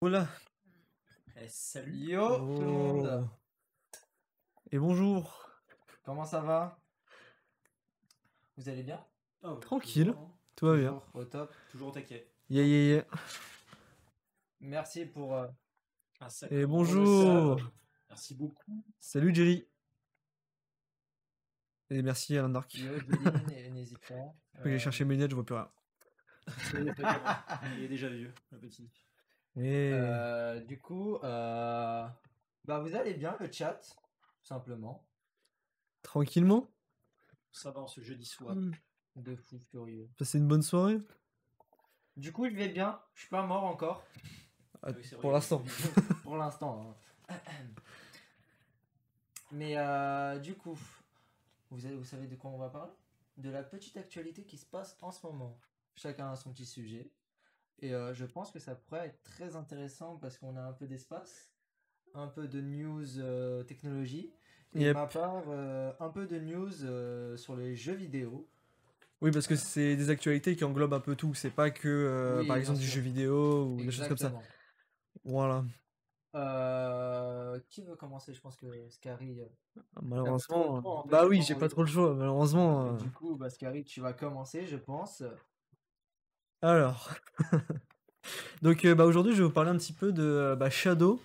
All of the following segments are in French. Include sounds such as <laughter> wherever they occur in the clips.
Hola. Eh, salut. Yo tout le monde. Et bonjour. Comment ça va? Vous allez bien? Oh, Tranquille. toujours, hein. Tout va bien. Toujours Au top. Toujours au taquet. Yeah, yeah, yeah. Merci pour... euh, Et bonjour. Merci beaucoup. Salut Jerry. Et merci Alain Dark. Yo, et n'hésite pas. Que j'ai Euh, cherché mes lunettes, je vois plus rien. Il est déjà vieux, le petit. Et... euh, du coup, euh, bah vous allez bien le chat, tout simplement. Tranquillement? Ça va en ce jeudi soir. Hmm. De fou furieux. Passez une bonne soirée? Du coup, je vais bien. Je suis pas mort encore. Ah, Oui, c'est vrai, pour l'instant. <laughs> pour l'instant. hein. <clears throat> Mais euh, du coup, vous, avez- vous savez de quoi on va parler? De la petite actualité qui se passe en ce moment. Chacun a son petit sujet. Et euh, je pense que ça pourrait être très intéressant parce qu'on a un peu d'espace, un peu de news euh, technologie. Et Yep. ma part, euh, un peu de news sur les jeux vidéo. Oui, parce que c'est des actualités qui englobent un peu tout. C'est pas que, Oui, par exemple, du jeu vidéo ou des choses comme ça. Voilà. Euh, qui veut commencer? Je pense que Scary. Malheureusement. trop le choix, en fait, bah oui, j'ai pas trop le choix, malheureusement. Du coup, bah, Scary, tu vas commencer, je pense. Alors, <laughs> donc euh, bah, aujourd'hui je vais vous parler un petit peu de euh, bah, Shadow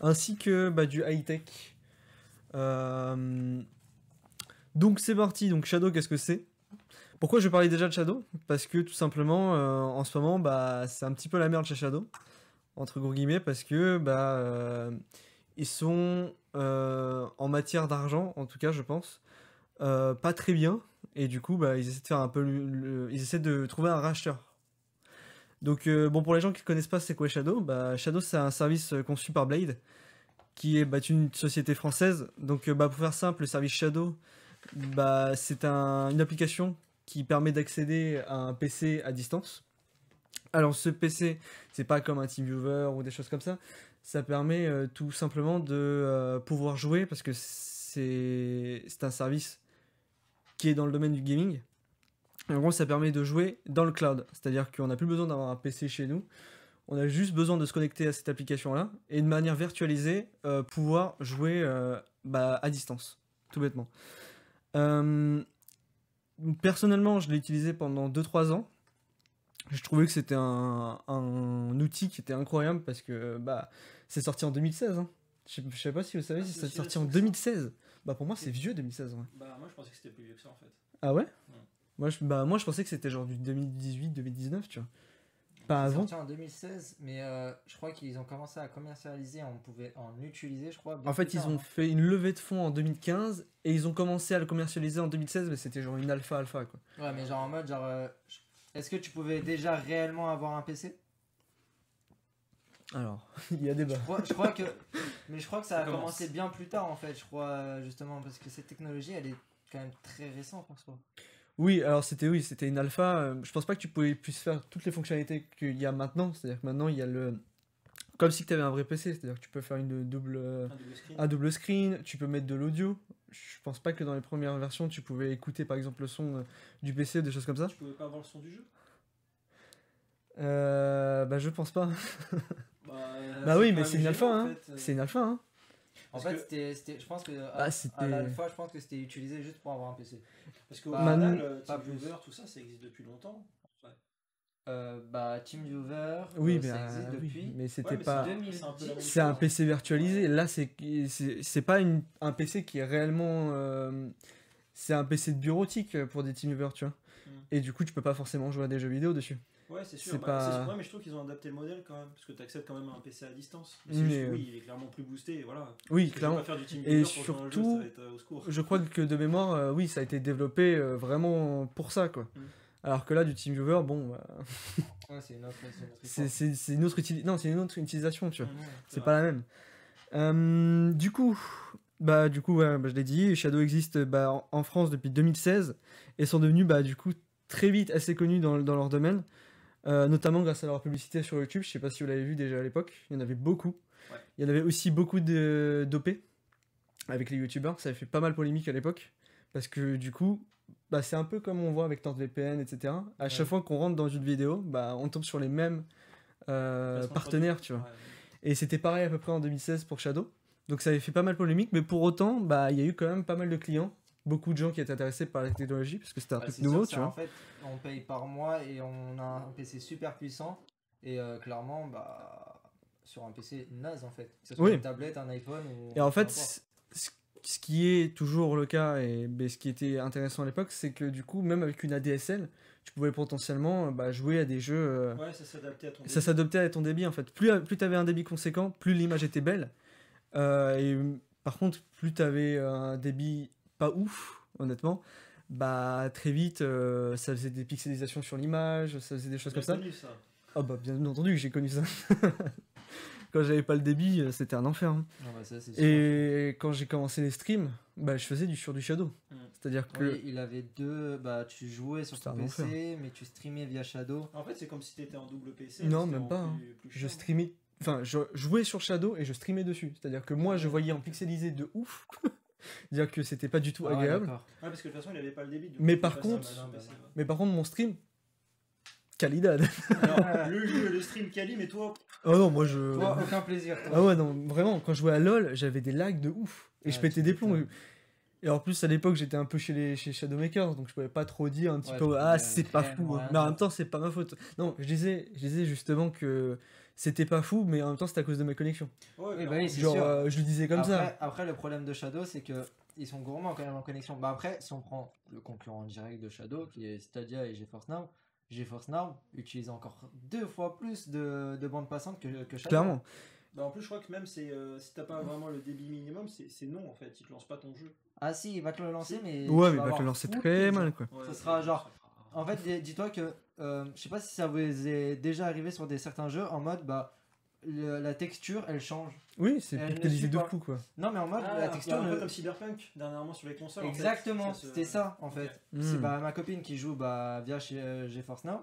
ainsi que bah, du high tech. Euh, Donc c'est parti. Donc Shadow, qu'est-ce que c'est? Pourquoi je vais parler déjà de Shadow? Parce que tout simplement en ce moment bah, c'est un petit peu la merde chez Shadow entre guillemets parce que bah ils sont en matière d'argent en tout cas je pense pas très bien et du coup bah, ils essaient de faire un peu ils essaient de trouver un racheteur donc euh, bon pour les gens qui ne connaissent pas c'est quoi Shadow? Bah, Shadow c'est un service euh, conçu par Blade qui est bah, une société française. Donc euh, bah, pour faire simple le service Shadow c'est un- une application qui permet d'accéder à un PC à distance. Alors ce PC c'est pas comme un TeamViewer ou des choses comme ça. Ça permet tout simplement de pouvoir jouer parce que c'est un service qui est dans le domaine du gaming en gros, ça permet de jouer dans le cloud. C'est-à-dire qu'on n'a plus besoin d'avoir un PC chez nous. On a juste besoin de se connecter à cette application-là et de manière virtualisée, euh, pouvoir jouer euh, bah, à distance, tout bêtement. Euh, personnellement, je l'ai utilisé pendant 2-3 ans. Je trouvais que c'était un, un outil qui était incroyable parce que bah, c'est sorti en 2016. hein. Je je sais pas si vous savez Ah, si c'est c'est sorti en récent que ça 2016. Bah pour moi c'est vieux 2016. ouais. Bah, moi je pensais que c'était plus vieux que ça en fait. Ah ouais? Ouais. Moi je, bah, moi je pensais que c'était genre du 2018-2019, tu vois. Pas avant sorti en 2016, mais euh, je crois qu'ils ont commencé à commercialiser, on pouvait en utiliser, je crois. En fait, ils ont fait une levée de fonds en 2015 et ils ont commencé à le commercialiser en 2016, mais c'était genre une alpha alpha quoi. Ouais, mais genre en mode, genre, euh, est-ce que tu pouvais déjà réellement avoir un PC Alors, <laughs> il y a débat. je crois, je crois que, mais je crois que ça, Ça a commence. commencé bien plus tard en fait, je crois euh, justement parce que cette technologie, elle est quand même très récente en soi. Oui, alors c'était oui, c'était une alpha. euh, Je pense pas que tu pouvais plus faire toutes les fonctionnalités qu'il y a maintenant. C'est-à-dire que maintenant il y a le comme si tu avais un vrai PC, c'est-à-dire que tu peux faire une double Un double screen. un double screen, tu peux mettre de l'audio. Je pense pas que dans les premières versions tu pouvais écouter par exemple le son euh, du PC, des choses comme ça. Tu pouvais pas avoir le son du jeu? Euh, bah je pense pas. Bah, Bah oui, mais c'est une alpha, hein. fait, euh. C'est une alpha, hein. En fait, que- c'était, je pense que à, Bah, à l'alpha, je pense que c'était utilisé juste pour avoir un PC. Parce qu'au Bah, final, Manu- euh. TeamViewer, tout ça, ça existe depuis longtemps. Ouais. Euh, bah, TeamViewer, Oui, euh, mais ça existe oui, depuis. mais c'était Ouais, pas. c'est- un. PC virtualisé. Là, c'est c'est c'est pas une, un PC qui est réellement. euh, c'est un PC de bureautique pour des TeamViewer, tu vois. Mm. Et du coup, tu peux pas forcément jouer à des jeux vidéo dessus. Ouais, c'est sûr. C'est Bah, pas- c'est sûr. Ouais, mais je trouve qu'ils ont adapté le modèle quand même. Parce que tu accèdes quand même à un PC à distance. Mais c'est Mais, juste que euh, oui, il est clairement plus boosté. Et voilà. Oui, Parce que clairement. Je vais pas faire du TeamViewer Et jeu, surtout, ça va être euh, au secours. Je crois que de mémoire, euh, oui, ça a été développé euh, vraiment pour ça, quoi. Mm. Alors que là, du TeamViewer, bon, bah, <laughs> Ouais, c'est une autre, c'est une autre c'est histoire. c'est- c'est une autre utili- non, c'est une autre utilisation, tu vois. Mhm, C'est pas la même. Euh, du coup, bah du coup, ouais, bah, je l'ai dit, Shadow existe bah, en, en France depuis 2016 et sont devenus bah du coup très vite assez connus dans, dans leur domaine, euh, notamment grâce à leur publicité sur YouTube. Je sais pas si vous l'avez vu déjà à l'époque, il y en avait beaucoup. Ouais. Il y en avait aussi beaucoup de d'OP avec les YouTubeurs, ça avait fait pas mal polémique à l'époque parce que du coup, bah, c'est un peu comme on voit avec NordVPN, etc. À chaque fois qu'on rentre dans une vidéo, bah, on tombe sur les mêmes euh, partenaires, tu vois. Ouais. Et c'était pareil à peu près en 2016 pour Shadow. Donc ça avait fait pas mal polémique, mais pour autant, bah il y a eu quand même pas mal de clients, beaucoup de gens qui étaient intéressés par la technologie parce que c'était un Bah, truc nouveau, sûr, tu vois. En fait, on paye par mois et on a un PC super puissant. Et euh, clairement, bah, sur un PC naze en fait. Que ce soit Oui. une tablette, un iPhone ou. Et en fait, ce qui est toujours le cas et ben, ce qui était intéressant à l'époque, c'est que du coup, même avec une ADSL, tu pouvais potentiellement bah, jouer à des jeux. euh, Ouais, ça s'adaptait à ton Ça débit. s'adaptait à ton débit en fait. Plus, plus tu avais un débit conséquent, plus l'image était belle. Euh, et euh, par contre, plus tu avais un débit pas ouf, honnêtement, bah très vite euh, ça faisait des pixelisations sur l'image, ça faisait des choses comme ça. connu, ça. Ah bah bien entendu que j'ai connu ça. <laughs> quand j'avais pas le débit, euh, c'était un enfer. hein. Non, bah, ça. Et quand j'ai commencé les streams, bah je faisais du sur du shadow. Mm. C'est-à-dire que Oui, il avait deux. Bah, tu jouais sur ton enfer. PC, mais tu streamais via Shadow. En fait, c'est comme si t'étais en double PC. Non, mais même pas, hein. plus- plus je streamais, enfin je jouais sur Shadow et je streamais dessus. C'est-à-dire que moi je voyais en pixelisé de ouf. <laughs> dire que c'était pas du tout Ah agréable. Ouais, parce que de toute façon, il avait pas le débit. du Mais coup, par contre- Bah Mais par contre, mon stream. Alors, <laughs> le jeu, le stream Kali, mais toi, Oh non, moi je. Toi, aucun plaisir. toi. Ah ouais, non, vraiment, quand je jouais à LoL, j'avais des lags de ouf. Et je Ouais, pétais des plombs. Et en plus, à l'époque, j'étais un peu chez, les, chez Shadowmakers, donc je pouvais pas trop dire un petit Ouais, peu, ah, c'est pas fou. rien Mais en même temps, c'est pas ma faute. Non, je disais, je disais justement que c'était pas fou, mais en même temps, c'était à cause de ma connexion. ouais, bah oui, c'est Genre, sûr. euh, je le disais comme après, ça. Après, le problème de Shadow, c'est que ils sont gourmands quand même en connexion. Bah après, si on prend le concurrent direct de Shadow, qui est Stadia et GeForce Now, GeForce Now utilise encore deux fois plus de, de bande passante que, que Shadow. Clairement. Bah, en plus, je crois que même c'est, euh, si t'as pas vraiment le débit minimum, c'est c'est non en fait. Il te lance pas ton jeu. Ah si, il va te le lancer, mais. Ouais, mais il va te le lancer très mal, quoi. Ouais, Ça sera genre- En fait, dis- dis-toi que, euh, je sais pas si ça vous est déjà arrivé sur des certains jeux, en mode, bah, le- la texture, elle change. Oui, c'est suit de fou, quoi. Non, mais en mode, Ah, la il y a texture un peu comme Cyberpunk dernièrement sur les consoles. en fait. Exactement, c'était ça, en fait. Ok. C'est bah, ma copine qui joue bah, via chez euh, GeForce Now.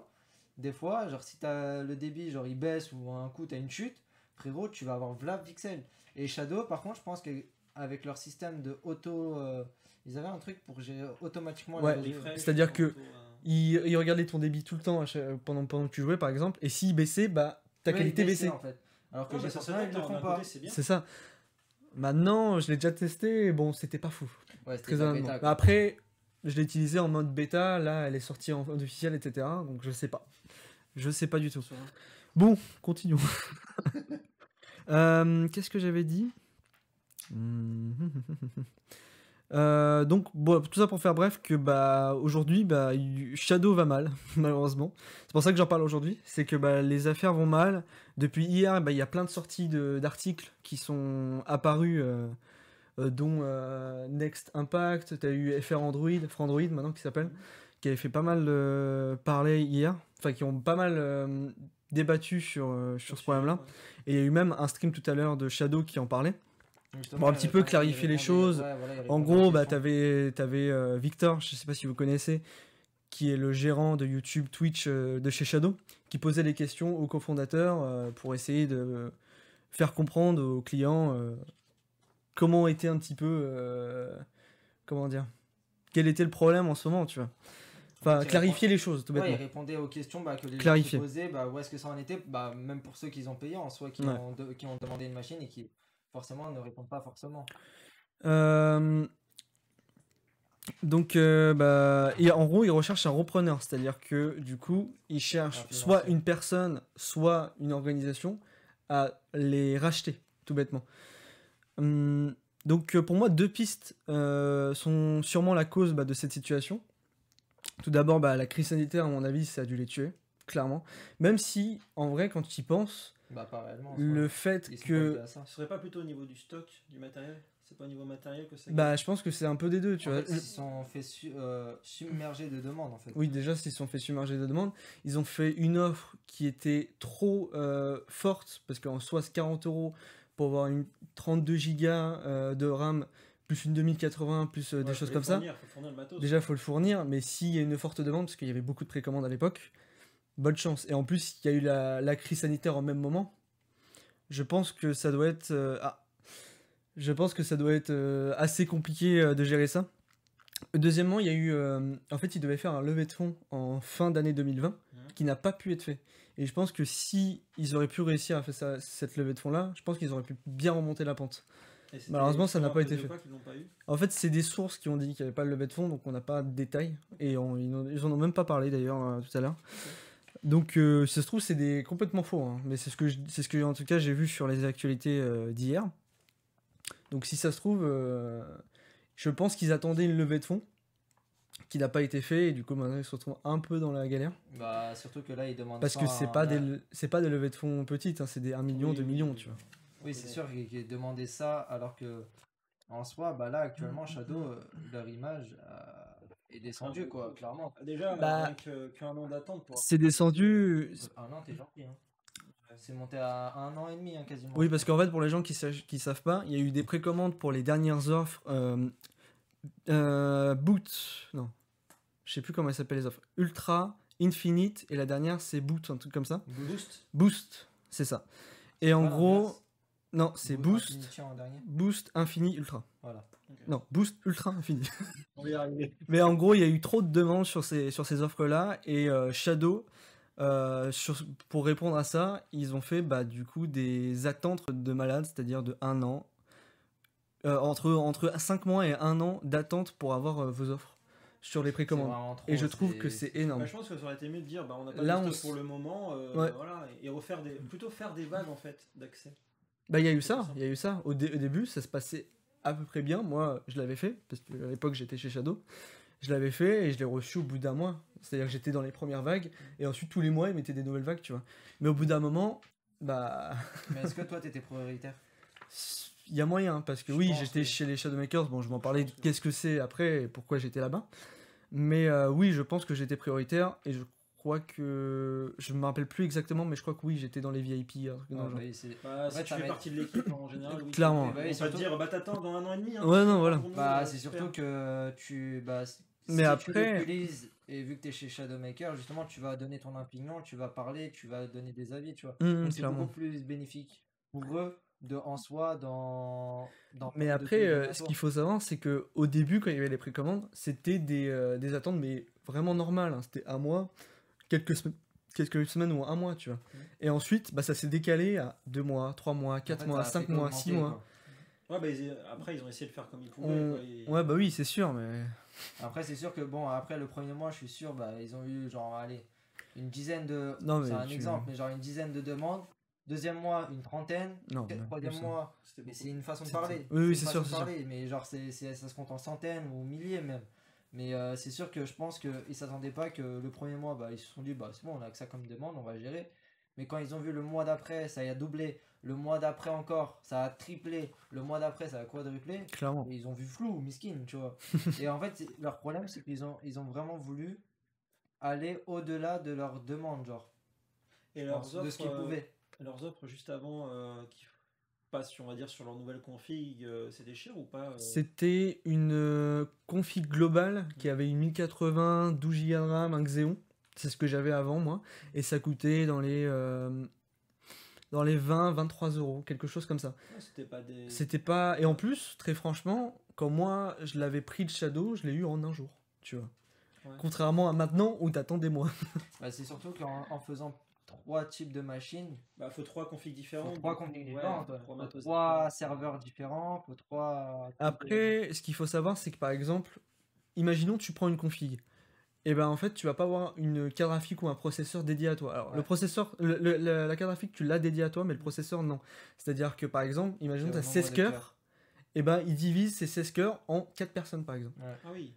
Des fois, genre si t'as le débit, genre il baisse ou un coup t'as une chute, frérot, tu vas avoir v'là pixel. Et Shadow, par contre, je pense qu'avec leur système de auto, euh, ils avaient un truc pour gérer automatiquement Ouais, les C'est-à-dire que- auto, euh, Il, il regardait ton débit tout le temps pendant, pendant que tu jouais, par exemple, et s'il baissait, bah, ta Ouais, qualité baissait. en fait. Alors que GeForce Now, ils le font pas. c'est bien. C'est ça. Maintenant, je l'ai déjà testé, et bon, c'était pas fou. Ouais, Très bêta. Après, je l'ai utilisé en mode bêta, là, elle est sortie en mode officiel, etc. Donc je sais pas. Je sais pas du tout. Bon, continuons. <laughs> Euh, Qu'est-ce que j'avais dit? <laughs> Euh, donc bon, tout ça pour faire bref que bah aujourd'hui bah Shadow va mal <laughs> malheureusement. C'est pour ça que j'en parle aujourd'hui. C'est que bah, les affaires vont mal. Depuis hier bah, il y a plein de sorties de- d'articles qui sont apparus euh, euh, dont Next Impact. Tu as eu FR Android FR Android maintenant qui s'appelle qui avait fait pas mal parler hier. Enfin qui ont pas mal débattu sur, sur ce problème là et il y a eu même un stream tout à l'heure de Shadow qui en parlait Bon, un petit peu clarifier les choses. ouais, voilà, il En gros, bah, questions. t'avais avais, Victor, je sais pas si vous connaissez, qui est le gérant de YouTube, Twitch euh, de chez Shadow, qui posait les questions aux cofondateurs euh, pour essayer de faire comprendre aux clients euh, comment était un petit peu. euh, comment dire Quel était le problème en ce moment, tu vois Enfin, clarifier les choses, tout Ouais, il bêtement. répondait aux questions bah, que les Clarifier. gens posaient, bah, où est-ce que ça en était, bah, même pour ceux qui ont payé en soi, qui, Ouais. ont de- qui ont demandé une machine et qui forcément ne répondent pas forcément. Euh, Donc, euh, bah, et en gros, il recherche un repreneur, c'est-à-dire que du coup, il cherche Un soit une personne, soit une organisation à les racheter, tout bêtement. Hum, donc, euh, pour moi, deux pistes euh, sont sûrement la cause bah, de cette situation. Tout d'abord, bah, la crise sanitaire, à mon avis, ça a dû les tuer, clairement. Même si, en vrai, quand tu y penses, Bah, pas réellement. le fait Ils que. Ce serait pas plutôt au niveau du stock, du matériel? C'est pas au niveau matériel que ça bah, je pense que c'est un peu des deux, tu En vois. fait, ils se sont fait su- euh, submerger de demandes en fait. Oui, déjà, s'ils se sont fait submerger de demandes, ils ont fait une offre qui était trop euh, forte, parce qu'en soi, c'est 40 euros pour avoir une 32 gigas euh, de RAM, plus une 2080, plus euh, Ouais, des choses comme ça. faut fournir le matos. Déjà, il faut le fournir, mais s'il y a une forte demande, parce qu'il y avait beaucoup de précommandes à l'époque, bonne chance. Et en plus, il y a eu la, la crise sanitaire en même moment. Je pense que ça doit être. euh, ah. Je pense que ça doit être euh, assez compliqué euh, de gérer ça. Deuxièmement, il y a eu. en fait, ils devaient faire un levée de fonds en fin d'année 2020. Mhm. qui n'a pas pu être fait. Et je pense que si ils auraient pu réussir à faire ça- cette levée de fonds là, je pense qu'ils auraient pu bien remonter la pente. Malheureusement, ça n'a pas été fait. pas En fait, c'est des sources qui ont dit qu'il n'y avait pas de levée de fonds, donc on n'a pas de détails. Et on- ils, n'en- ont même pas parlé d'ailleurs tout à l'heure. Donc, euh, si ça se trouve, c'est des complètement faux. hein. Mais c'est ce que, je- c'est ce que en tout cas j'ai vu sur les actualités euh, d'hier. Donc, si ça se trouve, euh, je pense qu'ils attendaient une levée de fonds qui n'a pas été fait et du coup maintenant ils se retrouvent un peu dans la galère Bah, surtout que là, ils demandent parce que c'est en- pas des c'est pas des levées de fonds petites hein, c'est des 1 million Oui, 2 oui, millions oui. tu vois Oui, c'est sûr qu'ils demandaient ça alors que en soi, bah là actuellement Shadow, euh, leur image est descendue quoi, clairement. Ah, Déjà, Bah, avec euh, qu'un an d'attente pour. c'est descendu Un an, t'es gentil. Hein. C'est monté à un an et demi hein, quasiment. Oui, parce qu'en fait, pour les gens qui ne qui savent pas, il y a eu des précommandes pour les dernières offres. Euh, euh, Boot, non, je sais plus comment elles s'appellent les offres. Ultra, Infinite, et la dernière c'est Boot, un truc comme ça. Boost. Boost, c'est ça. Et en Pas gros, non, c'est Bo- Boost. Boost, Infini, Ultra. Voilà. Non, Boost, Ultra, Infini. On va y arriver. Mais en gros, il y a eu trop de demandes sur ces, sur ces offres-là. Et euh, Shadow, euh, sur- pour répondre à ça, ils ont fait bah, du coup des attentes de malades, c'est-à-dire de un an. Euh, entre, entre 5 mois et un an d'attente pour avoir euh, vos offres sur les précommandes. trop, Et je trouve que c'est énorme. Bah, je pense que ça aurait été mieux de dire bah, on n'a pas Là, de on pour le moment, euh, Ouais. voilà, et refaire des, plutôt faire des vagues en fait d'accès. Bah, il y a eu ça, pour ça. il y a eu ça. Au, dé- au début, ça se passait à peu près bien. Moi, je l'avais fait, parce qu'à l'époque, j'étais chez Shadow. Je l'avais fait et je l'ai reçu au bout d'un mois. C'est-à-dire que j'étais dans les premières vagues, et ensuite, tous les mois, ils mettaient des nouvelles vagues, tu vois. Mais au bout d'un moment, bah. <laughs> Mais est-ce que toi t'étais prioritaire? Il y a moyen, parce que Je oui, j'étais chez les Shadowmakers, bon, je vais en parler de pense, oui. qu'est-ce que c'est après et pourquoi j'étais là-bas. Mais euh, oui, je pense que j'étais prioritaire, et je crois que. Je me rappelle plus exactement, mais je crois que oui, j'étais dans les VIP. dans Ah, bah Bah, si Ouais, tu fais partie de l'équipe en général, oui. Clairement. On Bah oui, va te dire bah t'attends dans un an et demi. hein, Ouais, non, c'est voilà. Bah, c'est surtout que tu. Bah, Mais tu après- et vu que tu es chez Shadowmaker, justement, tu vas donner ton opinion, tu vas parler, tu vas donner des avis, tu vois. Hum, Donc, c'est beaucoup plus bénéfique pour eux de, en soi dans. dans Mais après, euh, ce qu'il faut savoir, c'est que au début, quand il y avait les précommandes, c'était des, euh, des attentes, mais vraiment normales. hein. C'était un mois, quelques, semaines quelques semaines ou un mois, tu vois. Et ensuite, bah, ça s'est décalé à deux mois, trois mois, En quatre fait, mois, cinq mois, six mois. quoi. Ouais, bah, ils- après, ils ont essayé de faire comme ils pouvaient. On- quoi, et- Ouais, bah oui, c'est sûr, mais. Après, c'est sûr que, bon, après le premier mois, je suis sûr, bah, ils ont eu, genre, allez, une dizaine de. Non, mais c'est un tu- exemple, mais genre une dizaine de demandes. Deuxième mois, une trentaine. Non, Troisième mois, Mais c'est une façon de parler. Oui, c'est façon sûr, de c'est sûr. parler, Mais genre, c'est, c'est- ça se compte en centaines ou milliers même. Mais euh, c'est sûr que je pense qu'ils s'attendaient pas que le premier mois, bah, ils se sont dit, bah, c'est bon, on a que ça comme demande, on va gérer. Mais quand ils ont vu le mois d'après, ça y a doublé. Le mois d'après encore, ça a triplé. Le mois d'après, ça a quadruplé. Clairement. Et ils ont vu flou, miskin, tu vois. <laughs> et en fait, leur problème, c'est qu'ils ont, ils ont vraiment voulu aller au-delà de leurs demandes, genre. Et leurs offres, de ce qu'ils euh, pouvaient. leurs offres juste avant euh, passent, on va dire, sur leur nouvelle config, euh, c'était cher ou pas euh C'était une euh, config globale qui avait une 1080, 12 Go de RAM, un Xeon. C'est ce que j'avais avant, moi. Et ça coûtait dans les. euh, dans les 20, 23 euros, quelque chose comme ça. Ouais, C'était pas des. C'était pas. Et en plus, très franchement, quand moi je l'avais pris de Shadow, je l'ai eu en un jour, tu vois. Ouais. Contrairement à maintenant où t'attends des mois. Bah, c'est surtout qu'en en faisant trois types de machines, Bah, faut trois configs faut différentes. trois configs ouais, faut ouais. trois Faut trois différents. serveurs différents, faut trois. Après, ce qu'il faut savoir, c'est que par exemple, imaginons tu prends une config. Et ben en fait, tu vas pas avoir une carte graphique ou un processeur dédié à toi. Alors, le processeur, le- le- la, carte graphique, tu l'as dédié à toi, mais le processeur, non. C'est-à-dire que par exemple, imaginons tu as nombre 16 de cœurs, et ben il divise ces 16 cœurs en 4 personnes par exemple. Ah oui.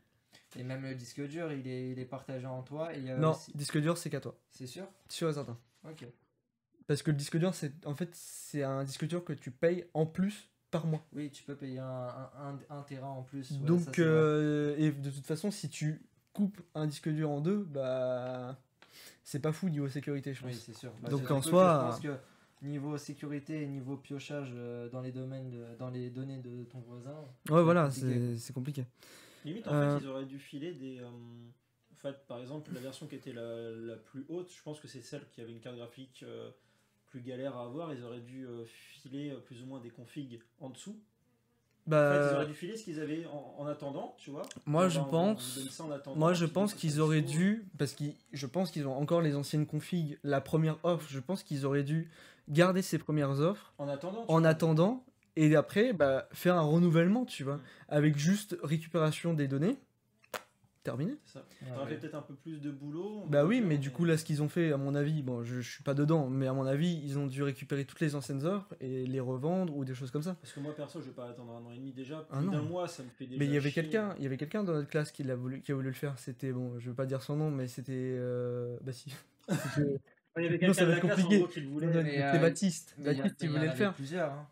Et même le disque dur, il est, il est partagé en toi. Et il y a non, aussi- disque dur, c'est qu'à toi. C'est sûr? Sûr et certain. Ok. Parce que le disque dur, c'est en fait, c'est un disque dur que tu payes en plus par mois. Oui, tu peux payer un, un, un, un terrain en plus. ouais, Donc, euh, et de toute façon, si tu coupes un disque dur en deux, bah, c'est pas fou niveau sécurité, je pense. Oui, c'est sûr. Bah, Donc, en que soi, Je pense que niveau sécurité et niveau piochage euh, dans les domaines, de- dans les données de ton voisin. ouais, voilà, c'est c'est compliqué. Limite, en Euh, fait, ils auraient dû filer des. euh, fait, par exemple, la version qui était la, la plus haute, je pense que c'est celle qui avait une carte graphique euh, plus galère à avoir. Ils auraient dû euh, filer euh, plus ou moins des configs en dessous. En fait, ils Bah, auraient dû filer ce qu'ils avaient en, en attendant, tu vois. moi je pense. Moi, je pense qu'ils auraient dû, parce que je pense qu'ils ont encore les anciennes configs, la première offre, je pense qu'ils auraient dû garder ces premières offres En attendant. en attendant, et après, bah, faire un renouvellement, tu vois, avec juste récupération des données, terminé. Ça. Ouais. fait peut-être un peu plus de boulot. Bah oui, mais du coup, là, ce qu'ils ont fait, à mon avis, bon, je, je suis pas dedans, mais à mon avis, ils ont dû récupérer toutes les anciennes offres et les revendre ou des choses comme ça. Parce que moi, perso, je vais pas attendre un an et demi déjà. Ah Plus non. d'un mois, ça me fait déjà. Mais il y avait quelqu'un, il y avait quelqu'un dans notre classe qui l'a voulu, qui a voulu le faire. C'était bon, je veux pas dire son nom, mais c'était, euh, bah si. <laughs> Il y avait <laughs> quelqu'un de va la être classe en compliqué. gros qui le voulait. C'était euh, Baptiste. Mais il y a- Baptiste, il voulait le avait faire. plusieurs. hein.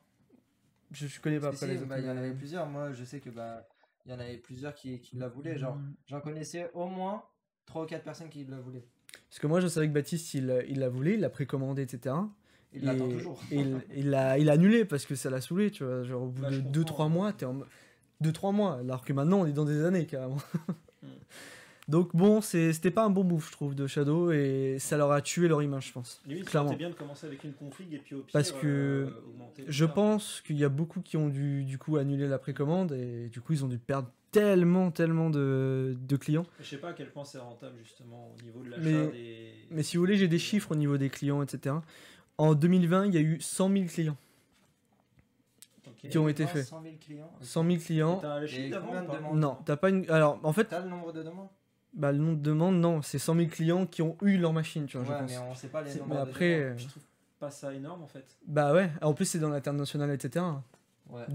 Je, je connais pas après les bah, il y en avait plusieurs. Moi, je sais que bah, il y en avait plusieurs qui, qui la voulaient. Genre, j'en connaissais au moins 3 ou 4 personnes qui la voulaient. Parce que moi, je savais que Baptiste, il, il la voulait, il l'a précommandé, etc. Il Et- l'attend toujours. Et il, il <laughs> l'a il a annulé parce que ça l'a saoulé, tu vois. Genre, au bout Bah, de je 2-3 comprends. mois, t'es en. 2-3 mois, alors que maintenant, on est dans des années carrément. Donc, bon, c'est- c'était pas un bon move, je trouve, de Shadow, et ça leur a tué leur image, je pense. Limite, Clairement. c'était bien de commencer avec une config et puis au pire. Parce que euh, Je tard. pense qu'il y a beaucoup qui ont dû, du coup, annuler la précommande, et du coup, ils ont dû perdre tellement, tellement de, de clients. Je sais pas à quel point c'est rentable justement au niveau de l'achat Mais- des. Mais si vous voulez, j'ai des chiffres au niveau des clients, etc. En 2020, il y a eu 100 000 clients. Qui ont été faits. 100 000 clients. 100 000 clients. T'as le chiffre Et de Non, t'as pas une. Alors, en fait, T'as le nombre de demandes bah, le nombre de demandes, non, c'est 100 000 clients qui ont eu leur machine, tu vois, Ouais, je pense. mais on sait pas les nombres mais de après, demandes. euh, Je trouve pas ça énorme en fait. Bah ouais, en plus, c'est dans l'international, etc. Ouais. Ouais,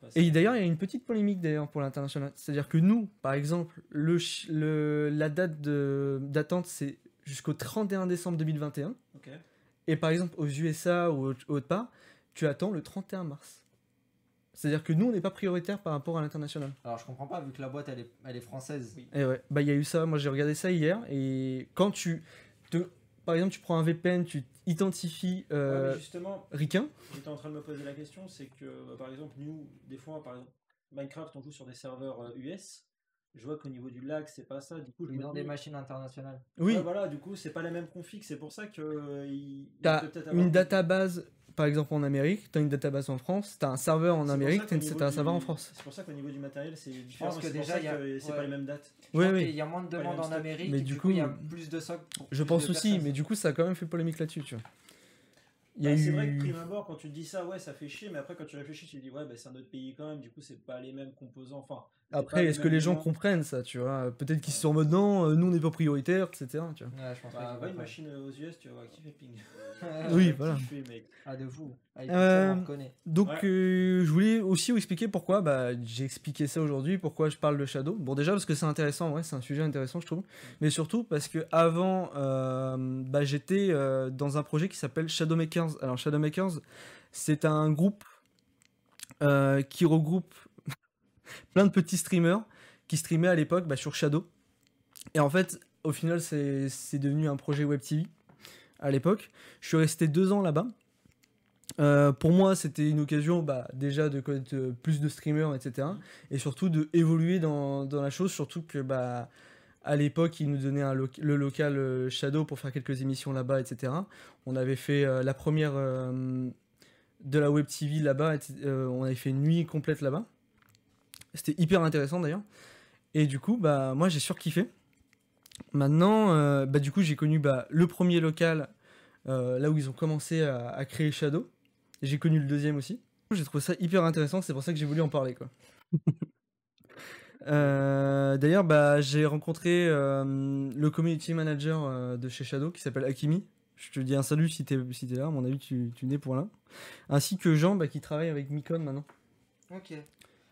pas ça- Et d'ailleurs, il y a une petite polémique d'ailleurs pour l'international. C'est-à-dire que nous, par exemple, le, ch- le, la date de- d'attente, c'est jusqu'au 31 décembre 2021. Ok. Et par exemple, aux USA ou au- autre part, tu attends le 31 mars. C'est-à-dire que nous, on n'est pas prioritaire par rapport à l'international. Alors je comprends pas vu que la boîte elle est, elle est française. Oui. Et ouais, bah il y a eu ça, moi j'ai regardé ça hier, et quand tu, te, par exemple, tu prends un VPN, tu identifies Ouais, euh, mais justement, Ricain, j'étais en train de me poser la question, c'est que bah, par exemple, nous, des fois, par exemple, Minecraft, on joue sur des serveurs euh, US. Je vois qu'au niveau du lag, c'est pas ça. Du coup, je me dis- des machines internationales. oui, Ouais, voilà, du coup, c'est pas la même config. C'est pour ça que euh, il- il t'as une database, par exemple en Amérique, t'as une database en France, t'as un serveur en Amérique, t'as un serveur en France. C'est pour ça qu'au niveau du matériel, c'est différent. que C'est pour déjà, il y a- que c'est ouais. pas les mêmes dates. Oui, oui. qu'il y a moins de demandes en. Amérique. Mais du coup, il y a plus de pour Je pense aussi, mais du coup ça a quand même fait polémique là-dessus, tu vois. Il Bah, eu... C'est vrai que prime abord, quand tu te dis ça, ouais, ça fait chier, mais après, quand tu réfléchis, tu te dis, ouais, bah, c'est un autre pays quand même, du coup, c'est pas les mêmes composants. Enfin, Après, est-ce que les gens comprennent ça, tu vois? Peut-être qu'ils se sont en mode non, euh, nous on n'est pas prioritaire, etc. Tu vois. Ouais, je pense Bah, va une machine aux US, tu vas qui fait ping. <laughs> Oui, <laughs> voilà. fait, mec. Ah, de fou. Ah, Euh. Donc, Ouais. euh, je voulais aussi vous expliquer pourquoi. Bah, j'ai expliqué ça aujourd'hui, pourquoi je parle de Shadow. Bon, déjà parce que c'est intéressant, ouais, c'est un sujet intéressant, je trouve. Mais surtout parce que avant, euh, bah, j'étais euh, dans un projet qui s'appelle Shadowmakers. Alors, Shadowmakers, c'est un groupe euh, qui regroupe plein de petits streamers qui streamaient à l'époque bah, sur Shadow. Et en fait, au final, c'est devenu un projet Web TV à l'époque. Je suis resté deux ans là-bas. Euh, pour moi, c'était une occasion bah, déjà de connaître euh, plus de streamers, etc. Et surtout de évoluer dans, la chose, surtout que bah, à l'époque, ils nous donnaient le local euh, Shadow pour faire quelques émissions là-bas, etc. On avait fait la première de la Web TV là-bas, on avait fait une nuit complète là-bas. C'était hyper intéressant d'ailleurs. Et du coup, bah, moi j'ai surkiffé. Maintenant, euh, bah, du coup, j'ai connu bah, le premier local, euh, là où ils ont commencé à, à créer Shadow. J'ai connu le deuxième aussi. J'ai trouvé ça hyper intéressant, c'est pour ça que j'ai voulu en parler. quoi. <laughs> Euh, D'ailleurs, bah, j'ai rencontré euh, le community manager euh, de chez Shadow qui s'appelle Akimi. Je te dis un salut si t'es si t'es là, à mon avis tu, tu n'es pour là. Ainsi que Jean bah, qui travaille avec Micon maintenant. Ok.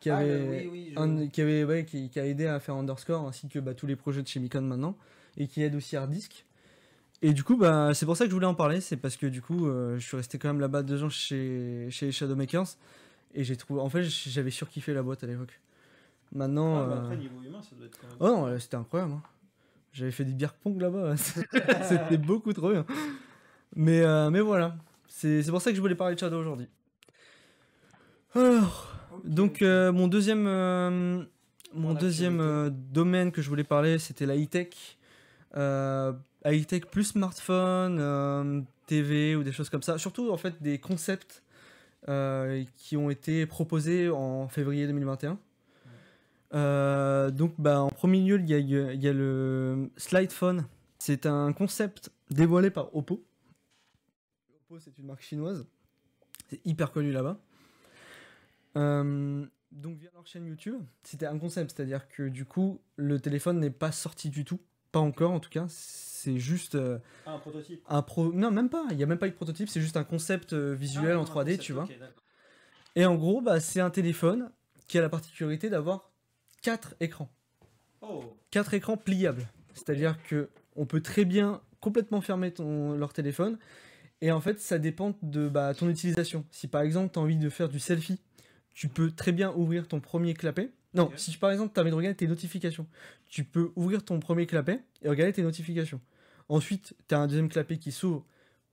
Qui Ah, avait, le- oui, oui, je- un- qui, avait ouais, qui, qui a aidé à faire Underscore ainsi que bah, tous les projets de chez Micon maintenant et qui aide aussi Harddisk. Et du coup, bah, c'est pour ça que je voulais en parler, c'est parce que du coup, euh, je suis resté quand même là-bas deux ans chez, chez Shadowmakers et j'ai trouvé, en fait, j'avais surkiffé la boîte à l'époque. Maintenant, Ah, bah, euh, après, niveau humain, ça doit être quand même. oh non, euh, c'était incroyable. hein. J'avais fait des bières pong là-bas, <laughs> <laughs> c'était beaucoup trop bien. Mais, euh, mais voilà, c'est c'est pour ça que je voulais parler de Shadow aujourd'hui. Alors, donc euh, mon deuxième, euh, mon deuxième euh, domaine que je voulais parler, c'était la high-tech. High-tech plus smartphone, TV ou des choses comme ça. Surtout en fait des concepts qui ont été proposés en février 2021. Euh, donc, bah, en premier lieu, il y y a le Slide Phone. C'est un concept dévoilé par Oppo. Oppo, c'est une marque chinoise. C'est hyper connu là-bas. Euh, donc, via leur chaîne YouTube, c'était un concept, c'est-à-dire que du coup, le téléphone n'est pas sorti du tout. Pas encore, en tout cas. C'est juste euh, Ah, un prototype. un pro. Non, même pas. Il n'y a même pas eu de prototype. C'est juste un concept euh, visuel Ah, en comme un 3D, concept, tu vois. Et en gros, bah, c'est un téléphone qui a la particularité d'avoir quatre écrans. Oh, Quatre écrans pliables. C'est-à-dire que on peut très bien complètement fermer ton, leur téléphone. Et en fait, ça dépend de bah, ton utilisation. Si par exemple, tu as envie de faire du selfie, tu peux très bien ouvrir ton premier clapet. Non, si par exemple, tu as envie de regarder tes notifications, tu peux ouvrir ton premier clapet et regarder tes notifications. Ensuite, tu as un deuxième clapet qui s'ouvre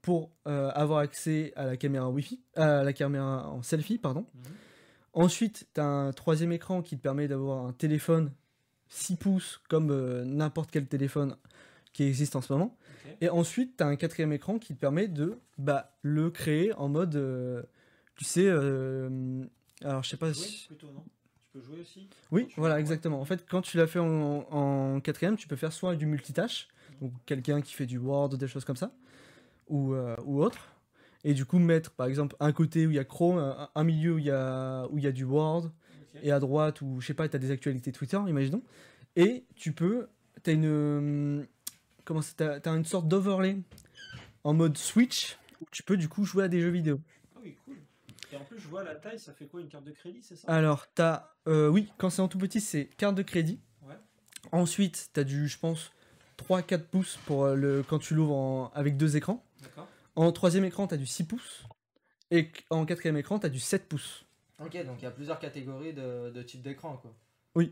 pour euh, avoir accès à la caméra Wi-Fi, à la caméra en selfie, pardon. Mhm. Ensuite, tu as un troisième écran qui te permet d'avoir un téléphone 6 pouces comme euh, n'importe quel téléphone qui existe en ce moment. Et ensuite, tu as un quatrième écran qui te permet de bah, le créer en mode, euh, tu sais, alors je sais pas si... plutôt, non? Tu peux jouer aussi? Oui, voilà, exactement. En fait, quand tu l'as fait en, en quatrième, tu peux faire soit du multitâche, donc quelqu'un qui fait du Word, des choses comme ça, ou, euh, ou autre. Et du coup, mettre par exemple un côté où il y a Chrome, un, un milieu où il y a, où il y a du Word, et à droite où je sais pas, tu as des actualités Twitter, imaginons. Et tu peux, tu as une euh, comment c'est t'as, t'as une sorte d'overlay en mode Switch où tu peux du coup jouer à des jeux vidéo. Oui. Et en plus, je vois la taille, ça fait quoi Une carte de crédit, c'est ça? Alors, tu as oui, quand c'est en tout petit, c'est carte de crédit. Ouais. Ensuite, tu as du je pense 3 4 pouces pour euh, le quand tu l'ouvres avec deux écrans. D'accord. En troisième écran, tu as du 6 pouces et en quatrième écran, tu as du 7 pouces. Ok, donc il y a plusieurs catégories de, de types d'écran quoi.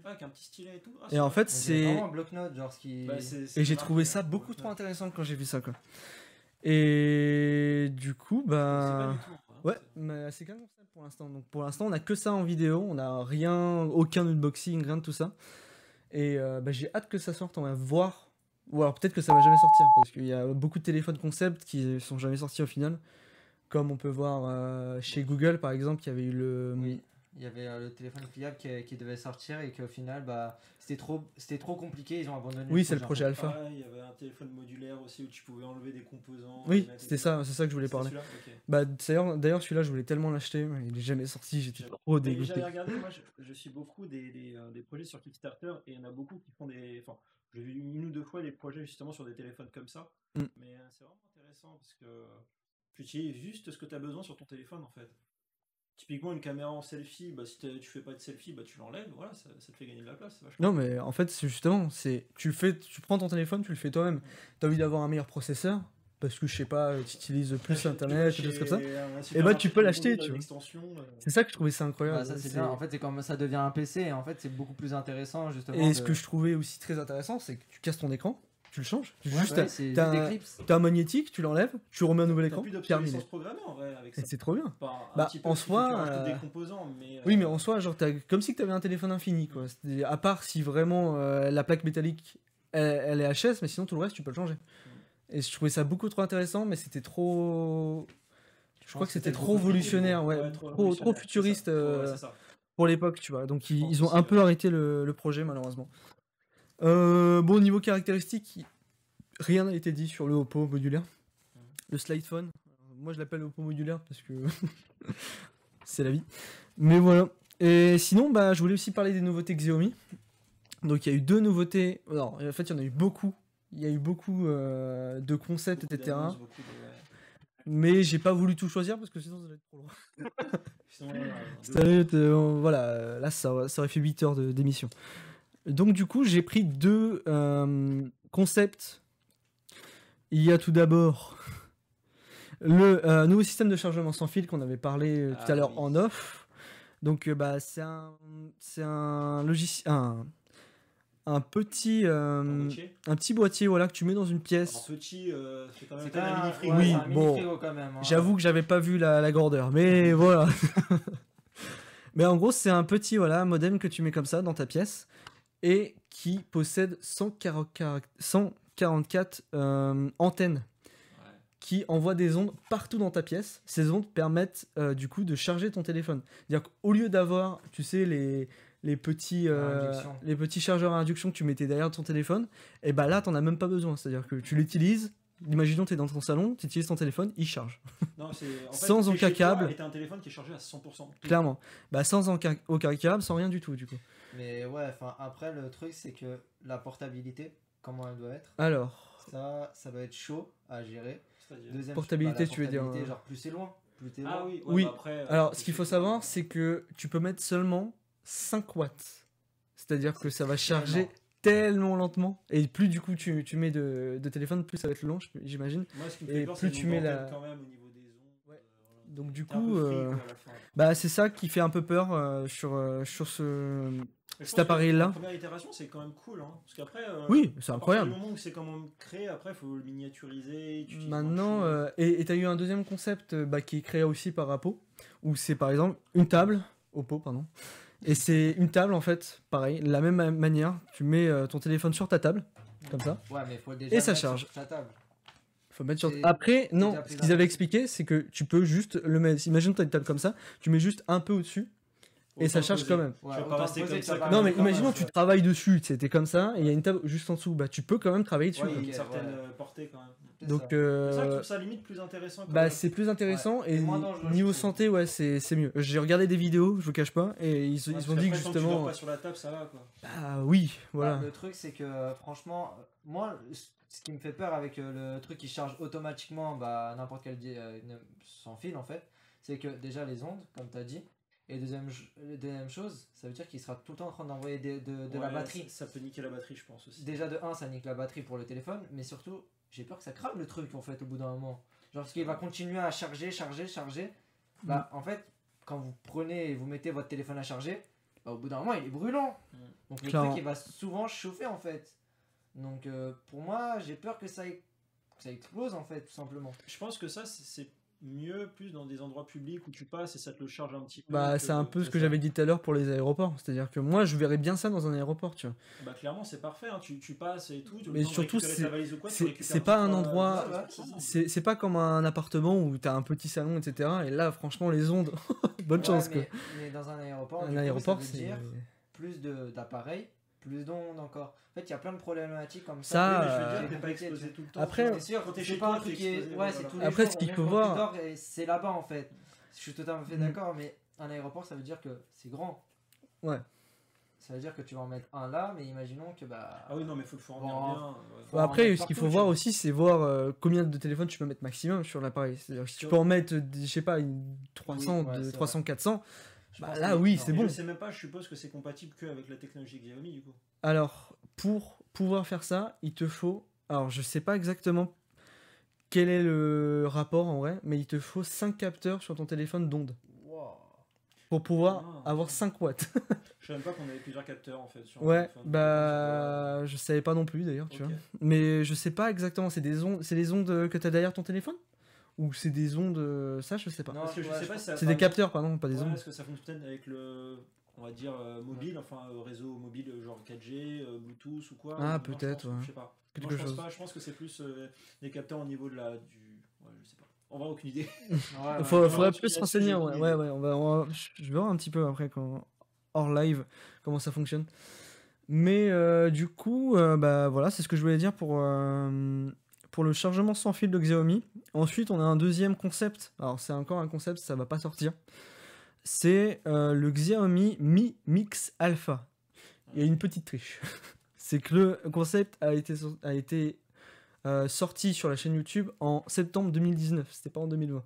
Ah, avec un petit stylet et tout. Ah, Et en fait, c'est vraiment un bloc-notes, genre ce qui. Bah, Et j'ai trouvé hein, ça beaucoup trop intéressant quand j'ai vu ça quoi. Et du coup, bah du tout, ouais, mais c'est qu'un concept pour l'instant. Donc pour l'instant, on a que ça en vidéo, on n'a rien, aucun unboxing, rien de tout ça. Et euh, bah, j'ai hâte que ça sorte, on va voir. Ou alors peut-être que ça va jamais sortir parce qu'il y a beaucoup de téléphones concept qui sont jamais sortis au final. Comme on peut voir euh, chez Google par exemple, qui avait eu le Oui, il y avait euh, le téléphone pliable qui, qui devait sortir et qu'au final, bah, c'était trop, c'était trop compliqué, ils ont abandonné. Oui, c'est le projet alpha. Il y avait un téléphone modulaire aussi où tu pouvais enlever des composants. Oui, c'était ça, c'est ça que je voulais parler. Bah d'ailleurs, d'ailleurs celui-là, je voulais tellement l'acheter, mais il est jamais sorti, j'étais trop dégoûté. J'avais regardé, moi je, je suis beaucoup des, des, euh, des projets sur Kickstarter et il y en a beaucoup qui font des. Enfin, j'ai vu une ou deux fois des projets justement sur des téléphones comme ça. Mm. Mais euh, c'est vraiment intéressant parce que tu utilises juste ce que tu as besoin sur ton téléphone en fait. Typiquement, une caméra en selfie, bah, si tu fais pas de selfie, bah, tu l'enlèves, voilà, ça, ça te fait gagner de la place. c'est vachement Non, mais en fait, c'est justement, c'est tu fais, tu prends ton téléphone, tu le fais toi-même. T'as envie d'avoir un meilleur processeur parce que je sais pas, tu utilises plus internet, des choses comme ça. Et supermarché, bah, tu peux l'acheter, tu vois. euh, C'est ça que je trouvais ça incroyable. Bah, ça c'est c'est- bien. En fait, c'est comme ça devient un PC et en fait, c'est beaucoup plus intéressant justement. Et de- ce que je trouvais aussi très intéressant, c'est que tu casses ton écran, tu le changes, tu Ouais, juste ouais, c'est t'as un- Eclipse. t'as un magnétique, tu l'enlèves, tu remets un nouvel T'as écran, plus terminé. en vrai avec Et ça. c'est trop bien. Enfin, un Bah, petit peu, en soi, euh, des composants, mais, Oui, euh, mais en soi, genre, t'as comme si tu avais un téléphone infini, quoi. C'est- À part si vraiment euh, la plaque métallique, elle, elle est HS, mais sinon tout le reste, tu peux le changer. Et je trouvais ça beaucoup trop intéressant, mais c'était trop. Je crois que c'était trop révolutionnaire, ouais, trop trop, trop révolutionnaire, futuriste c'est ça. euh, Ouais, c'est ça. pour l'époque, tu vois. Donc ils, ont un peu arrêté le, le projet, malheureusement. Euh, bon, niveau caractéristiques, rien n'a été dit sur le Oppo modulaire. Le slide phone, moi je l'appelle Oppo modulaire parce que <laughs> c'est la vie. Mais voilà. Et sinon, bah, je voulais aussi parler des nouveautés Xiaomi. Donc il y a eu deux nouveautés. Non, en fait, il y en a eu beaucoup. Il y a eu beaucoup euh, de concepts, Beaucoup etc. de-. Mais j'ai pas voulu tout choisir parce que sinon ça allait être trop. Sinon, <laughs> euh, voilà, là ça, ça aurait fait 8 heures d'émission. Donc du coup j'ai pris deux euh, concepts. Il y a tout d'abord <laughs> le euh, nouveau système de chargement sans fil qu'on avait parlé euh, tout Ah à l'heure oui. en off. Donc euh, bah c'est un c'est un logiciel un, un petit euh, un petit boîtier voilà que tu mets dans une Alors, pièce. petit, euh, c'est quand même C'est un mini frigo. Oui, un bon. quand même. hein. J'avoue que j'avais pas vu la, la grandeur, mais <laughs> voilà. <laughs> mais en gros, c'est un petit voilà modem que tu mets comme ça dans ta pièce et qui possède 144, 144 euh, antennes Ouais. qui envoie des ondes partout dans ta pièce. Ces ondes permettent euh, du coup de charger ton téléphone. C'est-à-dire qu'au lieu d'avoir, tu sais, les, les, petits, euh, les petits chargeurs à induction que tu mettais derrière ton téléphone, et bah là, t'en as même pas besoin. C'est-à-dire que tu l'utilises. Imaginons tu es dans ton salon, tu utilises ton téléphone, il charge. <laughs> Non, c'est en fait, Sans aucun câble. Et t'as un téléphone qui est chargé à 100%. Clairement. Bah sans aucun, aucun câble, sans rien du tout du coup. Mais ouais, enfin après le truc c'est que la portabilité, comment elle doit être, Alors, ça, ça va être chaud à gérer. Deuxième Portabilité, bah, la tu veux dire, portabilité, euh, Genre plus c'est loin, plus t'es Ah loin. oui, ouais, Oui. bah après, euh, alors ce qu'il faut savoir, c'est que tu peux mettre seulement 5 watts. C'est-à-dire que ça va charger Tellement. tellement lentement. Et plus du coup tu, tu mets de, de téléphone, plus ça va être je- j'imagine. Moi, ce qui me et fait peur, plus c'est tu mets la- quand même au niveau Donc du coup, euh, bah c'est ça qui fait un peu peur euh, sur, euh, sur ce... Mais cet appareil-là. La première itération, c'est quand même cool. Hein, parce qu'après. euh, Oui, c'est incroyable. Du moment où c'est comment créé, après, il faut le miniaturiser. Maintenant, euh, et tu as eu un deuxième concept bah, qui est créé aussi par Apo, où c'est par exemple une table, Oppo, pardon, et c'est une table en fait, pareil, de la même ma- manière, tu mets euh, ton téléphone sur ta table, comme ça, Ouais, mais faut déjà Et le ça charge. sur ta table. Faut mettre sur... Après, non, ce qu'ils avaient expliqué, c'est que tu peux juste le mettre, imagine tu as une table comme ça, tu mets juste un peu au-dessus, et ça charge poser. quand même. Ouais, Tu pas rester comme ça, Non mais imaginons tu travailles dessus, c'était comme ça, et il y a une table juste en dessous, bah tu peux quand même travailler dessus. Ouais, il y a une certaine ouais. euh, portée quand même. C'est Donc ça, je euh, trouve ça limite plus intéressant. quand Bah même. c'est plus intéressant Ouais, et niveau santé ouais c'est c'est mieux. J'ai regardé des vidéos, je vous cache pas, et ils, ils ont dit que justement... pas sur la table, ça va quoi. Ah oui, voilà. Bah, le truc, c'est que euh, franchement, moi, ce qui me fait peur avec euh, le truc qui charge automatiquement bah, n'importe quel euh, sans fil en fait, c'est que déjà les ondes, comme tu as dit, et deuxième, ch- deuxième chose, ça veut dire qu'il sera tout le temps en train d'envoyer de, de la batterie. Ça peut niquer la batterie, je pense aussi. Déjà de 1, ça nique la batterie pour le téléphone, mais surtout, j'ai peur que ça crame le truc en fait au bout d'un moment. Genre, parce qu'il va continuer à charger, charger, charger. Bah, en fait, quand vous prenez et vous mettez votre téléphone à charger, bah, au bout d'un moment, il est brûlant. Mm. Donc, le Clairement. truc, il va souvent chauffer en fait. Donc, euh, pour moi, j'ai peur que ça, que ça explose en fait, tout simplement. Je pense que ça, c'est- mieux plus dans des endroits publics où tu passes et ça te le charge un petit peu. Bah c'est un peu ce que j'avais dit tout à l'heure pour les aéroports. C'est-à-dire que moi je verrais bien ça dans un aéroport, tu vois. Bah clairement, c'est parfait. hein, Tu, tu passes et tout. Mais surtout, c'est- pas un endroit- c'est pas comme un appartement où t'as un petit salon, etc. Et là franchement les ondes, <laughs> bonne Ouais, chance mais, quoi. mais dans un aéroport, Un aéroport c'est... plus de- d'appareils, plus d'ondes encore. En fait, il y a plein de problématiques comme Ça, ça. Oui, mais je veux euh, dire, t'es pas exposé tout le temps. Après, sûr, Quand chez toi, exposé, Ouais, c'est Après, ce qu'il faut voir- c'est là-bas en fait. Je suis totalement fait Mm. d'accord, mais un aéroport, ça veut dire que c'est grand. Ouais. Ça veut dire que tu vas en mettre un là, mais imaginons que bah. Ah oui, non, mais faut le fournir Bon. bien. Faut Bah, après, ce qu'il faut voir aussi, c'est voir euh, combien de téléphones tu peux mettre maximum sur l'appareil. C'est-à-dire que si tu peux en mettre, euh, je sais pas, une 300, ouais, de- c'est 300, 400, Je bah là que- oui, non. c'est bon. Je sais même pas, je suppose que c'est compatible qu'avec la technologie Xiaomi du coup. Alors, pour pouvoir faire ça, il te faut. Alors, je sais pas exactement quel est le rapport en vrai, mais il te faut 5 capteurs sur ton téléphone d'onde Wow. pour pouvoir Ah, avoir ok. 5 watts. <laughs> Je savais même pas qu'on avait plusieurs capteurs en fait. Sur un ouais, téléphone. bah, je savais pas non plus d'ailleurs, tu vois. Mais je sais pas exactement, c'est des ondes, c'est les ondes que tu as derrière ton téléphone? Ou c'est des ondes. euh, Ça, je sais pas. Non, Parce que je ouais, sais pas pense- si C'est des capteurs, pardon, pas des Ouais, ondes. Est-ce que ça fonctionne peut-être avec le, on va dire euh, mobile, enfin euh, réseau mobile genre 4G, euh, Bluetooth ou quoi Ah, peut-être, pense- ouais. Je sais pas. Quelque Moi, je pense chose. pas. Je pense que c'est plus euh, des capteurs au niveau de la du. Ouais, je sais pas. On va aucune idée. <laughs> Ouais, ouais. Faut, ouais, faudrait ouais, plus se renseigner. Ouais, ouais, on va, on va- je vais voir un petit peu après quand hors live comment ça fonctionne. Mais euh, du coup, euh, bah voilà, c'est ce que je voulais dire pour euh, pour le chargement sans fil de Xiaomi. Ensuite, on a un deuxième concept. Alors c'est encore un concept, ça va pas sortir. C'est euh, le Xiaomi Mi Mix Alpha. Il y a une petite triche. <laughs> c'est que le concept a été euh, sorti sur la chaîne YouTube en septembre 2019. C'était pas en 2020.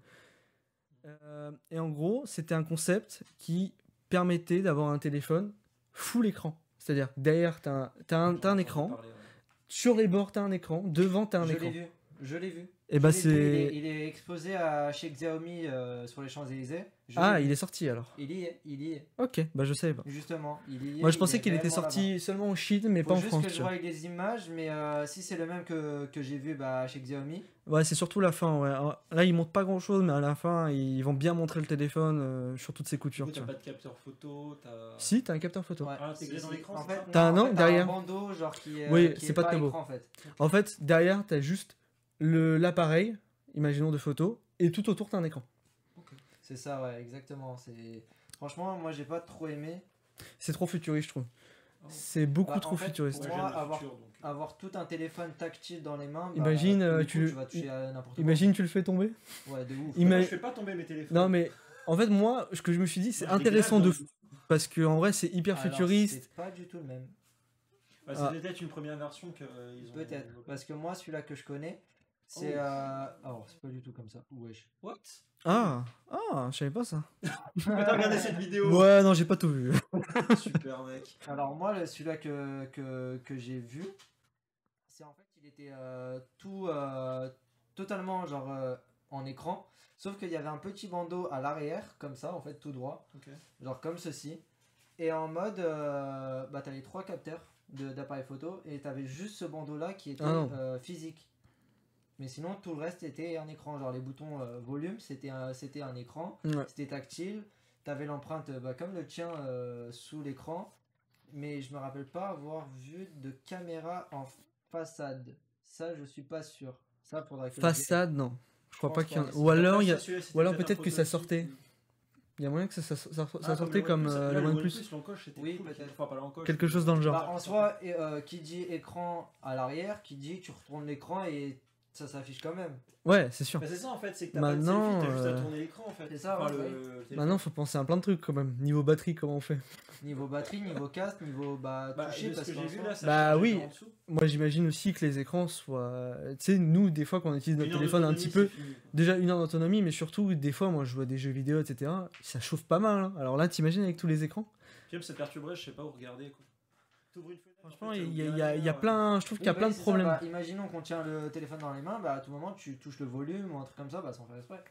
Euh, et en gros, c'était un concept qui permettait d'avoir un téléphone full écran. C'est-à-dire, derrière, tu as, un, écran. Sur les bords, tu as un écran, devant, tu as un je écran. l'ai vu. Je l'ai vu. Et bah, Je il, est, c'est. il est exposé à chez Xiaomi euh, sur les Champs-Élysées. Je Ah, l'ai il vu. est sorti alors. Il y est, il y est. Ok, bah je savais pas. Justement, il y est. Moi, je il pensais est qu'il était réellement sorti seulement en Chine, mais là-bas. pas Faut en juste France. que tu je vois. vois les images, mais euh, si c'est le même que, que j'ai vu bah, chez Xiaomi, Ouais, c'est surtout la fin. Ouais. Alors, Là, ils montrent pas grand chose, mais à la fin, ils vont bien montrer le téléphone euh, sur toutes ses Du coutures. coup, tu t'as vois. pas de capteur photo, t'as. Si, t'as un capteur photo. ouais, Ah, intégré dans l'écran, En c'est fait, ça non, T'as un en fait, derrière. un bandeau genre qui est. Oui, c'est est pas très beau. écran, en fait. En fait, derrière, t'as juste l'appareil. imaginons de photos, et tout autour t'as un écran. C'est ça, ouais, exactement. C'est franchement, moi j'ai pas trop aimé C'est trop futuriste, je trouve. Oh. C'est beaucoup Bah, en trop fait, futuriste. pour Moi, avoir- futur, donc, euh, avoir tout un téléphone tactile dans les mains. bah, Imagine, euh, coup, tu- tu vas toucher à n'importe quoi. Imagine tu le fais tomber. Ouais, de ouf. Ima- Moi, je fais pas tomber mes téléphones. Non mais en fait moi, ce que je me suis dit, c'est intéressant de parce que en vrai c'est hyper Alors, futuriste. C'est pas du tout le même. Bah, Ah. c'est peut-être une première version qu'ils ont. Peut-être. Parce que moi, celui-là que je connais, c'est. Oh. euh, Alors, c'est pas du tout comme ça. Wesh. What? Ah ah, je savais pas ça. T'as regardé cette vidéo Ouais non j'ai pas tout vu. <laughs> Super mec. Alors, moi, le- celui-là que, que, que j'ai vu, c'est en fait, il était euh, tout. euh, totalement, genre, euh, en écran. Sauf qu'il y avait un petit bandeau à l'arrière, comme ça, en fait, tout droit. Genre comme ceci. Et en mode, euh, bah, t'avais trois capteurs de- d'appareil photo et t'avais juste ce bandeau là qui était Ah euh, physique. Mais sinon, tout le reste était un écran. Genre les boutons euh, volume, c'était un, c'était un écran. Ouais. C'était tactile. T'avais l'empreinte bah, comme le tien euh, sous l'écran. Mais je me rappelle pas avoir vu de caméra en façade. Ça, je suis pas sûr. Ça, faudra que je. Façade non. Je crois Je pas qu'il y en a. Ou alors il y a, ou alors peut-être que ça sortait. il y a moyen que ça, ça, ça- ça Ah, comme sortait le comme OnePlus, euh, le OnePlus. Oui, cool, peut-être. Enfin, pas l'encoche. Quelque chose dans le genre. Bah, en soi, euh, qui dit écran à l'arrière, qui dit tu retournes l'écran et ça s'affiche quand même. Ouais c'est sûr. Bah, c'est ça en fait, c'est que t'as Maintenant, pas de selfie, t'as juste euh, à tourner l'écran en fait. c'est ça, Enfin, ouais, le- ouais. le téléphone. Maintenant faut penser à plein de trucs quand même. Niveau batterie comment on fait? Niveau batterie, niveau casque, niveau bah, Bah, toucher de ce parce que qu'en j'ai vu soi- là, ça Bah oui. en dessous. Moi j'imagine aussi que les écrans soient. Tu sais nous des fois quand on utilise notre Une heure téléphone un d'autonomie, petit peu. c'est fini, quoi. Déjà une heure d'autonomie, mais surtout des fois, moi je joue à des jeux vidéo, etc. Ça chauffe pas mal. hein. Alors là, t'imagines avec tous les écrans? Puis même ça perturberait, je sais pas où regarder quoi. T'ouvres une fenêtre, Franchement, il y, a- il y derrière, plein. Je trouve qu'il y a bah plein de ça, problèmes. bah, imaginons qu'on tient le téléphone dans les mains, bah à tout moment tu touches le volume ou un truc comme ça, bah sans faire exprès.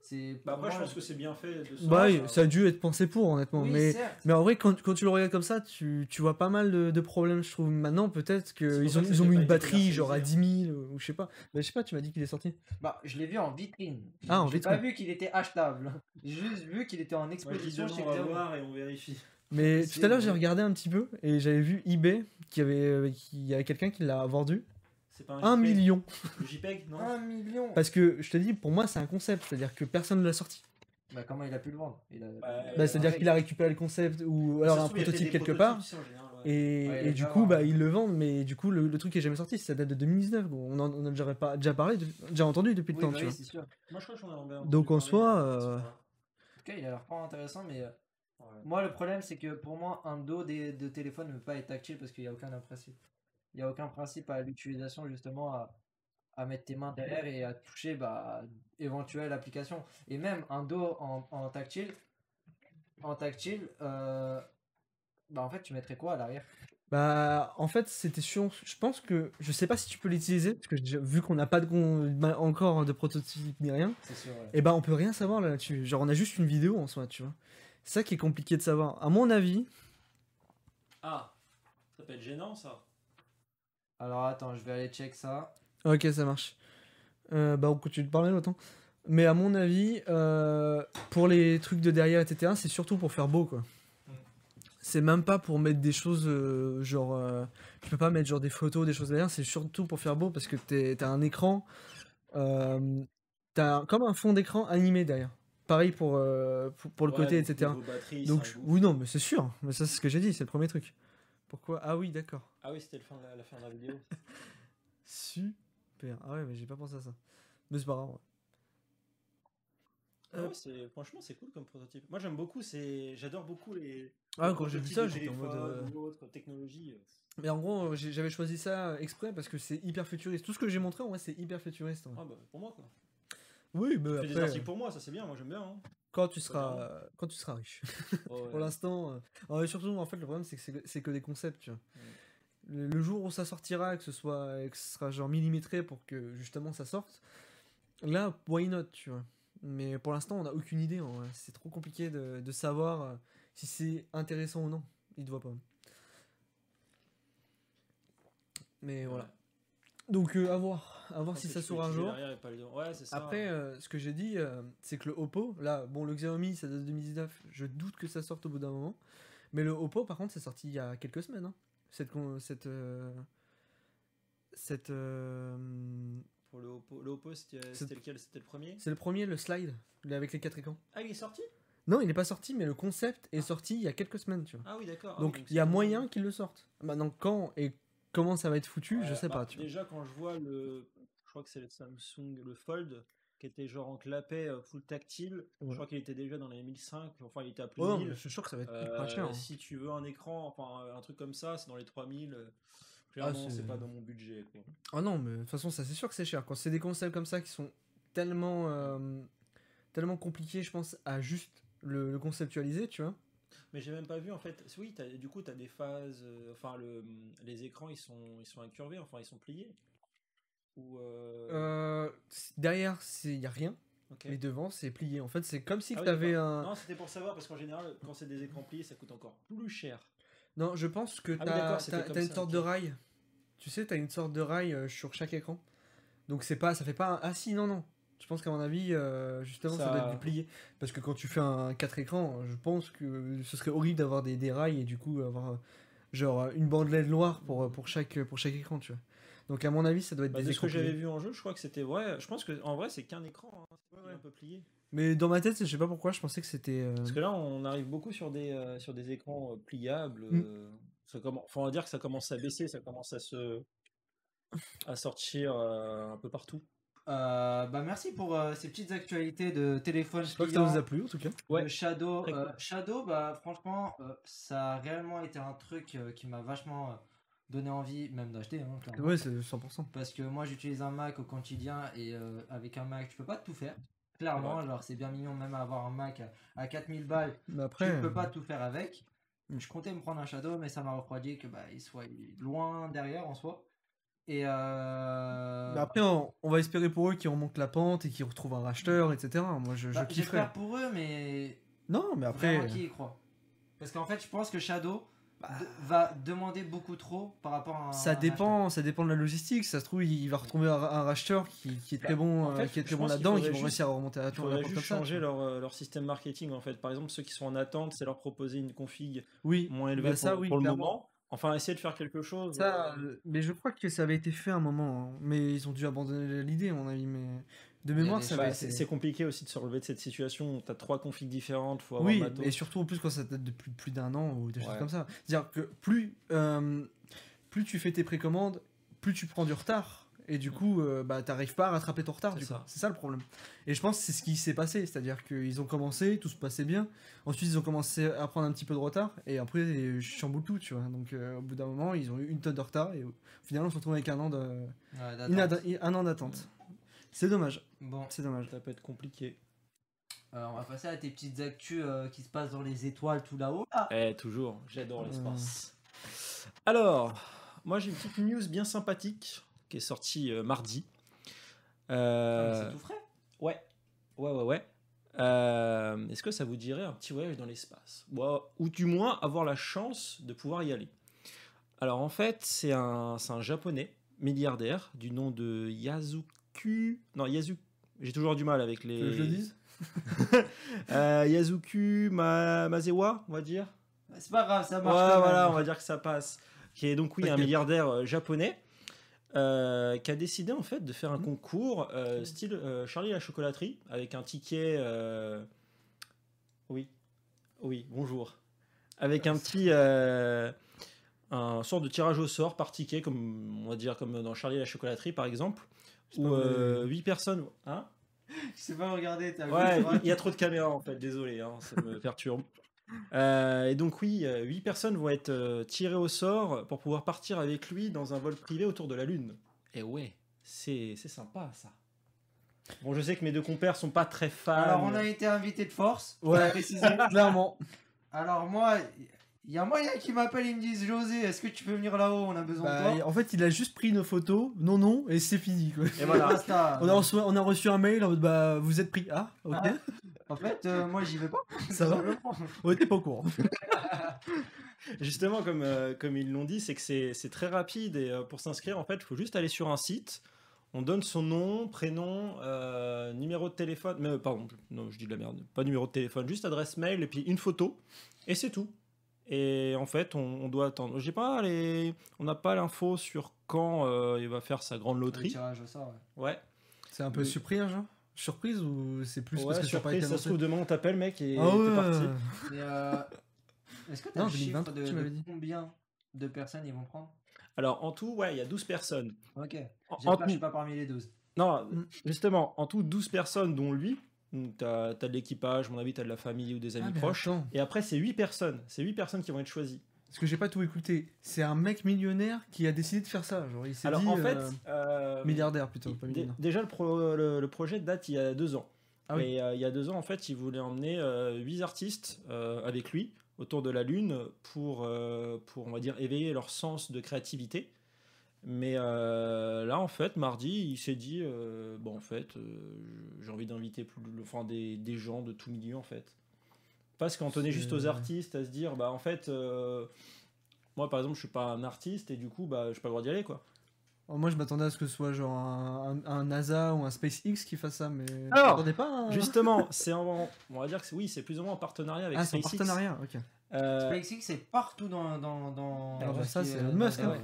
C'est Bah après, je pense que c'est bien fait. De Bah, oui, ça a dû être pensé pour, honnêtement. oui, mais, certes. mais en vrai, quand, quand tu le regardes comme ça, tu, tu vois pas mal de, de problèmes, je trouve. Maintenant, peut-être qu'ils ont, que ils ont mis une batterie genre à commercialisé. 10 000 ou je sais pas. Bah, je sais pas, tu m'as dit qu'il est sorti. Bah, je l'ai vu en vitrine. Ah, en J'ai pas vitrine. vu qu'il était achetable. J'ai juste vu qu'il était en Moi, je dis exposition demain, chez on va voir et on vérifie. Mais tout à l'heure, j'ai regardé un petit peu et j'avais vu eBay qui avait, euh, qui, y avait quelqu'un qui l'a vendu C'est pas un 1 JPEG. million. Le JPEG, non Un million. Parce que je te dis, pour moi, c'est un concept, c'est-à-dire que personne ne l'a sorti. Bah comment il a pu le vendre? Il a- Bah, Bah, c'est-à-dire qu'il a récupéré le concept ou alors un prototype quelque part. en général, ouais. Et, Ouais, et du coup, avoir- bah, ils le vendent, mais du coup, le, le truc est jamais sorti, ça date de 2019. Bon, on en on a déjà, pas, déjà parlé, de- déjà entendu depuis le Oui, temps, bah tu oui, vois. c'est sûr. Moi, je crois que j'en ai entendu Donc, en soi, euh. En tout cas, il a l'air pas intéressant, mais euh, Ouais. moi le problème c'est que pour moi un dos de téléphone ne peut pas être tactile parce qu'il n'y a aucun principe. Il n'y a aucun principe à l'utilisation justement à, à mettre tes mains derrière et à toucher bah, éventuelle application. Et même un dos en, en tactile, en tactile, euh, bah en fait tu mettrais quoi à l'arrière? Bah, en fait, c'était sûr. Je pense que je sais pas si tu peux l'utiliser, parce que vu qu'on n'a pas de, bah, encore de prototype ni rien, C'est sûr. ouais. et ben on peut rien savoir là- là-dessus. Genre, on a juste une vidéo en soi, tu vois. Ça qui est compliqué de savoir. À mon avis, Ah, ça peut être gênant ça. Alors attends, je vais aller check ça. Ok, ça marche. Euh, bah, on continue de parler autant. Mais à mon avis, euh, pour les trucs de derrière, etc., c'est surtout pour faire beau, quoi. Mm. C'est même pas pour mettre des choses euh, genre. euh, tu peux pas mettre genre des photos, des choses derrière, c'est surtout pour faire beau parce que t'es- t'as un écran. euh, t'as comme un fond d'écran animé derrière. Pareil pour, euh, pour, pour le Ouais, côté, etc. Donc, je- oui, non, mais c'est sûr. Mais ça, c'est ce que j'ai dit, c'est le premier truc. Pourquoi? Ah oui, d'accord. Ah oui, c'était le fin de la, la fin de la vidéo. <laughs> Super. Ah ouais, mais j'ai pas pensé à ça. Mais c'est pas grave. Ah ouais, c'est- franchement, c'est cool comme prototype. Moi, j'aime beaucoup. C'est, j'adore beaucoup les. Ah, les quand j'ai vu ça, j'étais en mode. euh, technologie. euh. Mais en gros, j'avais choisi ça euh, exprès parce que c'est hyper futuriste. Tout ce que j'ai montré, en vrai, c'est hyper futuriste. en vrai. Ah bah pour moi quoi. Oui, mais des après, articles pour moi, ça c'est bien. Moi j'aime bien. Hein. quand tu seras, euh, quand tu seras riche. Ouais, <laughs> Pour l'instant, euh, surtout, en fait, le problème, c'est que c'est que- des concepts. Tu vois. Le, le jour où ça sortira, que ce soit, que ce sera genre millimétré pour que justement ça sorte, là, why not, tu vois? Mais pour l'instant, on n'a aucune idée. C'est trop compliqué de, de savoir euh, si c'est intéressant ou non. Il te voit pas. Mais voilà. Donc, euh, à voir, à voir si ça sort un jour. Ouais, c'est ça. Après, euh, ce que j'ai dit, euh, c'est que le Oppo, là, bon, le Xiaomi, ça date de 2019, je doute que ça sorte au bout d'un moment. Mais le Oppo, par contre, c'est sorti il y a quelques semaines. hein. Cette, cette, cette Pour le Oppo, le Oppo c'était lequel? Le premier? C'est le premier, le slide, avec les quatre écrans. Ah, il est sorti? Non, il n'est pas sorti, mais le concept est sorti il y a quelques semaines, tu vois. Ah oui, d'accord. Ah donc il y a moyen qu'ils le sortent. Maintenant, quand et comment ça va être foutu, je sais bah, pas, tu vois. Déjà, quand je vois le. Je crois que c'est le Samsung, le Fold, qui était genre en clapet euh, full tactile. Ouais. Je crois qu'il était déjà dans les 1005. Enfin, il était à plus Oh de non, 1000. mais je suis sûr que ça va être Euh, pas cher. hein. Si tu veux un écran, enfin un truc comme ça, c'est dans les 3000. euh, Ah, Clairement, c'est- c'est pas dans mon budget. Quoi. Ah non, mais de toute façon, ça c'est sûr que c'est cher. Quand c'est des concepts comme ça qui sont tellement, euh, tellement compliqués, je pense, à juste le, le conceptualiser, tu vois. Mais j'ai même pas vu en fait. Oui, du coup, tu as des phases. euh, enfin, le, les écrans ils sont, ils sont incurvés, enfin ils sont pliés. Ou. euh, Euh, derrière, il n'y a rien. Et devant, c'est plié. En fait, c'est comme si Ah oui, tu avais un. Non, c'était pour savoir parce qu'en général, quand c'est des écrans pliés, ça coûte encore plus cher. Non, je pense que Ah oui, tu as, une ça, sorte de rail. Tu sais, tu as une sorte de rail sur chaque écran. Donc c'est pas, ça fait pas un... Ah si, non, non. Je pense qu'à mon avis, euh, justement, ça... Ça- doit être du plié. Parce que quand tu fais un 4 écrans, je pense que ce serait horrible d'avoir des, des rails et du coup avoir euh, genre une bandelette noire pour, euh, pour, chaque, pour chaque écran, tu vois. Donc à mon avis, ça doit être Bah, des de ce écrans que j'avais vu en jeu, je crois que c'était. Ouais, je pense que en vrai, c'est qu'un écran. hein. C'est Ouais, ouais. un peu plié. Mais dans ma tête, je sais pas pourquoi, je pensais que c'était... euh, Parce que là, on arrive beaucoup sur des, euh, sur des écrans euh, pliables. Mm. euh, ça commence, enfin, on va dire que ça commence à baisser, ça commence à se. à sortir euh, un peu partout. Euh, bah merci pour euh, ces petites actualités de téléphone J'espère que ça vous a plu, en tout cas. Ouais. Shadow. Euh, cool. Shadow, bah franchement, euh, ça a réellement été un truc euh, qui m'a vachement donné envie, même d'acheter. Hein, clairement. Ouais, c'est 100%. Parce que moi j'utilise un Mac au quotidien et euh, avec un Mac tu peux pas tout faire. Clairement, Ouais. alors c'est bien mignon même avoir un Mac à, à 4000 balles, Mais après... tu ne peux pas tout faire avec. Mm. Je comptais me prendre un Shadow mais ça m'a refroidi que bah il soit loin derrière en soi. Et euh... Mais après, on, on va espérer pour eux qu'ils remontent la pente et qu'ils retrouvent un racheteur, etc. Moi, je, je bah, kifferais. j'espère pour eux mais Non, mais après... Vraiment qui y croit. Parce qu'en fait je pense que Shadow Bah. va demander beaucoup trop par rapport à un Ça un dépend, ça dépend de la logistique. Ça se trouve, il va retrouver un, un racheteur qui, qui est très bon, en fait, euh, qui est je très bon qu'il là-dedans et qui vont réussir à remonter à la Il tour. porte juste ça, changer leur, euh, leur système marketing en fait. Par exemple, ceux qui sont en attente, c'est leur proposer une config Oui, moins élevée bah ça, pour, oui, pour le clairement. moment. Enfin, essayer de faire quelque chose. Ça, euh, euh, mais je crois que ça avait été fait à un moment. hein. Mais ils ont dû abandonner l'idée, à mon avis. Mais de mémoire, ça avait c'est été. c'est compliqué aussi de se relever de cette situation. Tu as trois configs différentes, faut avoir Oui, matos. et surtout en plus quand ça date de plus, plus d'un an ou des choses comme ça. C'est-à-dire que plus, euh, plus tu fais tes précommandes, plus tu prends du retard. Et du coup, euh, bah, t'arrives pas à rattraper ton retard. C'est ça. C'est ça le problème. Et je pense que c'est ce qui s'est passé. C'est-à-dire qu'ils ont commencé, tout se passait bien. Ensuite, ils ont commencé à prendre un petit peu de retard. Et après, ils chamboulent tout, tu vois. Donc, euh, au bout d'un moment, ils ont eu une tonne de retard. Et au final, on se retrouve avec un an de- Ouais, d'attente. une ada- un an d'attente. C'est dommage. Bon, C'est dommage. Ça peut être compliqué. euh, on va passer à tes petites actus euh, qui se passent dans les étoiles tout là-haut. Ah, Eh, toujours, j'adore Euh. l'espace. Alors, moi j'ai une petite news bien sympathique qui est sortie euh, mardi. Ah, Euh, c'est tout frais? Ouais, ouais, ouais, ouais. Euh, Est-ce que ça vous dirait un petit voyage dans l'espace? Ou, ou du moins avoir la chance de pouvoir y aller Alors en fait, c'est un, un japonais milliardaire du nom de Yazuku. Non, Yazuku. J'ai toujours du mal avec les. Que je le dise? <laughs> Euh, Yazuku Ma- Mazewa, on va dire? C'est pas grave, ça Ouais, marche. même. voilà, on va dire que ça passe. Qui est donc, oui, un milliardaire japonais euh, qui a décidé en fait de faire un concours euh, style euh, Charlie la chocolaterie avec un ticket. euh, Oui, oui, bonjour. Avec un petit. un sort de tirage au sort par ticket, comme on va dire comme dans Charlie la chocolaterie par exemple, où pas, euh, 8 personnes. Hein? <laughs> Je sais pas regarder. Ouais, il y a trop de caméras en fait, désolé, hein, ça me <laughs> perturbe. Euh, et donc oui, euh, huit personnes vont être euh, tirées au sort pour pouvoir partir avec lui dans un vol privé autour de la Lune. Et ouais, c'est c'est sympa ça. Bon, je sais que mes deux compères sont pas très fans. Alors on a été invité de force. Ouais. on a précisé. <laughs> Clairement. Alors moi, il y a moyen qui m'appellent, ils me disent José, est-ce que tu peux venir là-haut On a besoin Bah, de toi? en fait, il a juste pris nos photos, non, non, et c'est fini. Quoi. Et voilà. On a, reçu, on a reçu un mail en mode bah vous êtes pris. Ah, ok, Ah. En fait, euh, moi j'y vais pas. <laughs> ça va. On était pas au courant. <laughs> Justement, comme, euh, comme ils l'ont dit, c'est que c'est très rapide et euh, pour s'inscrire, en fait, il faut juste aller sur un site. On donne son nom, prénom, euh, numéro de téléphone. Mais, euh, pardon, non, je dis de la merde. Pas numéro de téléphone, juste adresse mail et puis une photo. Et c'est tout. Et en fait, on, on doit attendre. J'ai pas les, on n'a pas l'info sur quand euh, il va faire sa grande Le loterie. tirage au sort, ouais. Ouais. C'est un peu Oui. surprise, genre Surprise ou c'est plus ouais, parce que ça a pas été surprise. Ça se annoncé trouve demain on t'appelle mec et Ah t'es ouais. parti. Mais euh, est-ce que tu as Non, le chiffre 2023, de, combien de personnes ils vont prendre? Alors en tout, ouais, il y a 12 personnes. Ok. En- J'espère que je suis pas parmi les 12. Non, justement, en tout 12 personnes dont lui. Donc t'as as de l'équipage, à mon avis t'as de la famille ou des amis Ah, mais proches. attends, Et après c'est 8 personnes. C'est 8 personnes qui vont être choisies. Parce que j'ai pas tout écouté. C'est un mec millionnaire qui a décidé de faire ça. Genre, il s'est Alors dit, en fait, euh, euh, milliardaire plutôt, pas Dé- millionnaire. Déjà, le, pro- le, le projet date il y a deux ans. Ah oui. Et euh, il y a deux ans, en fait, il voulait emmener huit artistes avec lui autour de la Lune pour, pour, on va dire, éveiller leur sens de créativité. Mais là, en fait, mardi, il s'est dit, bon, en fait, j'ai envie d'inviter plus, enfin, des, des gens de tout milieu, en fait. Parce qu'en tenait juste aux C'est- artistes à se dire, bah, en fait, euh, moi, par exemple, je suis pas un artiste et du coup, bah, je pas le droit d'y aller, quoi. Oh, moi, je m'attendais à ce que ce soit genre un, un- un NASA ou un SpaceX qui fasse ça, mais. Alors, pas. à- Justement, c'est en- on va dire que c'est- oui, c'est plus ou moins en partenariat avec Ah, c'est en SpaceX. partenariat, ok. Euh, SpaceX, c'est partout dans. dans, dans Alors, dans ça, ce qui c'est est- Elon Musk, dans- hein.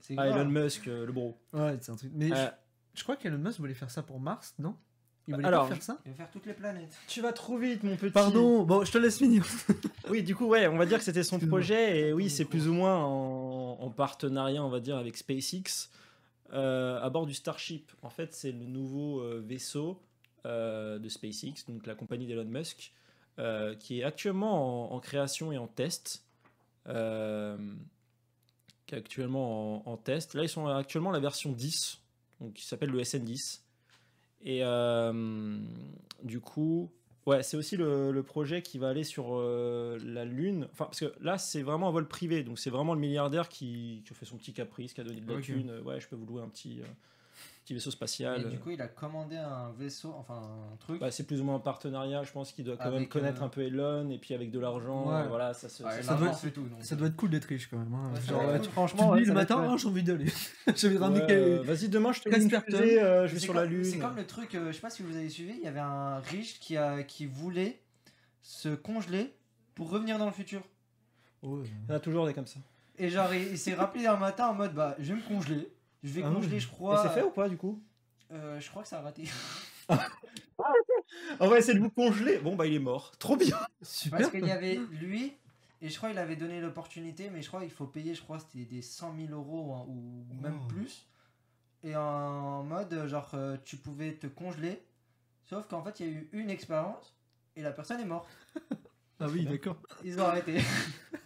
C'est ah. Elon Musk, euh, le bro. Ouais, c'est un truc. Mais Euh, je, je crois qu'Elon Musk voulait faire ça pour Mars, non? Il voulait Alors, pas faire ça Il va faire toutes les planètes. tu vas trop vite, mon petit. Pardon, bon, je te laisse finir. <laughs> Oui, du coup, ouais, on va dire que c'était son projet, et oui, c'est plus ou moins en, en partenariat, on va dire, avec SpaceX, euh, à bord du Starship. En fait, c'est le nouveau euh, vaisseau euh, de SpaceX, donc la compagnie d'Elon Musk, euh, qui est actuellement en, en création et en test. euh, qui est actuellement en, en test. Là, ils sont actuellement à la version 10, donc qui s'appelle le SN10. Et euh, du coup, ouais, c'est aussi le, le projet qui va aller sur euh, la Lune. Enfin, parce que là, c'est vraiment un vol privé, donc c'est vraiment le milliardaire qui, qui a fait son petit caprice, qui a donné de la Ok. thune. Euh, Ouais, je peux vous louer un petit, euh, petit vaisseau spatial. Et du coup, il a commandé un vaisseau, enfin un truc. Bah, c'est plus ou moins un partenariat, je pense qu'il doit quand même connaître euh, un peu Elon, et puis avec de l'argent, Ouais. voilà, ça se... Ouais, ça se- ça doit être- tout. donc. Ça doit être cool d'être riche quand même. hein. Ouais, ça Genre, doit ouais, être tu, cool. tu franchement, te dis le être matin, ah, j'ai envie d'aller. <laughs> j'ai envie de ramener Euh, quel- Vas-y, demain, je te 15 mets personnes. euh, je vais sur comme- la Lune. C'est comme le truc, euh, je sais pas si vous avez suivi, il y avait un riche qui, a, qui voulait se congeler pour revenir dans le futur. Il y en a toujours des comme ça. Et genre, il, il s'est rappelé un matin en mode, bah, je vais me congeler. Je vais Ah congeler, je Et crois. c'est fait ou pas, du coup? Euh, Je crois que ça a raté. <laughs> On va essayer de vous congeler. Bon, bah, il est mort. Trop bien. Super. Parce qu'il y avait lui, et je crois qu'il avait donné l'opportunité, mais je crois qu'il faut payer, je crois c'était des 100 000 euros hein, ou même Oh. plus. Et en mode, genre, euh, tu pouvais te congeler, sauf qu'en fait, il y a eu une expérience, et la personne est morte. <laughs> Ah oui, d'accord. Ils ont arrêté. <laughs>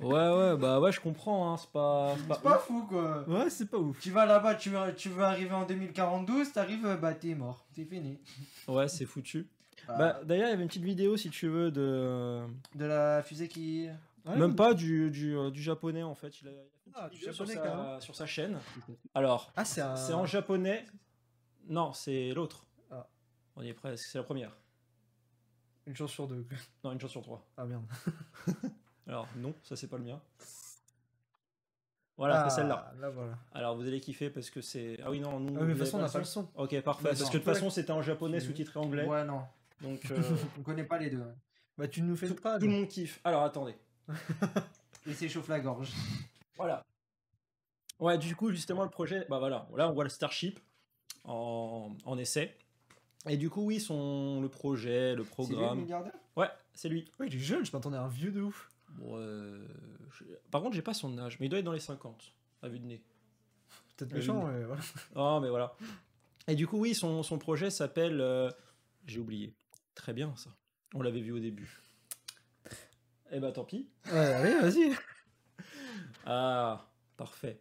Ouais, ouais, bah, ouais, je comprends. Hein. C'est pas. c'est pas fou, quoi. Ouais, c'est pas ouf. Tu vas là-bas, tu veux, tu veux arriver en 2042, t'arrives, euh, bah t'es mort, c'est fini. Ouais, c'est foutu. Bah, Bah, d'ailleurs, il y avait une petite vidéo, si tu veux, de. de la fusée qui. Ouais, Même pas du, du, euh, du japonais, en fait. Il a, il a fait une Ah, du vidéo sur, japonais, sa, sur sa chaîne. Alors, Ah, c'est un. c'est en japonais. Non, c'est l'autre. Ah. On y est presque. C'est la première. Une chance sur deux. Non, une chance sur trois. Ah merde. <laughs> Alors, non, ça, c'est pas le mien. Voilà, ah, c'est celle-là. Là, voilà. Alors, vous allez kiffer parce que c'est. Ah oui, non, nous. Ah, mais de toute façon, on n'a pas le son. Ok, parfait. Bah, parce non. que de toute façon, c'était en japonais sous-titré anglais. Ouais, non, Donc, <laughs> euh, on connaît pas les deux. Bah, tu nous fais tout, pas. tout le monde kiffe. Alors, attendez. <laughs> Il s'échauffe la gorge. Voilà. Ouais, du coup, justement, le projet, bah voilà, là, on voit le Starship en, en essai. Et du coup, oui, son, le projet, le C'est lui le programme. milliardaire Ouais, c'est lui. Ouais, il est jeune, je m'attendais à un vieux de ouf. Bon, euh, je- Par contre, j'ai pas son âge, mais il doit être dans les 50, à vue de nez. Peut-être Euh, méchant, ouais, voilà. <laughs> Ah, mais voilà. Et du coup, oui, son, son projet s'appelle. euh, J'ai oublié. Très bien, ça. On l'avait vu au début. Eh bah, tant pis. Ouais, allez, vas-y. Ah, parfait.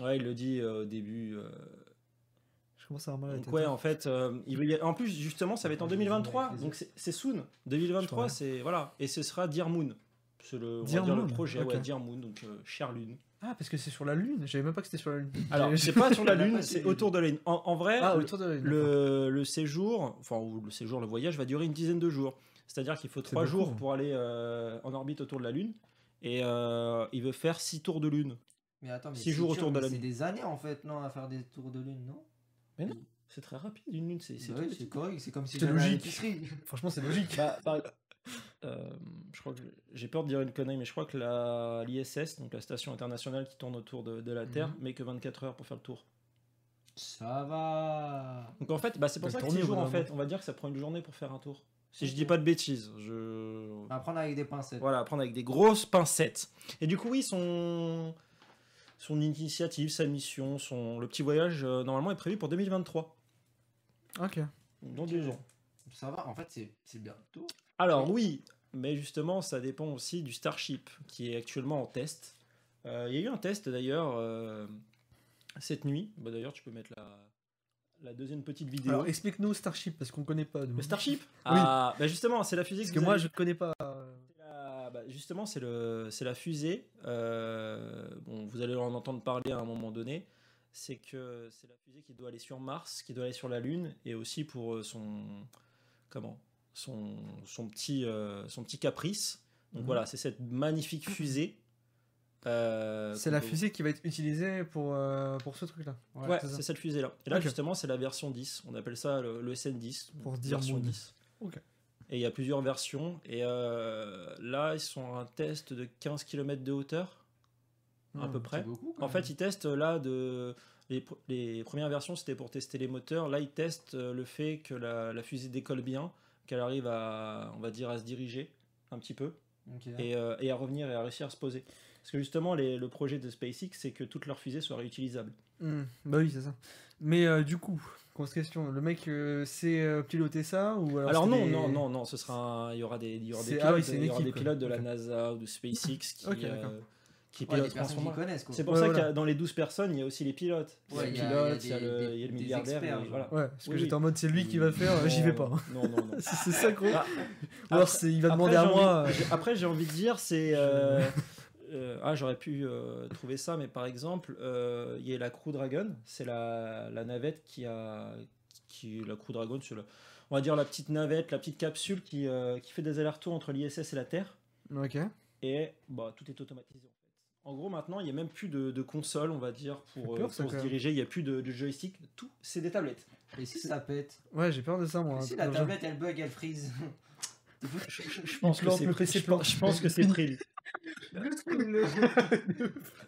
Ouais, il le dit euh, au début. Je commence à avoir mal à la Donc tête. ouais, hein. en fait, euh, il va y a- en plus justement, ça va être en 2023, donc c'est c'est soon. 2023, Je c'est voilà, et ce sera Dear Moon. C'est le, on va Dear dire le Moon, projet, ok. ouais, Dear Moon, donc euh, chère lune. Ah, parce que c'est sur la Lune. J'avais même pas que c'était sur la Lune. Alors c'est pas sur la lune, c'est autour de la lune. En, en vrai, Ah, le- autour de la Lune. d'accord. le, le séjour, enfin ou le séjour, le voyage va durer une dizaine de jours. C'est-à-dire qu'il faut trois beaucoup. jours pour aller euh, en orbite autour de la lune, et euh, il veut faire six tours de lune. Mais attends, mais Six c'est jours autour de la C'est Lune. des années en fait, non, à faire des tours de lune, non? C'est très rapide, une lune, c'est c'est Bah oui, correct, c'est comme si à logique. <laughs> Franchement, c'est logique. Bah, par- euh, je crois que j'ai peur de dire une connerie, mais je crois que la l'ISS, donc la station internationale qui tourne autour de, de la Terre, Mhm. met que 24 heures pour faire le tour. Ça va. Donc en fait, bah, c'est pour ça que tourner, 6 au jours en fait, on va dire que ça prend une journée pour faire un tour. Si je dis pas de bêtises, je À prendre avec des pincettes. voilà, à prendre avec des grosses pincettes. Et du coup, oui, son son initiative, sa mission, son le petit voyage euh, normalement est prévu pour 2023, Ok. dans deux ans. Ça va, en fait, c'est c'est bientôt. Alors oui, mais justement, ça dépend aussi du Starship qui est actuellement en test. Euh, Il y a eu un test d'ailleurs euh, cette nuit. Bah, d'ailleurs, tu peux mettre la, la deuxième petite vidéo. Alors, explique-nous Starship, parce qu'on connaît pas. nous. le Starship? Ah, bah justement, c'est la fusée Parce que moi, avez- je connais pas. euh, c'est la- bah, justement, c'est la fusée. euh, bon, vous allez en entendre parler à un moment donné. C'est que c'est la fusée qui doit aller sur Mars, qui doit aller sur la Lune, et aussi pour euh, son comment son, son petit euh, son petit caprice. Donc Mhm. voilà, c'est cette magnifique fusée. euh, C'est la peut- fusée qui va être utilisée pour, pour ce truc-là. Ouais, c'est cette fusée-là. Et là, justement, c'est la version 10. On appelle ça le, le SN10. Pour dire version Moon. 10. Ok. Et il y a plusieurs versions. Et euh, là, ils sont à un test de 15 km de hauteur, à Hmm, peu près. Beaucoup. En fait, ils testent là de. Les, pr- les premières versions, c'était pour tester les moteurs. Là, ils testent euh, le fait que la, la fusée décolle bien, qu'elle arrive à, on va dire, à se diriger un petit peu et, euh, et à revenir et à réussir à se poser. Parce que justement, les- le projet de SpaceX, c'est que toutes leurs fusées soient réutilisables. Hmm, Bah oui, c'est ça. Mais euh, du coup, grosse question. Le mec euh, sait euh, piloter ça ou alors, Alors non, des- non, non, non, ce sera un- il y aura des, il y aura des C'est- pilotes, ah oui, c'est une il y aura équipe, des pilotes de la. NASA ou de SpaceX qui, Ok, euh, qui Ouais, pilotent en ce moment. C'est pour Ouais, ça voilà. que dans les 12 personnes, il y a aussi les pilotes. Il y a Ouais, le y a- pilote, il y y le, il y a le milliardaire. experts, genre. voilà. Ouais, parce que Oui, j'étais en mode c'est lui qui va faire, euh, j'y vais pas. Non, non, non. <laughs> c'est ça, gros. Ah, Ou alors il va demander à moi. euh, Après, j'ai envie de dire, c'est. <laughs> euh, ah, j'aurais pu euh, trouver ça, mais par exemple, euh, il y a la Crew Dragon, c'est la, la navette qui a. Qui, la Crew Dragon, c'est le- on va dire la petite navette, la petite capsule qui, euh, qui fait des allers-retours entre l'ISS et la Terre. Ok. Et bah, tout est automatisé en fait. En gros, maintenant, il n'y a même plus de, de console, on va dire, pour, peur, euh, pour se diriger. Il n'y a plus de, de joystick. Tout, c'est des tablettes. Et si ça pète? Ouais, j'ai peur de ça, moi. Et si la tablette elle bug, elle freeze Je, je- je pense que c'est je pense- je pense que c'est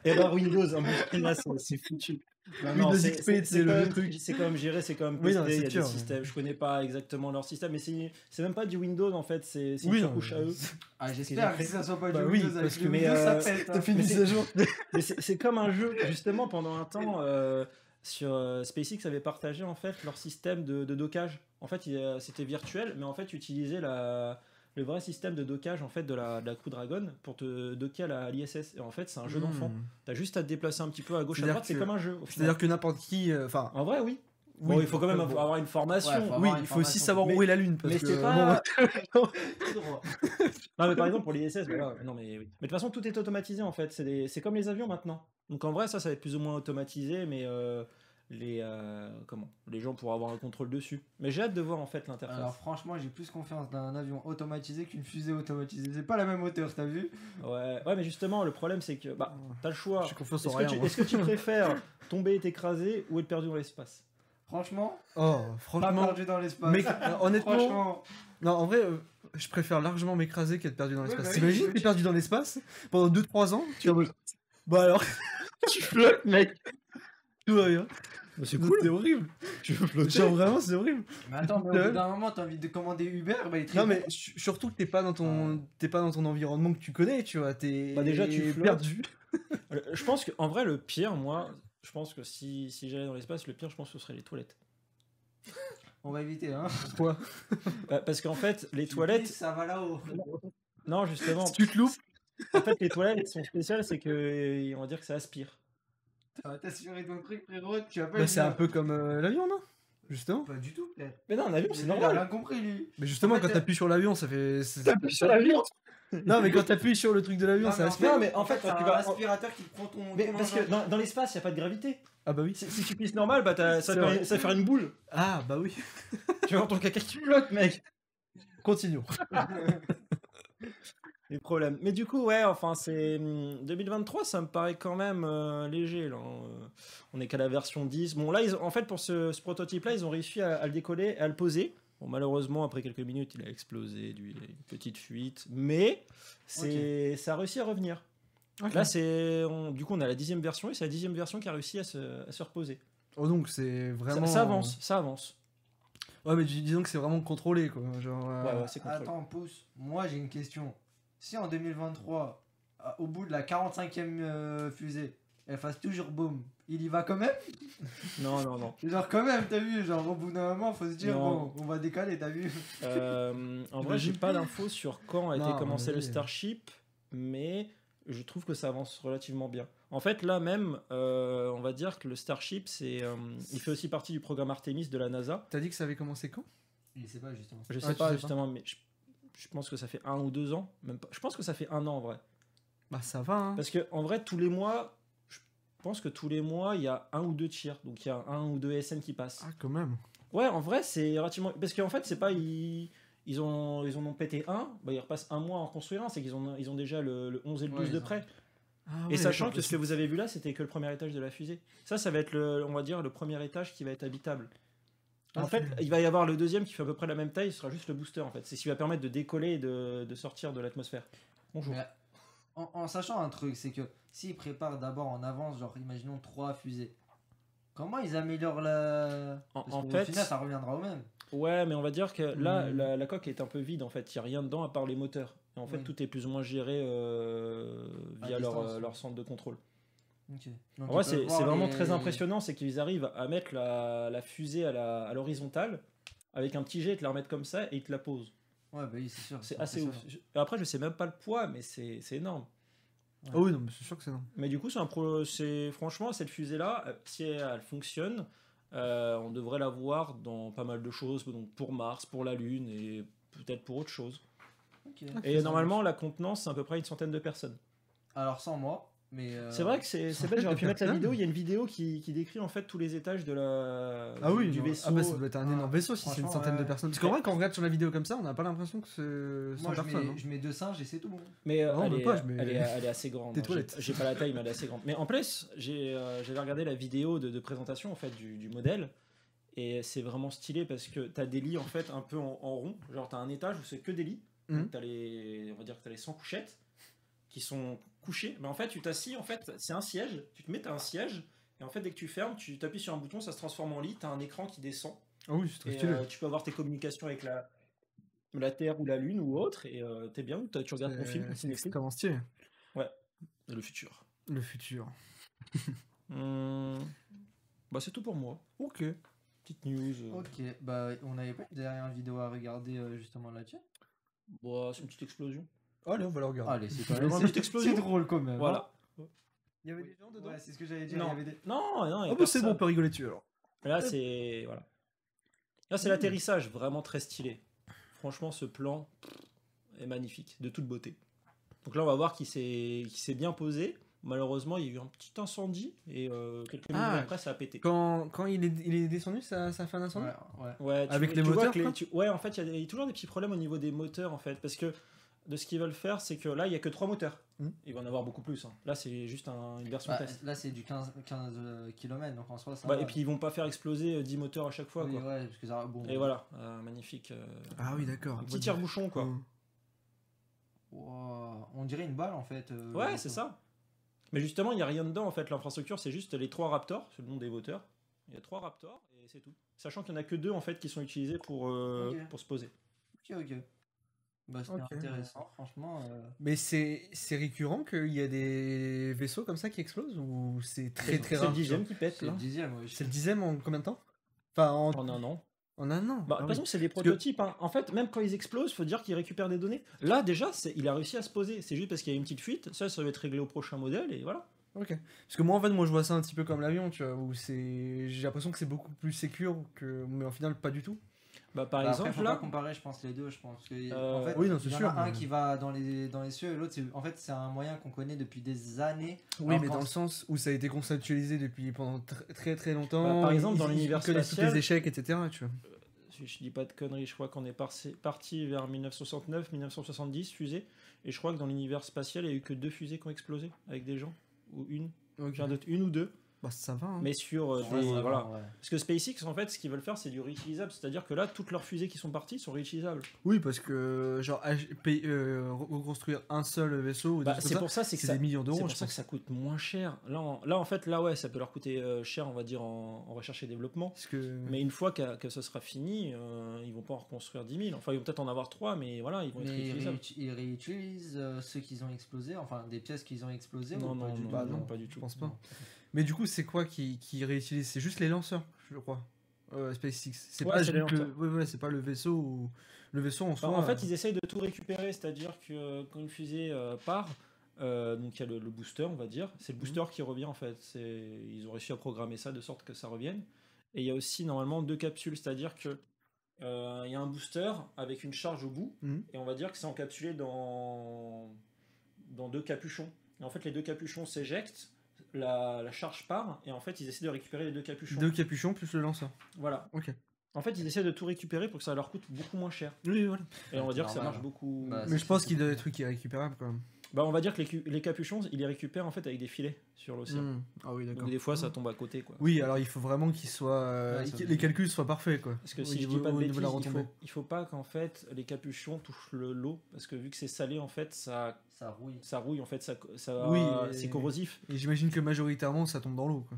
Et <laughs> bah Windows, un blue screen là, c'est c'est foutu. Non, Windows c'est- le truc. C'est quand même géré, c'est quand même Oui, posté, non, il y c'est a sûr, des ouais. systèmes. Je connais pas exactement leur système, mais c'est c'est même pas du Windows en fait, c'est Oui, une non, couche à eux. Ah, j'espère que ça soit pas Bah du oui, Windows parce que- Windows, mais, ça euh, pète. Hein. fait une jour. Mais c'est comme un jeu, justement, pendant un temps, <laughs> euh, sur euh, SpaceX avait partagé en fait leur système de, de dockage. En fait, euh, c'était virtuel, mais en fait, utiliser la, le vrai système de dockage en fait de la, de la Crew Dragon pour te docker à l'ISS. Et en fait, c'est un jeu d'enfant. Hmm. T'as juste à te déplacer un petit peu à gauche à droite, c'est comme un jeu. C'est-à-dire que n'importe qui. euh, Enfin, En vrai, oui. oui, bon, il faut quand même bon. avoir une formation. Ouais, Oui, une il faut aussi savoir Mais- où est la lune. Parce mais que, pas. <laughs> Non, mais par exemple, pour l'ISS, voilà. Non, mais oui. Mais de toute façon, tout est automatisé en fait. C'est des- c'est comme les avions maintenant. Donc en vrai, ça, ça va être plus ou moins automatisé, mais euh, les, euh, comment les gens pourront avoir un contrôle dessus. Mais j'ai hâte de voir en fait l'interface. Alors franchement, j'ai plus confiance d'un avion automatisé qu'une fusée automatisée. C'est pas la même hauteur, t'as vu? Ouais, ouais, mais justement, le problème, c'est que bah, t'as le choix. J'ai confiance Est-ce en rien. est-ce que tu <laughs> préfères tomber et t'écraser ou être perdu dans l'espace? Franchement, Oh, pas franchement. perdu dans l'espace. Mec, euh, honnêtement. Franchement, Non, en vrai, euh, je préfère largement m'écraser qu'être perdu dans Ouais, l'espace. bah oui, T'imagines, t'es perdu dans l'espace pendant 2-3 ans Tu vas Bah alors, <laughs> tu flottes, mec. Tout va bien. C'est C'est horrible. Tu veux flotter Genre vraiment, c'est horrible. mais attends, mais au bout d'un moment, t'as envie de commander Uber, bah il te Non mais su- surtout que t'es pas dans ton t'es pas dans ton environnement que tu connais, tu vois, t'es Bah, déjà, tu flottes. perdu. Euh, Je pense que en vrai, le pire, moi, je pense que si, si j'allais dans l'espace, le pire, je pense que ce serait les toilettes. On va éviter, hein. Quoi? Bah, parce qu'en fait, les Tu toilettes. Ça va là-haut. Non, justement. Si tu te loupes, En fait, les toilettes sont spéciales, c'est que on va dire que ça aspire. T'as assuré ton truc, frérot. Tu vas pas bah, c'est un peu comme euh, l'avion, non? Justement. Pas du tout, frère. Mais non, un avion, c'est Il a normal. rien compris, lui. Mais justement, En fait, quand euh, t'appuies sur l'avion, ça fait. <laughs> c'est- sur l'avion. <laughs> Non, mais quand t'appuies sur le truc de l'avion, ça aspire. Non, mais en fait, quand tu un vas- aspirateur qui prend ton. Mais ton parce que dans, dans l'espace, il n'y a pas de gravité. Ah bah oui. Si, si tu pisses normal, bah t'as- ça, fait, ça fait faire une boule. Ah bah oui. Tu vas voir ton caca qui flotte, mec. Continuons. <laughs> Les problèmes. Mais du coup, ouais, enfin, c'est. hum, 2023, ça me paraît quand même euh, léger, là. Euh, On est qu'à la version 10. Bon, là, ils ont- en fait, pour ce, ce prototype-là, ils ont réussi à, à le décoller et à le poser. Bon, malheureusement, après quelques minutes, il a explosé, du- il y a une petite fuite. Mais c'est, ça a réussi à revenir. Là, c'est. on- Du coup, on a la dixième version et c'est la dixième version qui a réussi à se, à se reposer. Oh, donc c'est Ça- vraiment. Ça, avance, ça avance. Ouais, mais dis- disons que c'est vraiment contrôlé, quoi. Genre, euh, Ouais, ouais, c'est contrôlé. Attends, pouce. Moi, j'ai une question. Si en 2023, à- au bout de la 45e euh, fusée, elle fasse toujours boum, il y va quand même? <laughs> Non, non, non. <laughs> Genre, quand même, t'as vu Genre, au bout d'un moment, faut se dire, Non. bon, on va décaler, t'as vu Euh, en vrai, j'ai pas d'infos sur quand a été commencé le. Starship, mais je trouve que ça avance relativement bien. En fait, là même, euh, on va dire que le Starship, c'est, euh, il fait aussi partie du programme Artemis de la NASA. T'as dit que ça avait commencé quand? Il sait pas, justement. Je Ah, sais pas sais pas justement, mais je, je pense que ça fait un ou deux ans, même pas. Je pense que ça fait un an en vrai, Bah, ça va, hein. parce que en vrai, tous les mois, je pense que tous les mois, il y a un ou deux tirs, donc il y a un ou deux SN qui passent. Ah, quand même. Ouais, en vrai, c'est relativement. Parce qu'en fait, c'est pas. Ils... Ils, ont... ils en ont pété un, bah, ils repassent un mois à en construire un, c'est qu'ils ont... Ils ont déjà le, le 11 et le Ouais, 12 de près. Ah, et ouais, sachant d'accord, que ce que vous avez vu là, c'était que le premier étage de la fusée. Ça, ça va être, le, on va dire, le premier étage qui va être habitable. En Ok. fait, il va y avoir le deuxième qui fait à peu près la même taille, ce sera juste le booster en fait. C'est ce qui va permettre de décoller et de, de sortir de l'atmosphère. Bonjour. Mais en, en sachant un truc, c'est que s'ils préparent d'abord en avance, genre, imaginons trois fusées, comment ils améliorent la. En- Parce en qu'au fait- final, ça reviendra au même. Ouais, mais on va dire que là, Hmm. la, la coque est un peu vide en fait. Il n'y a rien dedans à part les moteurs. Et en fait, Oui. tout est plus ou moins géré euh, via leur, euh, leur centre de contrôle. Donc, En vrai, c'est vraiment les- très impressionnant, c'est qu'ils arrivent à mettre la, la fusée à la- à l'horizontale avec un petit jet, ils te la remettent comme ça et ils te la posent. Ouais, bah oui, c'est sûr. C'est assez ouf. impressionnant. Je- Après, je sais même pas le poids, mais c'est c'est énorme. Ah oui, non, mais c'est sûr que c'est non. Mais du coup, c'est un pro- c'est franchement cette fusée-là, euh, si elle, elle fonctionne, euh, on devrait la voir dans pas mal de choses, donc pour Mars, pour la Lune et peut-être pour autre chose. Ok. Et normalement, la contenance, c'est à peu près une centaine de personnes. Alors, sans moi. Euh, C'est vrai que c'est bête, <laughs> j'aurais pu mettre la vidéo. Il y a une vidéo qui, qui décrit en fait tous les étages de la, Ah oui, du non. vaisseau. Ah bah ça doit être un énorme vaisseau si c'est une centaine de personnes. Parce qu'en vrai, quand on regarde sur la vidéo comme ça, on n'a pas l'impression que c'est 100 Moi, je personnes. mets, hein. je mets deux singes et c'est tout. Mais euh, Non, elle, est, pas, mets- elle, est, <laughs> elle est assez grande. Des hein. Toilettes. J'ai pas la taille, mais elle est assez grande. Mais en plus, j'ai, euh, j'avais regardé la vidéo de, de présentation en fait du, du modèle. Et c'est vraiment stylé parce que t'as des lits en fait un peu en, en rond. Genre t'as un étage où c'est que des lits. Donc t'as les, on va dire que t'as les 100 couchettes qui sont couchées. Mais en fait tu t'assis en fait, c'est un siège. Tu te mets t'as un siège. Et en fait dès que tu fermes, tu t'appuies sur un bouton, ça se transforme en lit. T'as un écran qui descend. Ah oui, c'est très Et stylé. euh, tu peux avoir tes communications avec la, la Terre ou la Lune ou autre. Et euh, t'es bien. T'as- Tu regardes ton film. C'est- extrêmement stylé. Le futur. Le futur. <laughs> Hum, Bah c'est tout pour moi. Ok. Petite news. euh, Ok, bah, on n'avait pas une dernière vidéo à regarder euh, justement là-dessus? Bah, c'est une petite explosion. Allez, on va le regarder. Allez, c'est <laughs> petite C'est drôle quand même. Voilà. Il y avait Oui. des gens dedans Ouais, c'est ce que j'allais dire. Non. Il y avait des... Non, non, y a Ah bah c'est bon, on peut rigoler dessus alors. Là c'est voilà. Là c'est l'atterrissage, vraiment très stylé. Franchement, ce plan est magnifique, de toute beauté. Donc là, on va voir qu'il s'est s'est bien posé. Malheureusement, il y a eu un petit incendie et euh, quelques minutes Ah, après, ça a pété. Quand, quand il, est, il est descendu, ça, ça a fait un incendie Ouais, ouais. Ouais, tu Avec les moteurs, les- tu- Ouais, en fait, il y a des- il y a toujours des petits problèmes au niveau des moteurs, en fait, parce que de ce qu'ils veulent faire, c'est que là, il y a que trois moteurs. Mhm. Il va en avoir beaucoup plus. hein. Là, c'est juste un- une version Bah, test. là, c'est du 15, 15 km, donc en soi, ça Bah, va. et puis, ils vont pas faire exploser euh, 10 moteurs à chaque fois, Oui, quoi. ouais, parce que ça. Bon. Et voilà, euh, magnifique. euh, Ah oui, d'accord. un petit tire-bouchon, quoi. Wow, On dirait une balle en fait. euh, Ouais, c'est ça. Mais justement, il n'y a rien dedans, en fait. L'infrastructure, c'est juste les trois Raptors, c'est le nom des moteurs. Il y a trois Raptors, et c'est tout. Sachant qu'il n'y en a que deux, en fait, qui sont utilisés pour, euh, pour se poser. Ok, ok. Bah, c'était Ok. intéressant, franchement. euh, Mais c'est c'est récurrent qu'il y a des vaisseaux comme ça qui explosent ou c'est très très C'est rare? le dixième qui pète, C'est là. le dixième. C'est le dixième en combien de temps? Enfin, en, En un an. en un an. Bah, de Ah toute oui. façon, c'est des que- prototypes. hein. En fait, même quand ils explosent, faut dire qu'ils récupèrent des données. Là, déjà, c'est- il a réussi à se poser. C'est juste parce qu'il y a une petite fuite. Ça, ça va être réglé au prochain modèle, et voilà. Ok. Parce que moi, en fait, moi, je vois ça un petit peu comme l'avion, tu vois, où c'est. J'ai l'impression que c'est beaucoup plus sécure que. Mais en final, pas du tout. Bah, par Bah, après, exemple, faut là, pas comparer, je pense, les deux. Je pense que, Euh, en fait, oui, non, c'est il y en sûr, a un mais- qui va dans les, dans les cieux et l'autre, c'est- en fait, c'est un moyen qu'on connaît depuis des années. Oui, mais dans le sens où ça a été conceptualisé depuis pendant tr- très très longtemps. Bah, par exemple, dans l'univers spatial- les échecs, etc. Tu vois. si je dis pas de conneries, je crois qu'on est parti, vers 1969, 1970 fusées. Et je crois que dans l'univers spatial, il n'y a eu que deux fusées qui ont explosé avec des gens. Ou une. Ok. J'ai un doute, une ou deux. Bah, ça va. hein. Mais sur euh, Ouais, des. va, voilà. ouais. Parce que SpaceX, en fait, ce qu'ils veulent faire, c'est du réutilisable. C'est-à-dire que là, toutes leurs fusées qui sont parties sont réutilisables. Oui, parce que, genre, euh, reconstruire un seul vaisseau, Bah, c'est pour ça, c'est que c'est ça. des millions C'est d'euros, pour je ça que pense. ça coûte moins cher. Là, en, là, en fait, là, ouais, ça peut leur coûter euh, cher, on va dire, en, en recherche et développement. Parce que... Mais une fois que, que ce sera fini, euh, ils vont pas en reconstruire 10 000. Enfin, ils vont peut-être en avoir 3, mais voilà, ils vont être Mais ils, réutilisables. réuti- ils réutilisent euh, ceux qu'ils ont explosé, enfin des pièces qu'ils ont explosées Non, ou pas non, du non, tout? Bah, non, pas du je tout. pense pas. Mais du coup, c'est quoi qui, qui réutilise? C'est juste les lanceurs, je crois. Euh, SpaceX. C'est Ouais, pas, le... ouais, ouais, pas le vaisseau ou... Le vaisseau en Enfin, soi. en euh, fait, ils essayent de tout récupérer, c'est-à-dire que euh, quand une fusée euh, part, euh, donc il y a le, le booster, on va dire, c'est le booster qui revient en fait. Ils ont réussi à programmer ça de sorte que ça revienne. Et il y a aussi normalement deux capsules, c'est-à-dire que euh, il y a un booster avec une charge au bout, Mhm. et on va dire que c'est encapsulé dans, dans deux capuchons. Et en fait, les deux capuchons s'éjectent, la, la charge part, et en fait, ils essaient de récupérer les deux capuchons. Deux capuchons plus le lanceur. Voilà. Ok. En fait, ils essaient de tout récupérer pour que ça leur coûte beaucoup moins cher. Oui, voilà. Et on va dire que ça marche beaucoup. Bah, Mais je pense qu'il y avoir des trucs irrécupérables quand même. Bah, on va dire que les, capuchons, ils les récupèrent en fait avec des filets sur l'océan. Hmm. Ah oui, d'accord. Donc des fois, ça tombe à côté, quoi. Oui, alors il faut vraiment qu'ils soient. euh, Ouais, les calculs soient parfaits, quoi. Parce que si je dis pas de bêtises, il faut, il faut pas qu'en fait les capuchons touchent le l'eau parce que vu que c'est salé, en fait, ça, Ça rouille. ça rouille, en fait, ça, ça Oui, c'est et- corrosif. Et j'imagine que majoritairement ça tombe dans l'eau, quoi.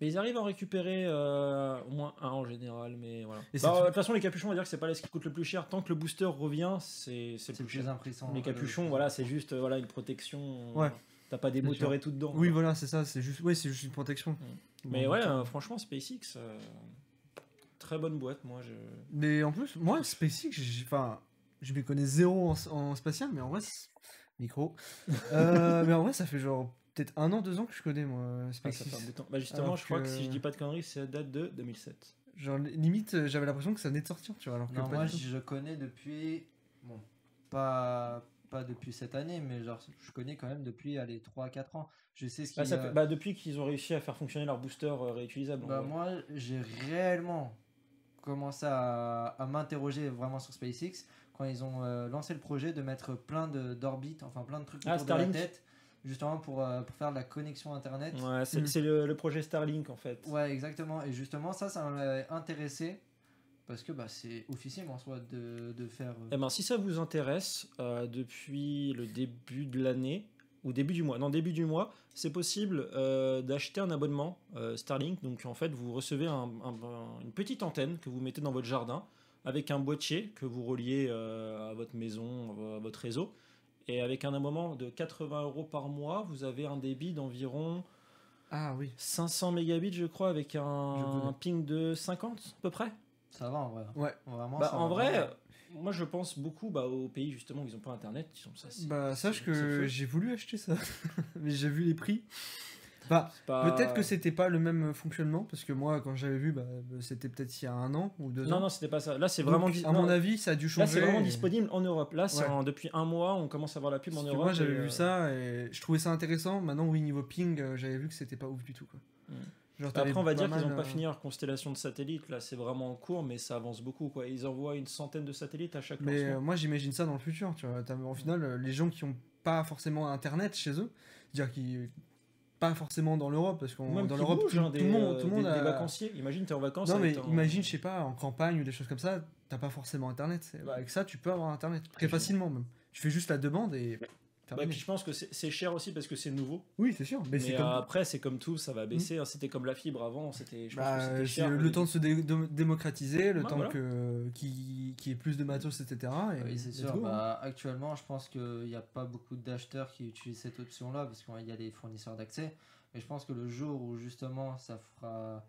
Mais ils arrivent à en récupérer euh, au moins un en général, mais voilà. Et Bah, de toute façon, les capuchons, on va dire que c'est pas ce qui coûte le plus cher. Tant que le booster revient, c'est c'est C'est le plus plus cher. impressionnant. Les capuchons, voilà, c'est juste euh, voilà une protection. Ouais. T'as pas des C'est moteurs sûr. et tout dedans. Oui, quoi. voilà, c'est ça. C'est juste, ouais, c'est juste une protection. Mais Bon, ouais, euh, franchement, SpaceX, euh, très bonne boîte, moi. Je... Mais en plus, moi, SpaceX, j'ai- enfin, je me connais zéro en, en spatial, mais en vrai, c'est- micro. <laughs> Euh, mais en vrai, ça fait genre peut-être un an, deux ans que je connais moi Ah, ça de temps. Bah justement, Alors je crois que... que- si je dis pas de conneries, ça date de 2007. Genre limite, euh, j'avais l'impression que ça venait de sortir, tu vois. Alors que Non, pas moi je connais depuis. Bon, pas, pas depuis cette année, mais genre je connais quand même depuis allez, 3-4 ans. Je sais ce qui. Bah, ça fait- bah, depuis qu'ils ont réussi à faire fonctionner leur booster euh, réutilisable. Bah, moi, j'ai réellement commencé à, à m'interroger vraiment sur SpaceX quand ils ont euh, lancé le projet de mettre plein d'orbites, enfin plein de trucs Ah, autour de la tête, justement pour, euh, pour faire de la connexion Internet. Ouais, c'est Mm. c'est le, le projet Starlink en fait. Ouais, exactement. Et justement, ça, ça m'a intéressé parce que bah, c'est officiel en soi de, de faire. euh, Eh ben, si ça vous intéresse, depuis le début de l'année, ou début du mois, non, début du mois, c'est possible euh, d'acheter un abonnement euh, Starlink. Donc, en fait, vous recevez un- un- une petite antenne que vous mettez dans votre jardin avec un boîtier que vous reliez euh, à votre maison, à votre réseau. Et avec un abonnement de 80 euros par mois, vous avez un débit d'environ Ah oui. 500 mégabits, je crois, avec un, ping de 50 à peu près. Ça va en vrai. Ouais. Vraiment, Bah, ça en va vrai, moi je pense beaucoup bah, aux pays justement où ils n'ont pas internet. Ils sont ça, c'est- Bah sache que j'ai voulu acheter ça, <laughs> mais j'ai vu les prix. Bah pas- peut-être que c'était pas le même fonctionnement parce que moi quand j'avais vu, bah, c'était peut-être il y a un an ou deux Non, ans. non, c'était pas ça. Là, c'est Donc, vraiment. dis- à mon non, avis, ça a dû Là, changer. c'est vraiment et- disponible en Europe. Là, c'est Ouais. en- depuis un mois, on commence à voir la pub en Europe. moi j'avais et, vu euh, ça et je trouvais ça intéressant. Maintenant oui niveau ping, euh, j'avais vu que c'était pas ouf du tout quoi. Mm. Genre, Après, on va dire qu'ils n'ont pas fini leur constellation de satellites. Là, c'est vraiment en cours, mais ça avance beaucoup. Quoi. Ils envoient une centaine de satellites à chaque Mais euh, moi j'imagine ça dans le futur, tu vois. T'as- Au final, les gens qui ont pas forcément internet chez eux, c'est-à-dire qui pas forcément dans l'Europe parce qu'on dans l'Europe tout, hein, le monde, euh, tout le monde des- a... des vacanciers. Imagine, t'es en vacances. Non mais imagine, je sais pas, en campagne ou des choses comme ça, t'as pas forcément internet. C'est- bah, avec ça, tu peux avoir internet très facilement même. Tu fais juste la demande et. Bah, puis je pense que c'est cher aussi parce que c'est nouveau. Oui, c'est sûr. Mais, Mais, c'est euh, comme. après, c'est comme tout, ça va baisser. hein. C'était comme la fibre avant. C'était, Bah, le temps de se dé- de- démocratiser, le temps voilà. que qu'il y ait plus de matos, etc. Et Oui, c'est sûr. go, hein. Bah, actuellement, je pense qu'il n'y a pas beaucoup d'acheteurs qui utilisent cette option-là parce qu'il y a des fournisseurs d'accès. Mais je pense que le jour où justement ça fera,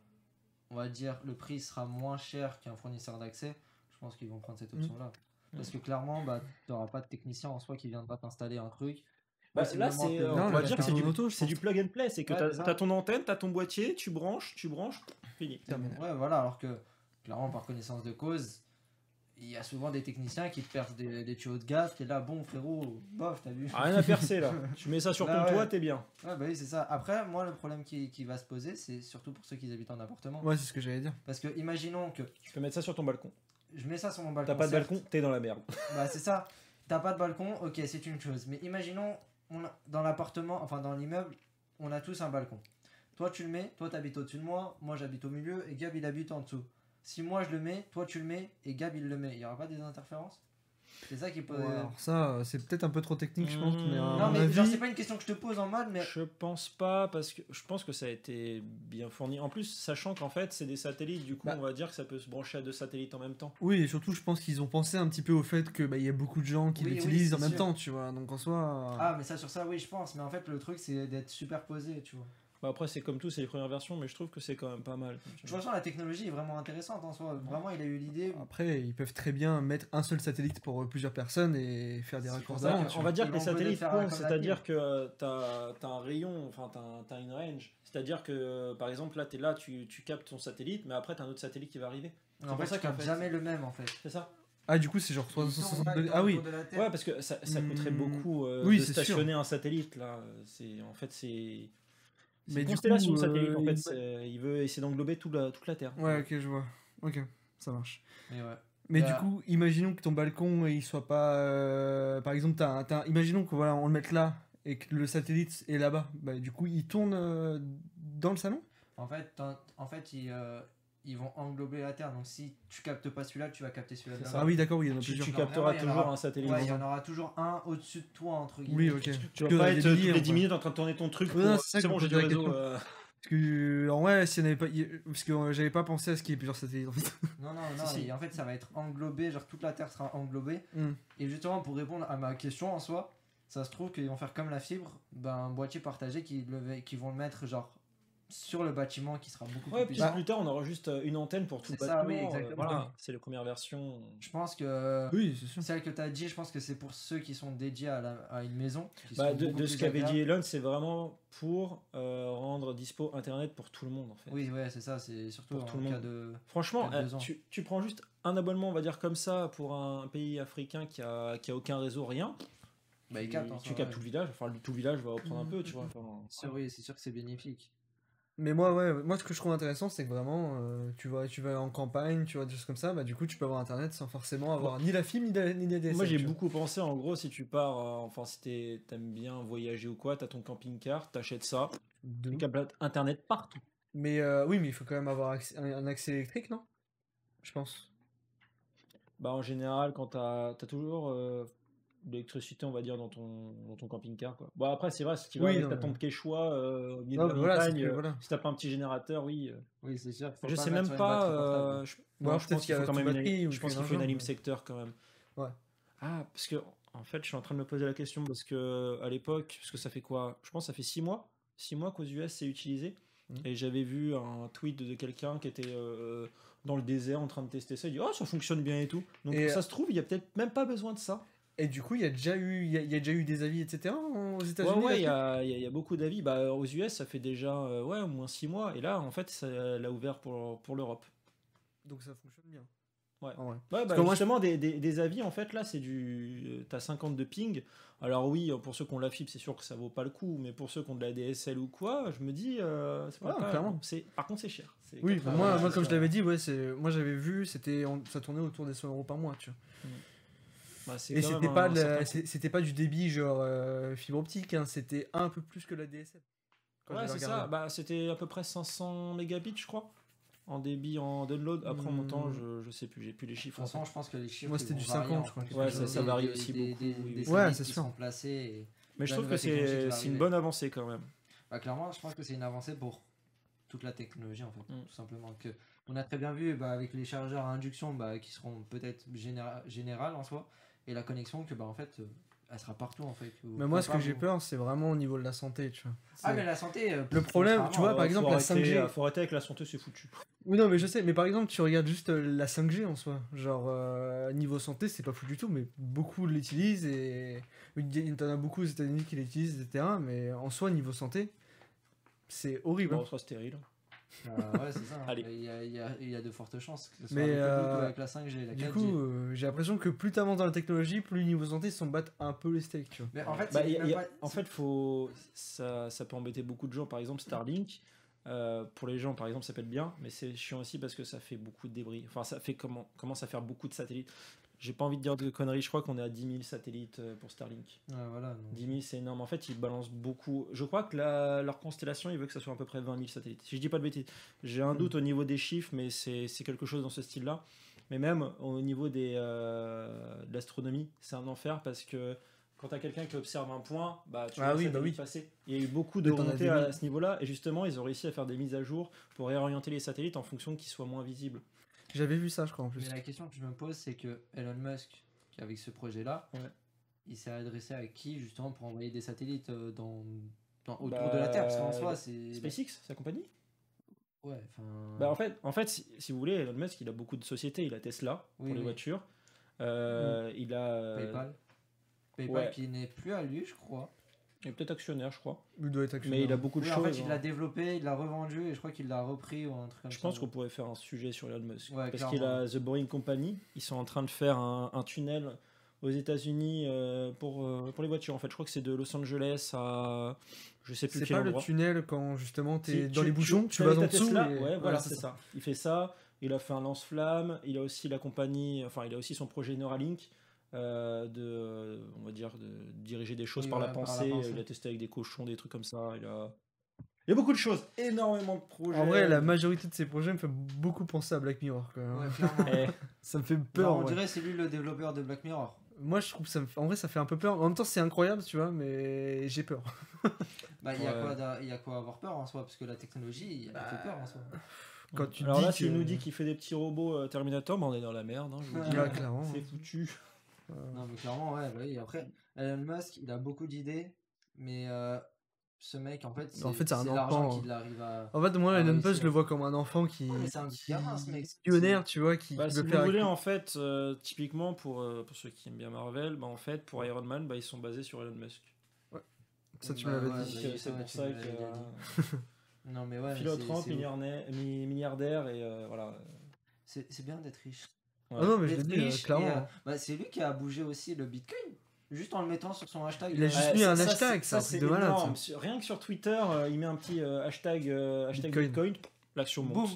on va dire, le prix sera moins cher qu'un fournisseur d'accès, je pense qu'ils vont prendre cette Mm. option-là. Parce que clairement, bah, tu n'auras pas de technicien en soi qui viendra t'installer un truc. Bah, là, c'est, euh, Non, on le va dire que c'est du, auto, c'est plug and play. C'est que Ouais, ça. t'as ton antenne, t'as ton boîtier, tu branches, tu branches, fini. Terminé. Ouais, voilà, alors que clairement, par connaissance de cause, il y a souvent des techniciens qui te percent des, des tuyaux de gaz, t'es là, bon frérot, bof, t'as vu Ah, Rien à percer là. <laughs> tu mets ça sur ton ouais. toit, t'es bien. Ouais, bah oui, c'est ça. Après, moi, le problème qui, qui va se poser, c'est surtout pour ceux qui habitent en appartement. Ouais, c'est ce que j'allais dire. Parce que, imaginons que Tu peux mettre ça sur ton balcon. Je mets ça sur mon balcon. T'as pas de balcon, t'es dans la merde. <laughs> Bah, c'est ça. T'as pas de balcon, ok, c'est une chose. Mais imaginons, on a- dans l'appartement, enfin dans l'immeuble, on a tous un balcon. Toi, tu le mets, toi, t'habites au-dessus de moi, moi, j'habite au milieu, et Gab, il habite en dessous. Si moi, je le mets, toi, tu le mets, et Gab, il le met, il y aura pas des interférences? C'est ça qui peut. Ouais, alors ça, euh, c'est peut-être un peu trop technique, je pense. Mmh. Mais non, mais avis- genre, c'est pas une question que je te pose en mode, mais. Je pense pas parce que je pense que ça a été bien fourni. En plus, sachant qu'en fait, c'est des satellites, du coup, Bah. on va dire que ça peut se brancher à deux satellites en même temps. Oui, et surtout, je pense qu'ils ont pensé un petit peu au fait que bah, il y a beaucoup de gens qui Oui, oui, l'utilisent en même sûr. temps, tu vois. Donc en soi. Ah, mais ça, sur ça, oui, je pense. Mais en fait, le truc, c'est d'être superposé, tu vois. Bah, après, c'est comme tout, c'est les premières versions, mais je trouve que c'est quand même pas mal. De toute façon, la technologie est vraiment intéressante en soi. Vraiment, il a eu l'idée. Après, ils peuvent très bien mettre un seul satellite pour euh, plusieurs personnes et faire des C'est tu on va dire que les satellites c'est-à-dire que euh, t'as as un rayon, enfin t'as as une range. C'est-à-dire que euh, par exemple là t'es là, tu, tu captes ton satellite, mais après t'as un autre satellite qui va arriver. En pour fait, ça ça qu'en capte fait- jamais le même, en fait. C'est ça Ah, du coup, c'est genre Il tourne, 360 là, il degrés. tourne Ah oui. Ouais, parce que ça, ça coûterait Hmm. beaucoup euh, Oui, de c'est sûr. stationner un satellite là. C'est en fait c'est. Mais une constellation coup, de satellites en euh, fait. il- Il veut essayer d'englober tout la, toute la Terre. Ouais, ok, je vois. Ok, ça marche. Mais ouais. Mais Bah- du coup, imaginons que ton balcon il soit pas. euh, par exemple, t'as, t'as imaginons que voilà, on le mette là et que le satellite est là-bas. Bah, du coup, il tourne euh, dans le salon? En fait, t'en- en fait ils, euh, ils vont englober la Terre. Donc, si tu captes pas celui-là, tu vas capter celui-là. Ah oui, d'accord, oui, il y en a Tu, plusieurs. tu Non, capteras toujours aura- un satellite. Ouais, il y en aura toujours un au-dessus de toi, entre guillemets. Oui, ok. Tu vas que pas être toutes délires, les 10 quoi. minutes en train de tourner ton truc. Ouais, pour- c'est bon, j'ai du réseau. question. euh, Parce que, en vrai, s'il n'y avait pas. Parce que euh, j'avais pas pensé à ce qu'il y ait plusieurs satellites en fait. <laughs> Non, non, <laughs> non. Si, si. en fait, ça va être englobé. Genre, toute la Terre sera englobée. Hmm. Et justement, pour répondre à ma question en soi, ça se trouve qu'ils vont faire comme la fibre, ben, un boîtier partagé qui, le, qui vont le mettre genre sur le bâtiment qui sera beaucoup Ouais, plus puis puissant. plus tard, on aura juste euh, une antenne pour tout le C'est ça, oui, bâtiment. euh, exactement. voilà, c'est les premières versions. Je pense que Oui, c'est sûr. celle que tu as dit, je pense que c'est pour ceux qui sont dédiés à, la- à une maison. qui Bah, de, plus ce qu'avait dit. Elon, c'est vraiment pour euh, rendre dispo Internet pour tout le monde en fait. Oui, ouais, c'est ça, c'est surtout Pour en tout le cas monde. de. Franchement, euh, besoin. tu, tu prends juste un abonnement, on va dire comme ça, pour un pays africain qui a, qui a aucun réseau, rien. Bah, tu, hein, tu captes ouais. tout le village, enfin tout le village va reprendre un peu, tu vois. enfin, C'est- Oui, c'est sûr que c'est bénéfique. Mais moi, ouais, moi, ce que je trouve intéressant, c'est que vraiment, euh, tu, vas, tu vas en campagne, tu vois, des choses comme ça, bah du coup, tu peux avoir internet sans forcément avoir ni la fibre ni la, ni la DSL. Moi j'ai vois. beaucoup pensé en gros si tu pars, euh, enfin si t'es- t'aimes bien voyager ou quoi, t'as ton camping-car, t'achètes ça, De- internet partout. Mais euh, oui, mais il faut quand même avoir accès- un, un accès électrique, non? Je pense. Bah en général quand t'as as toujours de l'électricité on va dire dans ton, dans ton camping-car quoi. Bon après c'est vrai si tu vas Oui, non, tente Quechua euh, au milieu de la voilà, c'est montagne, que, euh, voilà. si t'as pas un petit générateur oui. euh, Oui, c'est sûr. faut je pas sais même pas. euh, je, non, pense qu'il faut quand même une, je pense qu'il faut une anime secteur quand même. Ouais. Ah parce que en fait je suis en train de me poser la question parce que à l'époque parce que ça fait quoi? Je pense que ça fait 6 mois, 6 mois qu'aux US c'est utilisé Mhm. et j'avais vu un tweet de quelqu'un qui était euh, dans le désert en train de tester ça. Il dit oh ça fonctionne bien et tout. Donc Et, ça se trouve il y a peut-être même pas besoin de ça. Et du coup, il y a déjà eu, il y a, il y a déjà eu des avis, etc. aux Ouais, États-Unis. ouais, il y a, y y beaucoup d'avis. Bah, aux US, ça fait déjà euh, ouais, au moins 6 mois. Et là, en fait, ça l'a ouvert pour, pour l'Europe. Donc ça fonctionne bien. Ouais. En vrai. Ouais, bah, que moi, justement, des, des, des avis, en fait, là, c'est du. euh, T'as 50 de ping. Alors, oui, pour ceux qui ont la fibre, c'est sûr que ça vaut pas le coup. Mais pour ceux qui ont de la DSL ou quoi, je me dis. euh, c'est pas Ouais, cas. clairement. C'est- Par contre, c'est cher. C'est Oui, 80 moi, comme je l'avais dit, ouais, c'est, moi j'avais vu, c'était, ça tournait autour des 100 euros par mois, tu vois. Bah, Et c'était pas, de c'était pas du débit genre euh, fibre optique, hein, c'était un peu plus que la DSL. Ouais, c'est regardé. ça. Bah, c'était à peu près 500 mégabits, je crois. En débit, en download. Après, en Hmm. montant, je, je sais plus. J'ai plus les De chiffres. toute en façon, tête. je pense que les chiffres. Moi, c'était du varier 50, en je crois, Ouais, ça- ça varie des- aussi des- beaucoup, des- oui, des oui. Ouais, c'est et- Mais je trouve que c'est une bonne avancée quand même. Bah, clairement, je pense que c'est une avancée pour toute la technologie en fait, Mm. tout simplement. Que on a très bien vu bah, avec les chargeurs à induction bah, qui seront peut-être généra- générales en soi, et la connexion que bah en fait, euh, elle sera partout en fait. Mais moi, ce que j'ai peur, c'est vraiment au niveau de la santé, tu vois. Ah mais la santé. euh, Le problème, tu vois, par exemple, la arrêter, 5G. euh, Faut arrêter avec la santé, c'est foutu. Oui, non, mais je sais, mais par exemple, tu regardes juste euh, la 5G en soi. Genre, niveau santé, c'est pas fou du tout, mais beaucoup l'utilisent et. Il y en a beaucoup aux États-Unis qui l'utilisent, etc. Mais en soi, niveau santé, c'est horrible. Bon, hein. on sera stérile. Bah, <laughs> ouais, c'est ça. hein. Allez. Il y a, il y a- il y a de fortes chances que ce soit Mais, avec, euh, avec la 5G, la 4G. Du coup, euh, j'ai l'impression que plus t'avances dans la technologie, plus niveau santé, ils s'en battent un peu les steaks, tu vois. Mais en fait, Bah, y a- pas- en fait, faut, ça, ça peut embêter beaucoup de gens. Par exemple, Starlink, euh, pour les gens, par exemple, ça peut être bien, mais c'est chiant aussi parce que ça fait beaucoup de débris. Enfin, ça fait comment, commence à faire beaucoup de satellites. J'ai pas envie de dire de conneries, je crois qu'on est à 10 000 satellites euh, pour Starlink. Ouais, voilà. donc- 10 000, c'est énorme. En fait, ils balancent beaucoup. Je crois que la- leur constellation, ils veulent que ça soit à peu près 20 000 satellites. Si je dis pas de bêtises, j'ai un Hmm. doute au niveau des chiffres, mais c'est quelque chose dans ce style-là. Mais même au niveau des, euh, de l'astronomie, c'est un enfer parce que quand tu as quelqu'un qui observe un point, bah, tu Ah vois oui, bah oui. passer. Il y a eu beaucoup de remontées à, ce niveau-là, et justement, ils ont réussi à faire des mises à jour pour réorienter les satellites en fonction qu'ils soient moins visibles. J'avais vu ça, je crois, en plus. Mais la question que je me pose, c'est que Elon Musk, avec ce projet-là, Ouais. il s'est adressé à qui justement pour envoyer des satellites euh, dans, dans- autour Bah, de la Terre? Parce qu'en soi, c'est. SpaceX, sa compagnie? Ouais, enfin. Bah, en fait, en fait si, si vous voulez, Elon Musk, il a beaucoup de sociétés. Il a Tesla Oui, pour les oui. voitures. Euh, Il a. euh, PayPal. PayPal ouais. qui n'est plus à lui, je crois. Il est peut-être actionnaire, je crois. Il doit être actionnaire. Mais il a beaucoup de Oui, en choses. fait, il hein. l'a développé, il l'a revendu et je crois qu'il l'a repris ou un truc comme Je ça. pense qu'on pourrait faire un sujet sur Elon Musk. Ouais, Parce qu'il a The Boring Company. Ils sont en train de faire un, un tunnel aux États-Unis euh, pour, euh, pour les voitures. En fait, je crois que c'est de Los Angeles à. Je sais plus C'est quel pas le endroit. tunnel quand justement t'es Si, dans tu- les bouchons, tu, vas en dessous. Tesla, et- ouais, voilà, c'est ça. Il fait ça. Il a fait un lance-flamme. Il a aussi la compagnie. Enfin, il a aussi son projet Neuralink. Euh, de, on va dire, de diriger des choses Oui, par, ouais, la par la pensée. pensée. Il a testé avec des cochons, des trucs comme ça. Il a, il y a beaucoup de choses, énormément de projets. En vrai, la majorité de ces projets me fait beaucoup penser à Black Mirror. Quand même. Ouais, clairement. <laughs> Eh, Ça me fait peur. on ouais. dirait c'est lui le développeur de Black Mirror. Moi, je trouve que ça me en vrai, ça fait un peu peur. En même temps, c'est incroyable, tu vois, mais j'ai peur. <laughs> Bah, il y, a Ouais. quoi d'a- il y a quoi à avoir peur en soi Parce que la technologie, elle Bah, fait peur en soi. Quand tu Alors dis là, que- s'il nous dit qu'il fait des petits robots euh, Terminator, bah, on est dans la merde. hein, je vous dis. Clairement. C'est foutu. Non, mais clairement, ouais. bah oui. Après, Elon Musk, il a beaucoup d'idées, mais euh, ce mec, en fait, c'est En fait, c'est un l'argent enfant. qui l'arrive à. En fait, moi, Ah Elon oui, Musk, c'est je le vois comme un enfant qui, Ouais, mais c'est un qui- gamin, ce mec. millionnaire, tu vois, qui, Bah, qui si veut vous faire. voulez, en fait, euh, typiquement pour, euh, pour ceux qui aiment bien Marvel, bah, en fait, pour Iron Man, bah, ils sont basés sur Elon Musk. Ça, tu Bah, me l'avais ouais, dit. bah, euh, c'est ouais, pour tu ça me que l'avais déjà euh, Non, mais ouais. mais philanthrope, c'est- c'est- milliardaire, mi- milliardaire et euh, voilà. C'est c'est bien d'être riche. Ouais. Ah non, mais je D'être le dis, euh, clairement. euh, bah, c'est lui qui a bougé aussi le Bitcoin. Juste en le mettant sur son hashtag. Il a juste mis un ça, hashtag, c'est un truc de malade, Rien que sur Twitter, euh, il met un petit euh, hashtag, euh, hashtag Bitcoin. Bitcoin, l'action monte.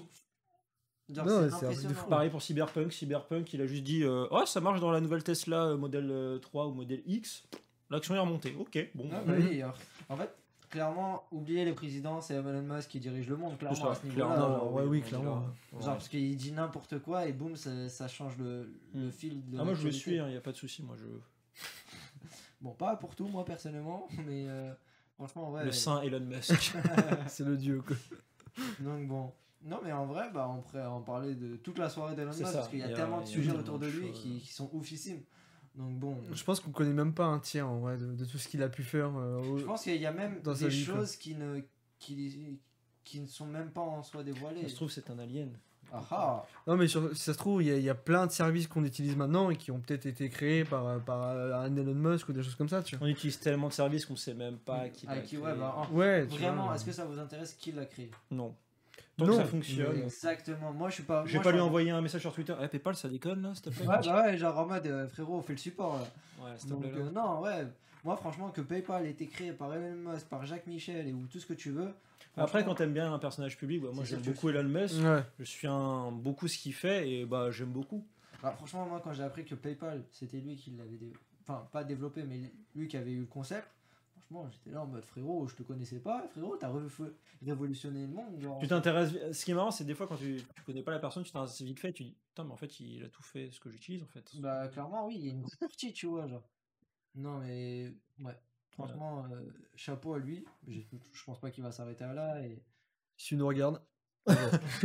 Non, c'est c'est un truc de impressionnant. fou. Pareil pour Cyberpunk. Cyberpunk, il a juste dit euh, Oh, ça marche dans la nouvelle Tesla euh, modèle euh, 3 ou modèle X. L'action est remontée. Ok, bon. Ah, bah, oui, alors, en fait, clairement, oublier les présidents, c'est Elon Musk qui dirige le monde, clairement, ça, à ce niveau-là. clairement, Non, genre, ouais, oui, clairement. Genre, ouais. parce qu'il dit n'importe quoi et boum, ça, ça change le, le Mm. fil de Ah, moi je le suis, il n'y a pas de souci. Moi je. <laughs> Bon, pas pour tout, moi, personnellement, <laughs> mais euh, franchement, ouais. Le saint Elon Musk. <laughs> C'est le dieu, quoi. Donc, bon. Non, mais en vrai, bah, on pourrait en parler de toute la soirée d'Elon Musk, ça, parce qu'il y a il y a- tellement de il y a sujets autour de lui qui, qui sont oufissimes. Donc, bon. Je pense qu'on connaît même pas un tiers, en vrai, de, de tout ce qu'il a pu faire. euh, Je pense qu'il y a même Dans des vie, quoi. choses qui ne, qui, qui ne sont même pas en soi dévoilées. Ça se trouve, c'est un alien. Ah ah Non, mais sur- si ça se trouve, il y, a- il y a plein de services qu'on utilise maintenant et qui ont peut-être été créés par, par un Elon Musk ou des choses comme ça, tu vois. On utilise tellement de services qu'on sait même pas qui Ah, l'a qui, créé. ouais, bah, en- Ouais, Vraiment, est-ce que ça vous intéresse qui l'a créé? Non. Tant que Non, ça fonctionne. mais- Exactement. Moi, je suis pas. Je vais moi, pas lui envoyer un message sur Twitter. Eh, PayPal, ça déconne là, s'il te plaît Ouais, bah ouais, genre en mode euh, frérot, on fait le support là. Ouais, s'il te Donc, plaît. là. euh, non, ouais. Moi, franchement, que PayPal ait été créé par Elon Musk, par Jacques Michel et ou tout ce que tu veux. Après, quand t'aimes bien un personnage public, bah, moi j'aime beaucoup Elon Musk. Ouais. Je suis un, beaucoup ce qu'il fait et bah j'aime beaucoup. bah, franchement, moi, quand j'ai appris que PayPal, c'était lui qui l'avait. dé- Enfin, pas développé, mais lui qui avait eu le concept. Franchement, j'étais là en mode frérot, je te connaissais pas, frérot, t'as révolutionné le monde. Genre, Tu t'intéresses. Ce qui est marrant, c'est des fois quand tu, tu connais pas la personne, tu t'intéresses vite fait, tu dis putain, mais en fait il a tout fait ce que j'utilise en fait. Bah, clairement, oui, il y a une grosse partie, tu vois, genre. Non, mais ouais. Franchement, euh, chapeau à lui. Je pense pas qu'il va s'arrêter à là. Et... Si tu nous regardes. <laughs>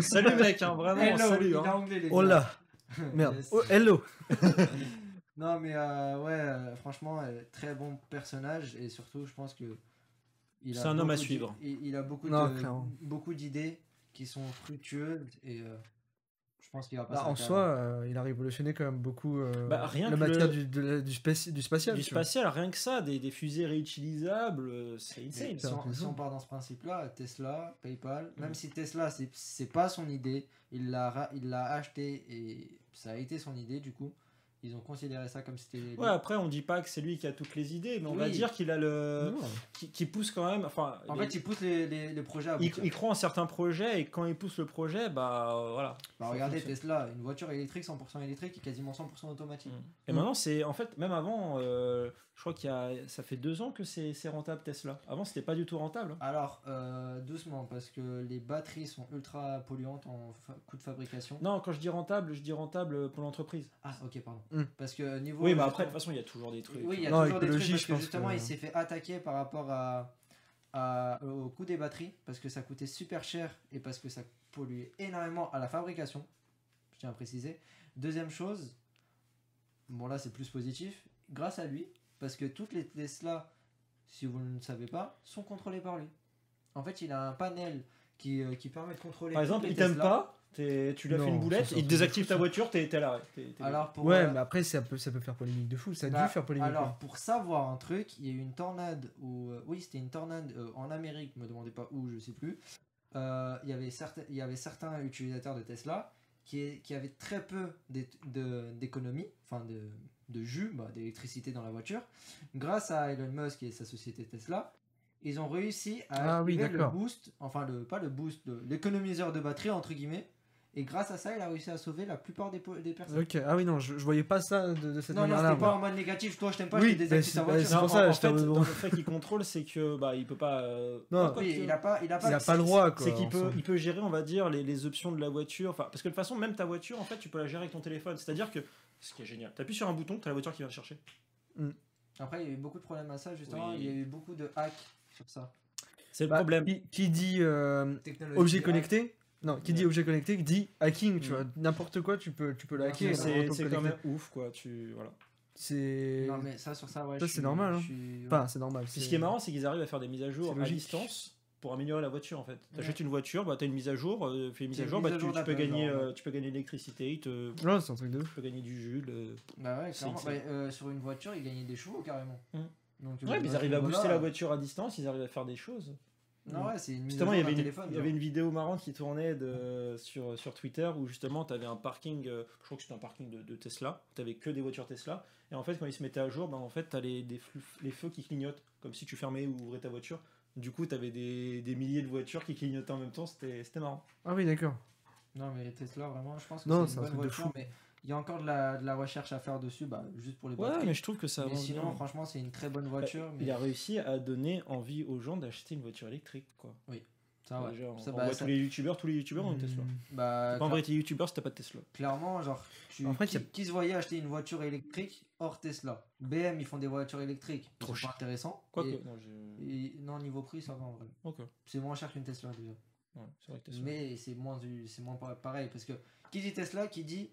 salut mec, hein, vraiment, Hello, salut. hein. anglais, les Oh là Merde. Yes. Oh, hello <laughs> Non, mais euh, ouais, euh, franchement, euh, très bon personnage et surtout, je pense que. il a C'est un homme à suivre. Il, il a beaucoup Non, de- beaucoup d'idées qui sont fructueuses et euh, Je pense qu'il va pas Bah, en soi, euh, il a révolutionné quand même beaucoup euh, Bah, rien la que matière le- du, de la- du, spaci- du spatial. Du spatial, rien que ça, des, des fusées réutilisables, c'est insane. si, on, si on part dans ce principe-là, Tesla, PayPal, même Mm. si Tesla, c'est- c'est pas son idée, il l'a ra- il l'a acheté et ça a été son idée, du coup, ils ont considéré ça comme c'était. Ouais, après, on dit pas que c'est lui qui a toutes les idées, mais on va dire qu'il a le. Qui, qui pousse quand même. Enfin, En les- fait, il pousse les, les, les projets à il, il croit en certains projets et quand il pousse le projet, bah euh, voilà. Bah, regardez. Tesla, une voiture électrique 100% électrique et quasiment 100% automatique. Et Mm. maintenant, c'est en fait, même avant, euh, je crois qu'il y a, ça fait deux ans que c'est c'est rentable Tesla. Avant, c'était pas du tout rentable. hein. Alors, euh, doucement, parce que les batteries sont ultra polluantes en fa- coût de fabrication. Non, quand je dis rentable, je dis rentable pour l'entreprise. Ah, ok, pardon. Mm. Parce que niveau. Oui, bah après, de toute façon, il y a toujours des trucs. Oui, il y a Non, toujours des trucs écologie, parce je que pense justement, que- il s'est fait attaquer par rapport à, à- au coût des batteries parce que ça coûtait super cher et parce que ça polluait énormément à la fabrication. Je tiens à préciser. Deuxième chose, bon là c'est plus positif, grâce à lui, parce que toutes les Tesla, si vous ne le savez pas, sont contrôlées par lui. En fait, il a un panel qui, euh, qui permet de contrôler. Par exemple, les il t'aime Tesla. pas, t'es- tu lui as fait une boulette, il désactive ta voiture, t'es t'es à l'arrêt. Alors pour Ouais, euh, mais après, ça peut, ça peut faire polémique de fou. Ça a Bah, dû faire polémique. Alors, ouais. pour savoir un truc, il y a eu une tornade où. euh, oui, c'était une tornade euh, en Amérique, me demandez pas où, je sais plus. Euh, il, y avait certains, il y avait certains utilisateurs de Tesla qui, qui avaient très peu d'économie, enfin de, de jus, bah, d'électricité dans la voiture. Grâce à Elon Musk et sa société Tesla, ils ont réussi à Ah oui, le boost, enfin le, pas le boost, l'économiseur de batterie, entre guillemets. Et grâce à ça, il a réussi à sauver la plupart des, personnes. Ok, ah oui, non, je, je voyais pas ça de, de cette Non, non, manière-là. c'était pas en mode négatif. Toi, je t'aime pas, Oui, je te désactive ta voiture. c'est Non, pour ça, en en fait, le fait qu'il contrôle, c'est que bah il peut pas. euh, Non. quoi Oui, que- il a pas, il a pas, Il a pas le droit, quoi. C'est qu'il peut, il peut gérer, on va dire, les, les options de la voiture. Enfin, parce que de toute façon, même ta voiture, en fait, tu peux la gérer avec ton téléphone. C'est-à-dire que, ce qui est génial, t'appuies sur un bouton, t'as la voiture qui vient te chercher. Après, il y a eu beaucoup de problèmes à ça, justement. Oui. Il y a eu beaucoup de hacks sur ça. C'est le Bah, problème. Qui, qui dit euh, objet hack. connecté? Non, qui dit Ouais. objet connecté dit hacking, tu Mm. vois. N'importe quoi, tu peux, tu peux le hacker. c'est- n'importe C'est quand même ouf, quoi. Tu, voilà. C'est. Non, mais ça, sur ça, ouais. Ça, je c'est normal, hein. je suis- Enfin, c'est normal. Ce qui est marrant, c'est qu'ils arrivent à faire des mises à jour à distance pour améliorer la voiture en fait. T'achètes Ouais. une voiture, bah t'as une mise à jour, euh, fais une mise à jour, bah à tu, jour tu peux gagner, genre, euh, tu peux gagner de l'électricité, te- tu Ouais, c'est un truc de ouf. peux gagner du jus. le- Bah ouais, clairement. Bah, euh, sur une voiture, il gagnait des chevaux carrément. Mm. Donc, euh, Ouais, mais ils arrivent à voilà. booster la voiture à distance, ils arrivent à faire des choses. Non, ouais, c'est une Justement, il y avait, une, téléphone. il y avait genre. une vidéo marrante qui tournait de, sur, sur Twitter où justement tu avais un parking, euh, je crois que c'était un parking de, de Tesla, tu avais que des voitures Tesla, et en fait quand ils se mettaient à jour, ben, en fait tu as les, des flux- les feux qui clignotent, comme si tu fermais ou ouvrais ta voiture. Du coup, tu avais des, des milliers de voitures qui clignotaient en même temps, c'était c'était marrant. Ah oui, d'accord. Non, mais Tesla, vraiment, je pense que Non, c'est c'est une un bonne truc de voiture, fou. mais il y a encore de la, de la recherche à faire dessus, bah, juste pour les Ouais, batteries. mais je trouve que ça Mais avance sinon, bien. franchement, c'est une très bonne voiture. mais Il a réussi à donner envie aux gens d'acheter une voiture électrique. Quoi. Ça, ouais. Déjà, on, Ça, on bah, voit ça- tous les youtubeurs, tous les youtubeurs ont une Tesla. Bah, T'es pas un vrai youtubeur si t'as pas de Tesla. clairement, genre, tu, En fait, qui, qui se voyait acheter une voiture électrique hors Tesla? BM, ils font des voitures électriques. Trop cher. pas intéressant. Quoique, Et- non, j'ai- et- non, niveau prix, ça va en vrai. Ok. C'est moins cher qu'une Tesla déjà. Ouais, c'est vrai que Tesla. Mais c'est moins, du- c'est moins pa- pareil. Parce que qui dit Tesla, qui dit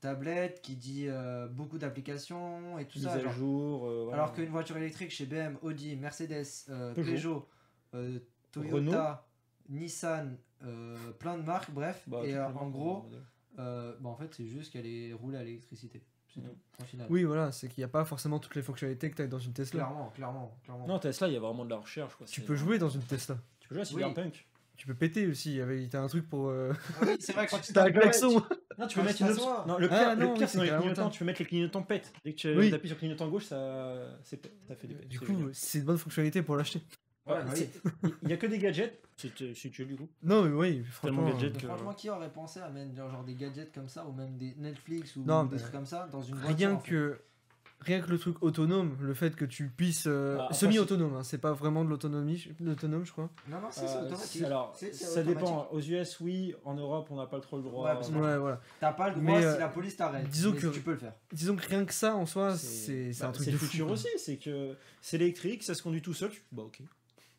tablette, qui dit euh, beaucoup d'applications et tout Mise ça. à genre. jour. euh, voilà. Alors qu'une voiture électrique chez BM, Audi, Mercedes, euh, Peugeot. Peugeot, euh, Toyota, Renault. Nissan, euh, plein de marques, bref. Bah, et euh, en gros, euh, bah, en fait, c'est juste qu'elle est roulée à l'électricité. Tout, final. Oui, voilà, c'est qu'il n'y a pas forcément toutes les fonctionnalités que tu as dans une Tesla. Clairement, clairement, clairement. Non, Tesla, il y a vraiment de la recherche. Quoi. Tu peux jouer dans une Tesla. Tu peux jouer à Cyberpunk. Tu peux péter aussi. il y avait- T'as un truc pour. euh, Ah oui, c'est vrai, quand <laughs> tu T'as un. Non, tu peux Quand mettre une option. Non, le pire, Ah, le non, pire oui, c'est dans les clignotants. Tu peux mettre les clignotants pète. Dès que tu Oui. appuies sur le clignotant gauche, ça, c'est pète. ça fait des pètes. Du coup, c'est une bonne fonctionnalité pour l'acheter. Ouais, Ouais, bah c'est- Il y a que des gadgets. C'est tué du coup. Non, mais oui, franchement. gadget Mais que- franchement, qui aurait pensé à mettre genre, genre des gadgets comme ça ou même des Netflix ou Non, des trucs comme ça dans une voiture Rien en fait. que. Rien que le truc autonome, le fait que tu puisses. euh, Ah, après, Semi-autonome, hein, c'est pas vraiment de l'autonomie, je- l'autonome, je crois. Non, non, si, c'est Euh, automatique. alors, ça automatique. dépend. Aux US, oui. En Europe, on n'a pas trop le droit. Ouais, parce que- Ouais, voilà. T'as pas le droit Mais, si euh, la police t'arrête. disons mais que- tu peux le faire. Disons que rien que ça en soi, c'est c'est un bah, truc de futur aussi. C'est que c'est électrique, ça se conduit tout seul. tu- Bah ok.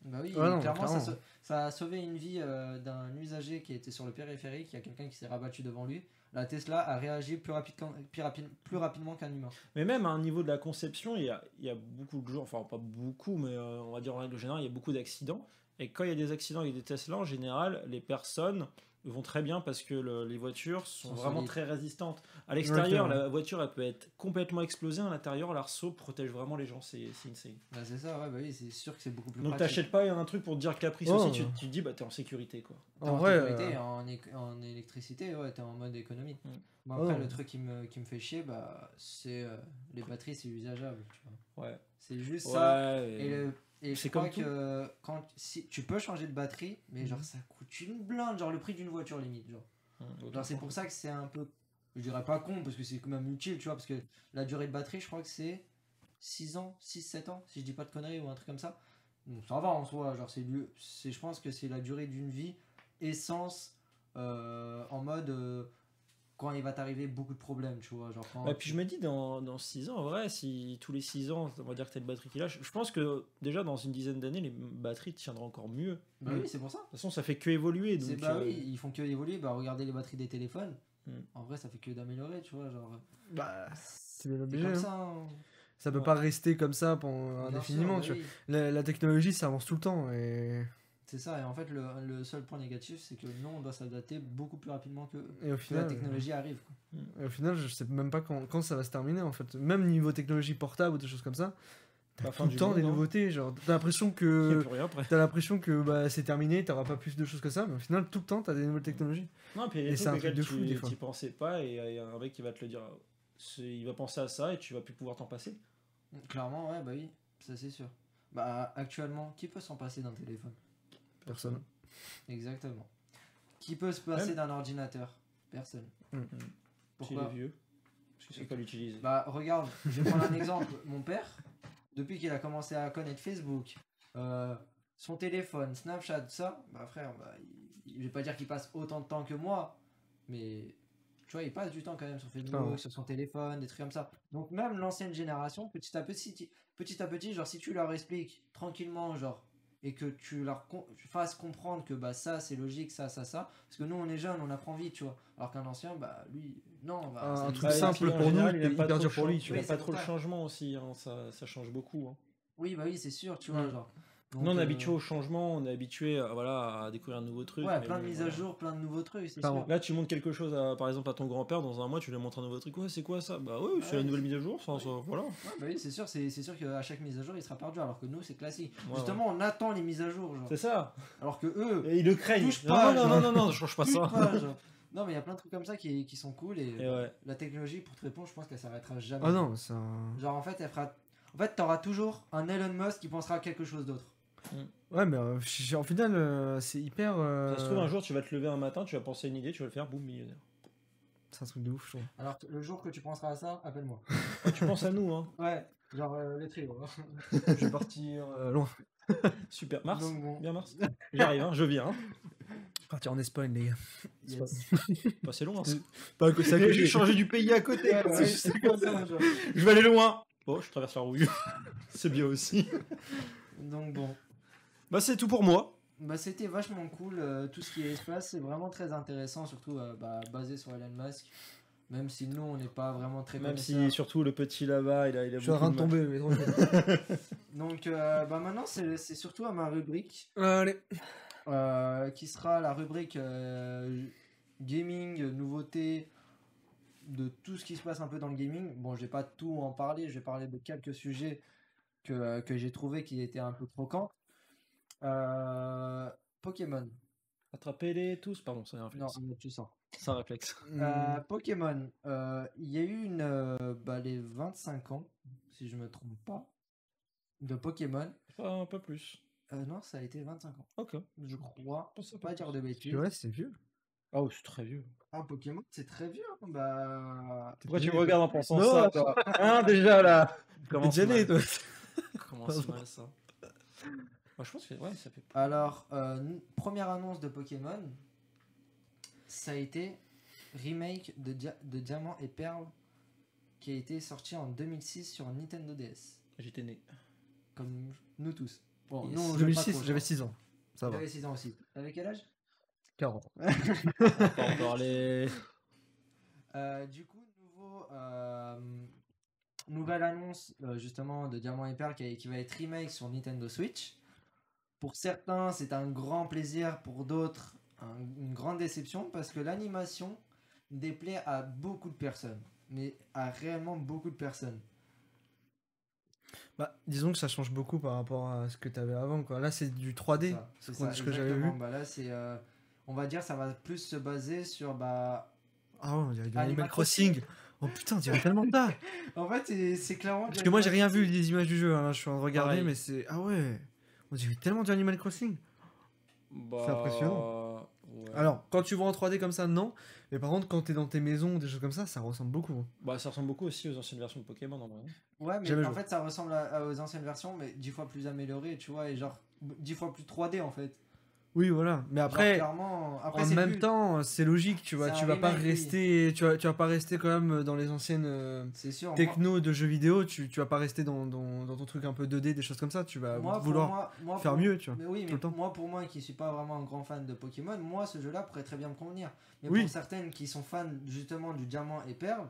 Bah oui, non, clairement, ça, clairement. sau- ça a sauvé une vie euh, d'un usager qui était sur le périphérique. Il y a quelqu'un qui s'est rabattu devant lui. La Tesla a réagi plus, rapide qu'un- plus, rapide- plus rapidement qu'un humain. Mais même à un niveau de la conception, il y a, il y a beaucoup de gens, enfin pas beaucoup, mais euh, on va dire en règle générale, il y a beaucoup d'accidents. Et quand il y a des accidents avec des Tesla, en général, les personnes vont très bien parce que le- les voitures sont, Sont vraiment solides. très résistantes. À l'extérieur, Ouais, la voiture elle peut être complètement explosée. À l'intérieur, l'arceau protège vraiment les gens. C'est c'est insane. Bah, c'est ça, ouais, bah oui, c'est sûr que c'est beaucoup plus Donc pratique. t'achètes pas un truc pour te dire caprice Oh. aussi. Tu, tu te dis bah t'es en sécurité quoi. En en vrai, sécurité, euh, en, électricité, ouais, t'es en mode économie. Mm. Bon, après, Oh. le truc qui me, qui me fait chier, bah, c'est euh, les batteries, c'est usageable. Tu vois. Ouais. C'est juste ça. Ouais, Et, le- et je C'est crois comme que quand, si, tu peux changer de batterie, mais genre ça coûte une blinde, genre le prix d'une voiture limite. Genre, Hum, Genre, c'est pour ça que c'est un peu, je dirais pas con, parce que c'est quand même utile, tu vois, parce que la durée de batterie, je crois que c'est 6 ans, 6-7 ans, si je dis pas de conneries ou un truc comme ça. Donc ça va en soi, genre c'est, je pense que c'est la durée d'une vie, essence, euh, en mode euh, quand il va t'arriver beaucoup de problèmes, tu vois. Genre quand Et puis je me dis, dans, dans 6 ans, en vrai, si tous les 6 ans, on va dire que tu as une batterie qui lâche, je pense que déjà dans une dizaine d'années, les batteries tiendront encore mieux. De Bah oui, c'est pour ça. toute façon, ça fait que évoluer. Donc, bah euh, oui, ils font que évoluer, bah regardez les batteries des téléphones. Hmm. En vrai, ça fait que d'améliorer, tu vois, genre. Bah, C'est bien obligé, comme hein. ça. hein. ça peut Ouais. pas rester comme ça pendant Bien indéfiniment. sûr, tu bah vois. oui. La, la technologie, ça avance tout le temps. Et, C'est ça, et en fait, le, le seul point négatif, c'est que nous, on doit s'adapter beaucoup plus rapidement que, et au que final, la technologie arrive. quoi. et au final, je sais même pas quand, quand ça va se terminer en fait. Même niveau technologie portable ou des choses comme ça, t'as tout le temps monde, des hein. nouveautés. Genre, t'as l'impression que t'as l'impression que bah, c'est terminé, t'auras pas plus de choses que ça, mais au final, tout le temps, t'as des nouvelles technologies. Non, puis il y a Et des c'est trucs de fou, des tu fois. t'y pensais pas et il y a un mec qui va te le dire. c'est- Il va penser à ça et tu vas plus pouvoir t'en passer. Clairement, ouais, bah oui, ça c'est sûr. Bah, actuellement, qui peut s'en passer d'un téléphone? Personne. Exactement. Qui peut se passer Même- d'un ordinateur? Personne. Mm. S'il Pourquoi est vieux. Parce qu'il sait pas l'utiliser. Bah, regarde, je vais prendre un exemple. Mon père, depuis qu'il a commencé à connaître Facebook, euh, son téléphone, Snapchat, tout ça, bah frère, bah, il- je vais pas dire qu'il passe autant de temps que moi, mais tu vois, il passe du temps quand même sur Facebook, Clairement. sur son téléphone, des trucs comme ça. Donc même l'ancienne génération, petit à petit, ti- petit à petit, genre si tu leur expliques tranquillement, genre, et que tu leur fasses comprendre que bah ça c'est logique, ça, ça, ça, parce que nous on est jeunes, on apprend vite, tu vois, alors qu'un ancien, bah lui, non, bah, Un lui- truc simple pour nous, il pas hyper trop dur pour lui, tu Il vois. pas trop le changement aussi, hein, ça, ça change beaucoup. hein. Oui, bah oui, c'est sûr, tu vois, Mm. genre. Nous, on est euh, habitué au changement, on est habitué à, voilà, à découvrir un nouveau truc. Ouais, plein de mises à jour, plein de nouveaux trucs, c'est Clairement. sûr. Là, tu montres quelque chose, à, par exemple, à ton grand-père, dans un mois, tu lui montres un nouveau truc. Ouais, c'est quoi ça? Bah ouais, c'est la nouvelle mise à jour, ça, ça, voilà. Ouais, bah oui, c'est sûr, c'est c'est sûr qu'à chaque mise à jour, il sera perdu, alors que nous, c'est classique. Ouais, Justement, on attend les mises à jour, genre. C'est ça. Alors que eux, Et ils le craignent. Touche non, pas, non, genre. non, non, non, je change pas ça. pas, genre. Non, mais il y a plein de trucs comme ça qui, qui sont cool et, Et ouais. la technologie, pour te répondre, je pense qu'elle s'arrêtera jamais. Ah non, ça. Genre, en fait, elle fera. En fait, t'auras toujours un Elon Musk qui pensera à quelque chose d'autre. Ouais, mais euh, en final, euh, c'est hyper. euh, Ça se trouve, un jour, tu vas te lever un matin, tu vas penser à une idée, tu vas le faire, boum, millionnaire. C'est un truc de ouf, je trouve. Alors, le jour que tu penseras à ça, appelle-moi. Ouais, tu penses à nous, hein. <laughs> Ouais, genre euh, les trio. hein. je vais partir euh, loin. <laughs> Super. Mars Donc, bon. Bien Mars J'arrive, hein, je viens. hein. Partir en Espagne, les gars. Yes. Bah, c'est long, hein. Pas que ça J'ai que j'ai changé du pays à côté. Ouais, ça. Je vais aller loin. Bon, je traverse la rouille. <laughs> c'est bien aussi. Donc, bon. Bah, c'est tout pour moi. Bah, c'était vachement cool. euh, tout ce qui est espace, c'est vraiment très intéressant, surtout euh, bah, basé sur Elon Musk. Même si nous, on n'est pas vraiment très Même si, surtout, le petit là-bas, il a, il a Je suis en train de tomber, mais trop <laughs> Donc, euh, bah, maintenant, c'est c'est surtout à ma rubrique, Allez. euh, qui sera la rubrique euh, gaming, nouveautés, de tout ce qui se passe un peu dans le gaming. Bon, je vais pas tout en parler, je vais parler de quelques sujets que, que j'ai trouvé qui étaient un peu croquants. Euh, Pokémon. Attrapez-les tous. Pardon, c'est un Non, réflexe. tu sens. C'est un réflexe. Euh, Pokémon, euh, il y a eu une, euh, bah, les 25 ans, si je me trompe pas, de Pokémon. Pas un peu plus. Euh, non, ça a été 25 ans. Ok. Je crois. Pense Faut pas pas dire de bêtises. Ouais, c'est vieux. Ah, oh, c'est très vieux. Ah, Pokémon, c'est très vieux. hein, Bah. Pourquoi tu me regardes en pensant Non, ça toi? Hein, déjà là? T'es Commence déjà né, toi. Commence mal ça. Moi, je pense que ouais, ça fait. Alors, euh, première annonce de Pokémon, ça a été remake de, Dia- de Diamant et Perle qui a été sorti en 2006 sur Nintendo DS. J'étais né. Comme nous tous. Bon, Yes. nous, on joue pas 2006, trop, je j'avais crois. 6 ans. Ça va. J'avais 6 ans aussi. T'avais quel âge? 40. <laughs> Pas en parler. Euh, du coup, nouveau, euh, nouvelle annonce euh, justement de Diamant et Perle qui, qui va être remake sur Nintendo Switch. Pour certains, c'est un grand plaisir. Pour d'autres, un- une grande déception parce que l'animation déplaît à beaucoup de personnes. Mais à réellement beaucoup de personnes. Bah, disons que ça change beaucoup par rapport à ce que tu avais avant. Quoi. Là, c'est du 3D. Ça, c'est ce qu'on- ça, ce que j'avais vu. Bah là, c'est. euh, on va dire, ça va plus se baser sur. Bah, Ah ouais, on dirait du Animal Crossing. Oh putain, on dirait tellement ça. <laughs> en fait, c'est- clairement. Parce que moi, j'ai rien vu des images du jeu. hein, je suis en train de regarder, Pareil. mais c'est. Ah ouais. On dirait tellement du Animal Crossing. Bah, impressionnant. ouais. Alors, quand tu vois en 3D comme ça, non. Mais par contre, quand t'es dans tes maisons, des choses comme ça, ça ressemble beaucoup. hein. Bah, ça ressemble beaucoup aussi aux anciennes versions de Pokémon en vrai. Ouais, mais Jamais en joué. fait, ça ressemble à- à- aux anciennes versions, mais 10 fois plus améliorées, tu vois, et genre 10 fois plus 3D en fait. Oui, voilà. Mais après, en même plus- temps, c'est logique, tu vois. Tu vas pas rester, tu vas, tu vas pas rester quand même dans les anciennes euh, moi- techno de jeux vidéo. Tu, tu vas pas rester dans, dans, dans ton truc un peu 2D, des choses comme ça. Tu vas moi, vouloir moi- moi, faire pour- mieux, tu vois. Mais oui, tout mais le temps. moi, pour moi qui suis pas vraiment un grand fan de Pokémon, moi ce jeu-là pourrait très bien me convenir. Mais Oui. pour certaines qui sont fans justement du diamant et perle,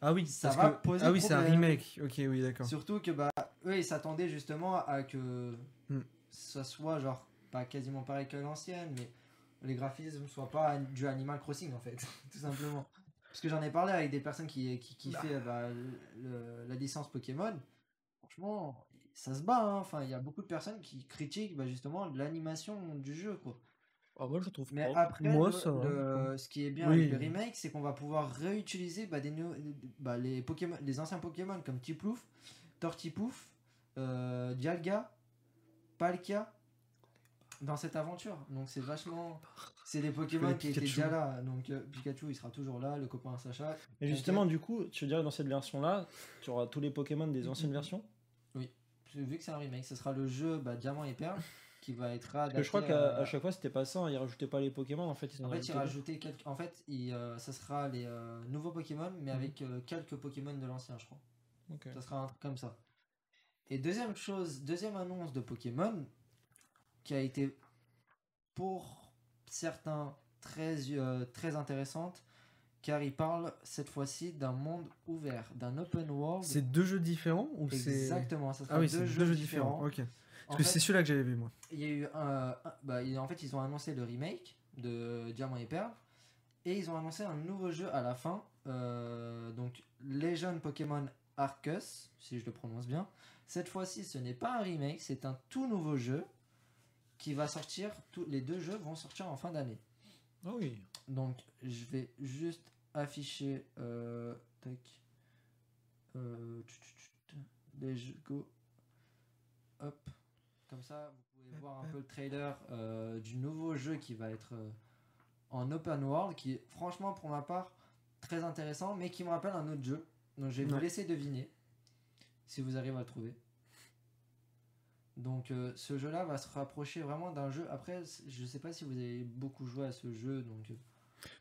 Ah oui, ça va que- poser ah oui, c'est un remake. Ok, oui, d'accord. surtout que bah eux ils s'attendaient justement à que Hmm. ça soit genre pas quasiment pareil que l'ancienne, mais les graphismes soient pas du Animal Crossing en fait, <laughs> tout simplement. Parce que j'en ai parlé avec des personnes qui qui, qui Bah. fait bah, le- la licence Pokémon. Franchement, ça se bat. hein. Enfin, il y a beaucoup de personnes qui critiquent bah, justement l'animation du jeu quoi. Ah, moi, je trouve Mais pas. après, Moi, le- ça va. le- ce qui est bien Oui. avec le remake, c'est qu'on va pouvoir réutiliser bah, des bah, les, Pokémon, les anciens Pokémon comme Tiplouf, Tortipouf, euh, Dialga, Palkia dans cette aventure. Donc c'est vachement. C'est des Pokémon qui étaient déjà là. Donc euh, Pikachu il sera toujours là, le copain Sacha. Et justement, du coup, tu dirais dans cette version-là, tu auras tous les Pokémon des anciennes versions? Vu que c'est un remake, ce sera le jeu bah, Diamant et Perle qui va être que je crois adapté qu'à à- à chaque fois, c'était pas ça. hein, Ils rajoutaient pas les Pokémon. En fait, ils en En fait, il rajoutaient. rajoutait quelques. En fait, il, euh, ça sera les euh, nouveaux Pokémon, mais Mhm. avec euh, quelques Pokémon de l'ancien, je crois. Ok. Ça sera un truc comme ça. Et deuxième chose, deuxième annonce de Pokémon, qui a été pour certains très, euh, très intéressante, car il parle cette fois-ci d'un monde ouvert, d'un open world. C'est deux jeux différents ou c'est. Exactement, ça Ah oui, deux jeux deux jeux différents. différents. Ok. En Parce que c'est celui-là que j'avais vu, moi. il y a eu un, bah, en fait ils ont annoncé le remake de Diamant et Perle et ils ont annoncé un nouveau jeu à la fin euh, donc Legend Pokémon Arceus si je le prononce bien cette fois-ci ce n'est pas un remake c'est un tout nouveau jeu qui va sortir tous les deux jeux vont sortir en fin d'année. Ah oui. donc je vais juste afficher euh, tac euh, tchut, tchut, tchut, les jeux go. Hop. Comme ça vous pouvez voir un peu le trailer euh, du nouveau jeu qui va être euh, en open world qui est franchement pour ma part très intéressant mais qui me rappelle un autre jeu donc je vais vous laisser deviner si vous arrivez à le trouver donc euh, ce jeu là va se rapprocher vraiment d'un jeu après je sais pas si vous avez beaucoup joué à ce jeu donc euh,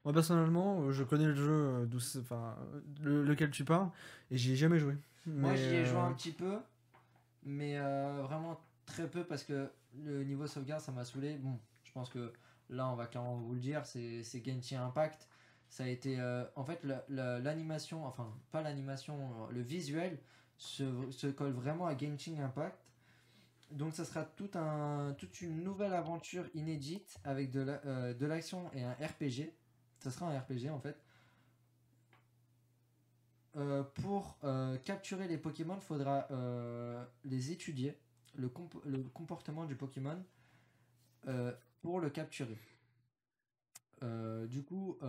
Moi, personnellement, euh, je connais le jeu, enfin, le- lequel tu parles, et j'y ai jamais joué. Moi, j'y ai joué un petit peu, mais euh, vraiment très peu parce que le niveau sauvegarde, ça m'a saoulé. Bon, je pense que là, on va clairement vous le dire, c'est Genshin Impact. Ça a été. euh, en fait, la- la- l'animation, enfin, pas l'animation, le visuel se, se colle vraiment à Genshin Impact. Donc, ça sera tout un, toute une nouvelle aventure inédite avec de euh, l'action et un RPG. Ça sera un RPG en fait. Euh, pour euh, capturer les Pokémon, il faudra les étudier, le, le comportement du Pokémon, pour le capturer. Du coup,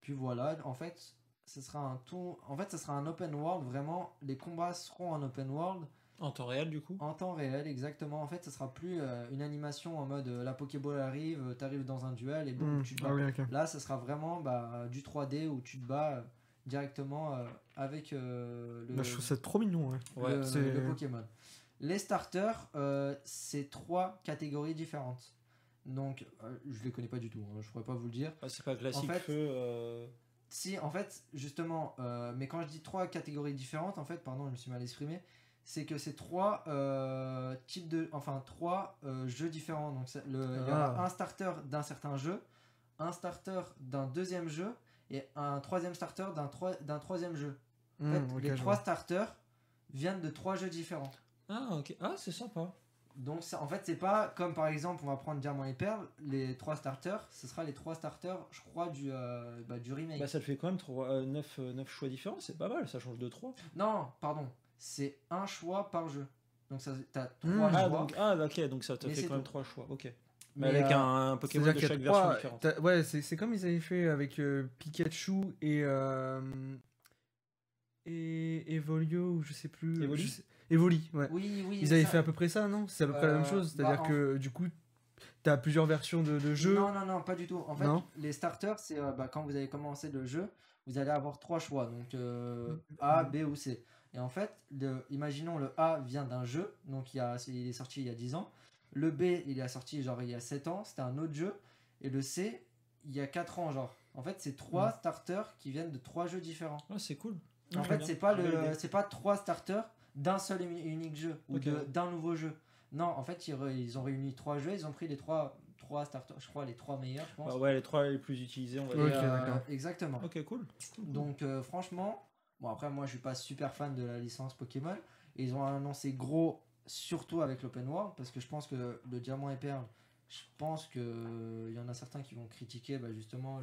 puis voilà, en fait, ce sera un tour, en fait, ce sera un open world, vraiment, les combats seront en open world, En temps réel, du coup. en temps réel, exactement. En fait, ce sera plus euh, une animation en mode euh, la Pokéball arrive, tu arrives dans un duel et boum, hmm, tu te bats. Ah oui. Là, ça sera vraiment bah, du 3D où tu te bats euh, directement euh, avec euh, le, Bah, je trouve ça trop mignon, ouais. Ouais, le- c'est- le Pokémon. Les starters, euh, c'est trois catégories différentes. Donc, euh, je les connais pas du tout, hein, je pourrais pas vous le dire. Ah, c'est pas classique En fait- feu. euh, Si, en fait, justement, euh, mais quand je dis trois catégories différentes, en fait, pardon, je me suis mal exprimé, c'est que c'est trois euh, types de, enfin trois euh, jeux différents. Donc, le- il y aura Ah. un starter d'un certain jeu, un starter d'un deuxième jeu et un troisième starter d'un troi- d'un troisième jeu. En Hmm, fait, les je trois vois. starters viennent de trois jeux différents. Ah, ok. Ah, c'est sympa. Donc ça, en fait, c'est pas comme par exemple, on va prendre Diamant et Perle, les trois starters, ce sera les trois starters, je crois, du, euh, bah, du remake. Bah, ça te fait quand même 9, choix différents, c'est pas mal, ça change de 3. Non, pardon, c'est un choix par jeu. Donc ça, t'as Hmm. trois Ah, choix. donc, ah, ok, donc ça te Mais fait quand même. 3 choix, ok. Mais, Mais avec euh, un, un Pokémon de chaque version trois- différente. Ouais, c'est c'est comme ils avaient fait avec euh, Pikachu et. Euh, et Evolio, ou je sais plus. Evoli sais- Evoli, ouais. Oui, oui. Ils avaient ça- fait à peu près ça, non? C'est à peu près la même Euh, chose. bah, C'est-à-dire en- que du coup, t'as plusieurs versions de, de jeu. Non, non, non, pas du tout. En fait, Non? les starters, c'est euh, bah, quand vous allez commencer le jeu, vous allez avoir trois choix, donc euh, A, B ou C. Et en fait, le, imaginons le A vient d'un jeu, donc il, y a, il est sorti il y a 10 ans. Le B, il est sorti genre il y a 7 ans, c'était un autre jeu. Et le C, il y a 4 ans, genre. En fait, c'est trois Mm. starters qui viennent de trois jeux différents. Ah, c'est cool. En Ouais, fait, c'est pas le, c'est pas trois starters d'un seul et unique jeu ou de- d'un nouveau jeu. Non, en fait, ils, ils ont réuni trois jeux, ils ont pris les trois, trois starters, je crois les trois meilleurs, je pense. Bah ouais, les 3 les plus utilisés, on va dire. D'accord. exactement. Ok, cool. Cool, cool. Donc euh, franchement, bon après moi je suis pas super fan de la licence Pokémon. Ils ont annoncé gros surtout avec l'open world parce que je pense que le diamant et perle, je pense que euh, il y en a certains qui vont critiquer bah, justement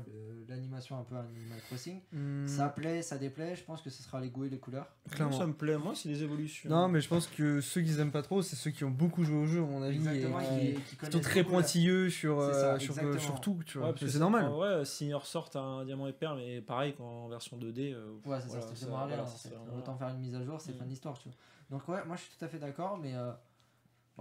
l'animation un peu Animal Crossing. Hmm, Ça plaît, ça déplaît, je pense que ce sera les goûts et les couleurs. clairement. Ça me plaît, moi, c'est les évolutions. Non, mais je pense que ceux qui aiment pas trop, c'est ceux qui ont beaucoup joué au jeu, à mon avis. Exactement, et qui, qui, qui qui connaissent sont très pointilleux sur, euh, ça, sur, tout, tu Ouais, vois. parce que c'est normal. Ouais, Senior sort un diamant et perle, mais pareil, qu'en version 2D. euh, Ouais, c'est voilà, ça, c'est ça- voilà, Autant faire une mise à jour, c'est Mm. fin d'histoire, tu vois. Donc ouais, moi je suis tout à fait d'accord, mais euh,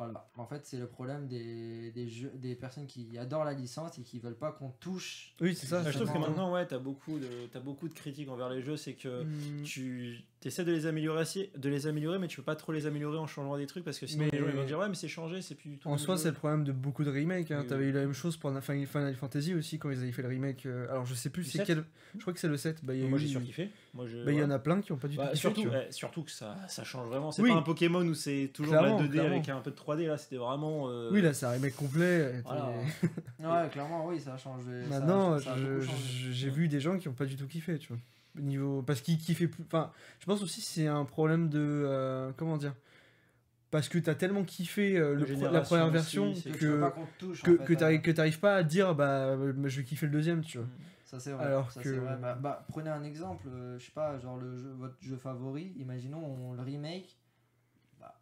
voilà. En fait, c'est le problème des, des, jeux, des personnes qui adorent la licence et qui veulent pas qu'on touche. Oui, c'est ça. Bah, je trouve que maintenant, ouais, t'as beaucoup, de, t'as beaucoup de critiques envers les jeux, c'est que Hmm, tu essaies de les améliorer, de les améliorer, mais tu peux pas trop les améliorer en changeant des trucs parce que sinon Mais- les gens ils vont dire ouais, mais c'est changé, c'est plus du tout. En soi, c'est le problème de beaucoup de remakes. Hein. T'avais oui. eu la même chose pour Final Final Fantasy aussi quand ils avaient fait le remake. euh, Alors, je sais plus c'est 7? quel. Je crois que c'est le 7. Bah, il y a Moi eu- j'ai surkiffé. Moi, je, bah, il y en a plein qui ont pas du Bah, tout kiffé, surtout, tu que ça, ça change vraiment. C'est Oui. pas un Pokémon où c'est toujours Clairement, la 2D clairement. avec un peu de 3D. Là, c'était vraiment. euh, Oui, là, c'est un remake complet. Voilà. Ouais, clairement, oui, ça a changé. Maintenant, j'ai vu des gens qui ont pas du tout kiffé, tu vois. Au Niveau... Parce qu'ils kiffaient plus. Enfin, je pense aussi que c'est un problème de. euh, Comment dire Parce que t'as tellement kiffé euh, le La pro- la génération première version Que, tu veux que, touche. en t'arrives que t'arrives pas à dire bah euh, je vais kiffer le deuxième, tu vois. Ça c'est vrai. alors ça, que- vrai. Bah, bah, prenez un exemple, euh, je sais pas, genre le jeu, votre jeu favori, imaginons on le remake, bah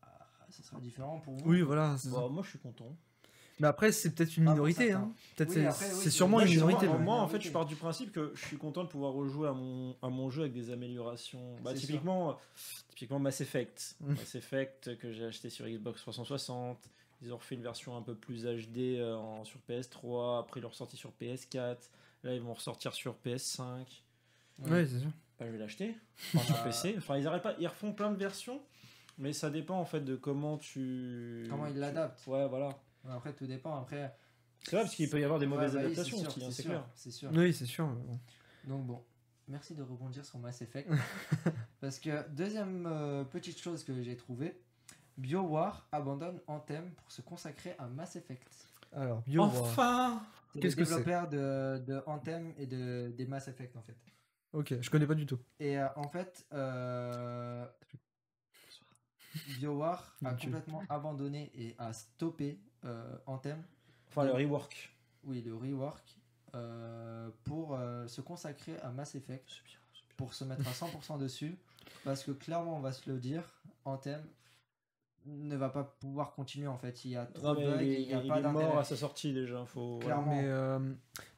ça sera différent pour vous. Oui, voilà. Bah, moi je suis content. Mais après, c'est peut-être une pour minorité. Hein. Peut-être Oui, c'est- oui, sûrement une minorité. moi, en fait, je pars du principe que je suis content de pouvoir rejouer à mon, à mon jeu avec des améliorations. Bah, typiquement, typiquement Mass Effect. Mm. Mass Effect que j'ai acheté sur Xbox 360. Ils ont refait une version un peu plus HD euh, en- sur PS3. Après, ils l'ont ressorti sur PS4. Là, ils vont ressortir sur PS5. Ouais, c'est sûr. Bah, je vais l'acheter. Enfin, sur. PC. Enfin, ils arrêtent pas. Ils refont plein de versions. Mais ça dépend en fait de comment tu. Comment ils l'adaptent. Ouais, voilà. Ouais, Après tout dépend. Après. C'est vrai parce qu'il peut y avoir des mauvaises Ouais, bah oui, adaptations c'est sûr, aussi, hein, c'est sûr, clair. C'est sûr. Oui, c'est sûr. bon. Donc bon, merci de rebondir sur Mass Effect. <laughs> Parce que deuxième euh, petite chose que j'ai trouvé, BioWare abandonne Anthem pour se consacrer à Mass Effect. Alors, BioWare. Enfin Qu'est-ce que c'est développeur de, de Anthem et de, des Mass Effect en fait. Ok, je connais pas du tout. Et euh, en fait, euh, BioWare a complètement abandonné et a stoppé Anthem, Enfin, le rework. oui, le rework, euh, pour euh, se consacrer à Mass Effect, pour se mettre à 100% dessus. <laughs> Parce que clairement, on va se le dire, Anthem ne va pas pouvoir continuer en fait. Il y a trop Non, de bugs, il, n'y a il pas est mort d'intérêt. à sa sortie déjà. Faut, Clairement. Mais euh, faut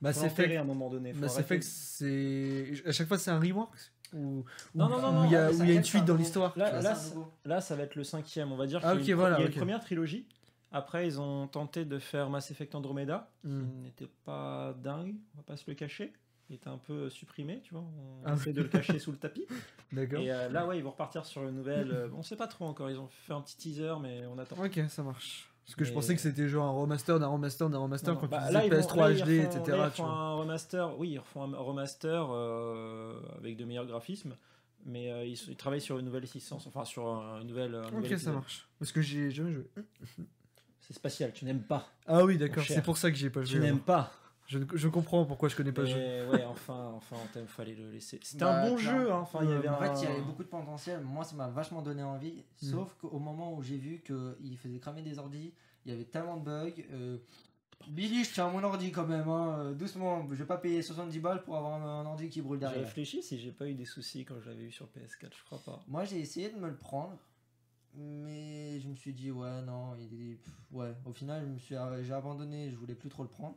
l'enterrer Effect, à un moment donné. Effect, c'est. À chaque fois, c'est un rework Ou, Non, ou- non, non, ou non, il y a, mais où ça il y a une suite un dans nouveau- l'histoire Là, ça va être le cinquième. On va dire Ah, y ok, une, voilà, il y a ok. une première trilogie. Après, ils ont tenté de faire Mass Effect Andromeda, Hmm. qui n'était pas dingue, on va pas se le cacher. Il était un peu supprimé, tu vois. On Ah, essaie de le cacher sous le tapis. <laughs> D'accord. Et euh, là, ouais, ils vont repartir sur une nouvelle. euh, on sait pas trop encore. Ils ont fait un petit teaser, mais on attend. Ok, ça marche. Parce que je pensais que c'était genre un remaster d'un remaster d'un remaster Non, quand. Bah, tu là, disais ils vont- PS3 là, ils HD, refont- etc. là, ils tu refont vois. un remaster, oui, ils refont un remaster euh, avec de meilleurs graphismes, mais euh, ils, ils travaillent sur une nouvelle licence, enfin sur un- une nouvelle. un nouvel Ok, ça marche. Parce que j'ai jamais joué. <laughs> C'est spatial, tu n'aimes pas. Ah oui, d'accord, c'est pour ça que j'ai pas Tu joué. n'aimes alors. pas. Je, je comprends pourquoi je connais pas le jeu. Ouais, enfin, enfin, Anthem, fallait le laisser. C'était Bah, un bon jeu, hein. Enfin, il y avait En un. fait, il y avait beaucoup de potentiel. Moi, ça m'a vachement donné envie. Mm. Sauf qu'au moment où j'ai vu qu'il faisait cramer des ordis, il y avait tellement de bugs. euh, Billy, je tiens mon ordi quand même. hein, euh, Doucement, je vais pas payer 70 balles pour avoir un, ordi qui brûle J'ai derrière. réfléchi si j'ai pas eu des soucis quand je l'avais eu sur PS4, je crois pas. Moi, j'ai essayé de me le prendre. Mais je me suis dit, ouais, non, il pff, Ouais, au final, je me suis, j'ai abandonné. Je voulais plus trop le prendre.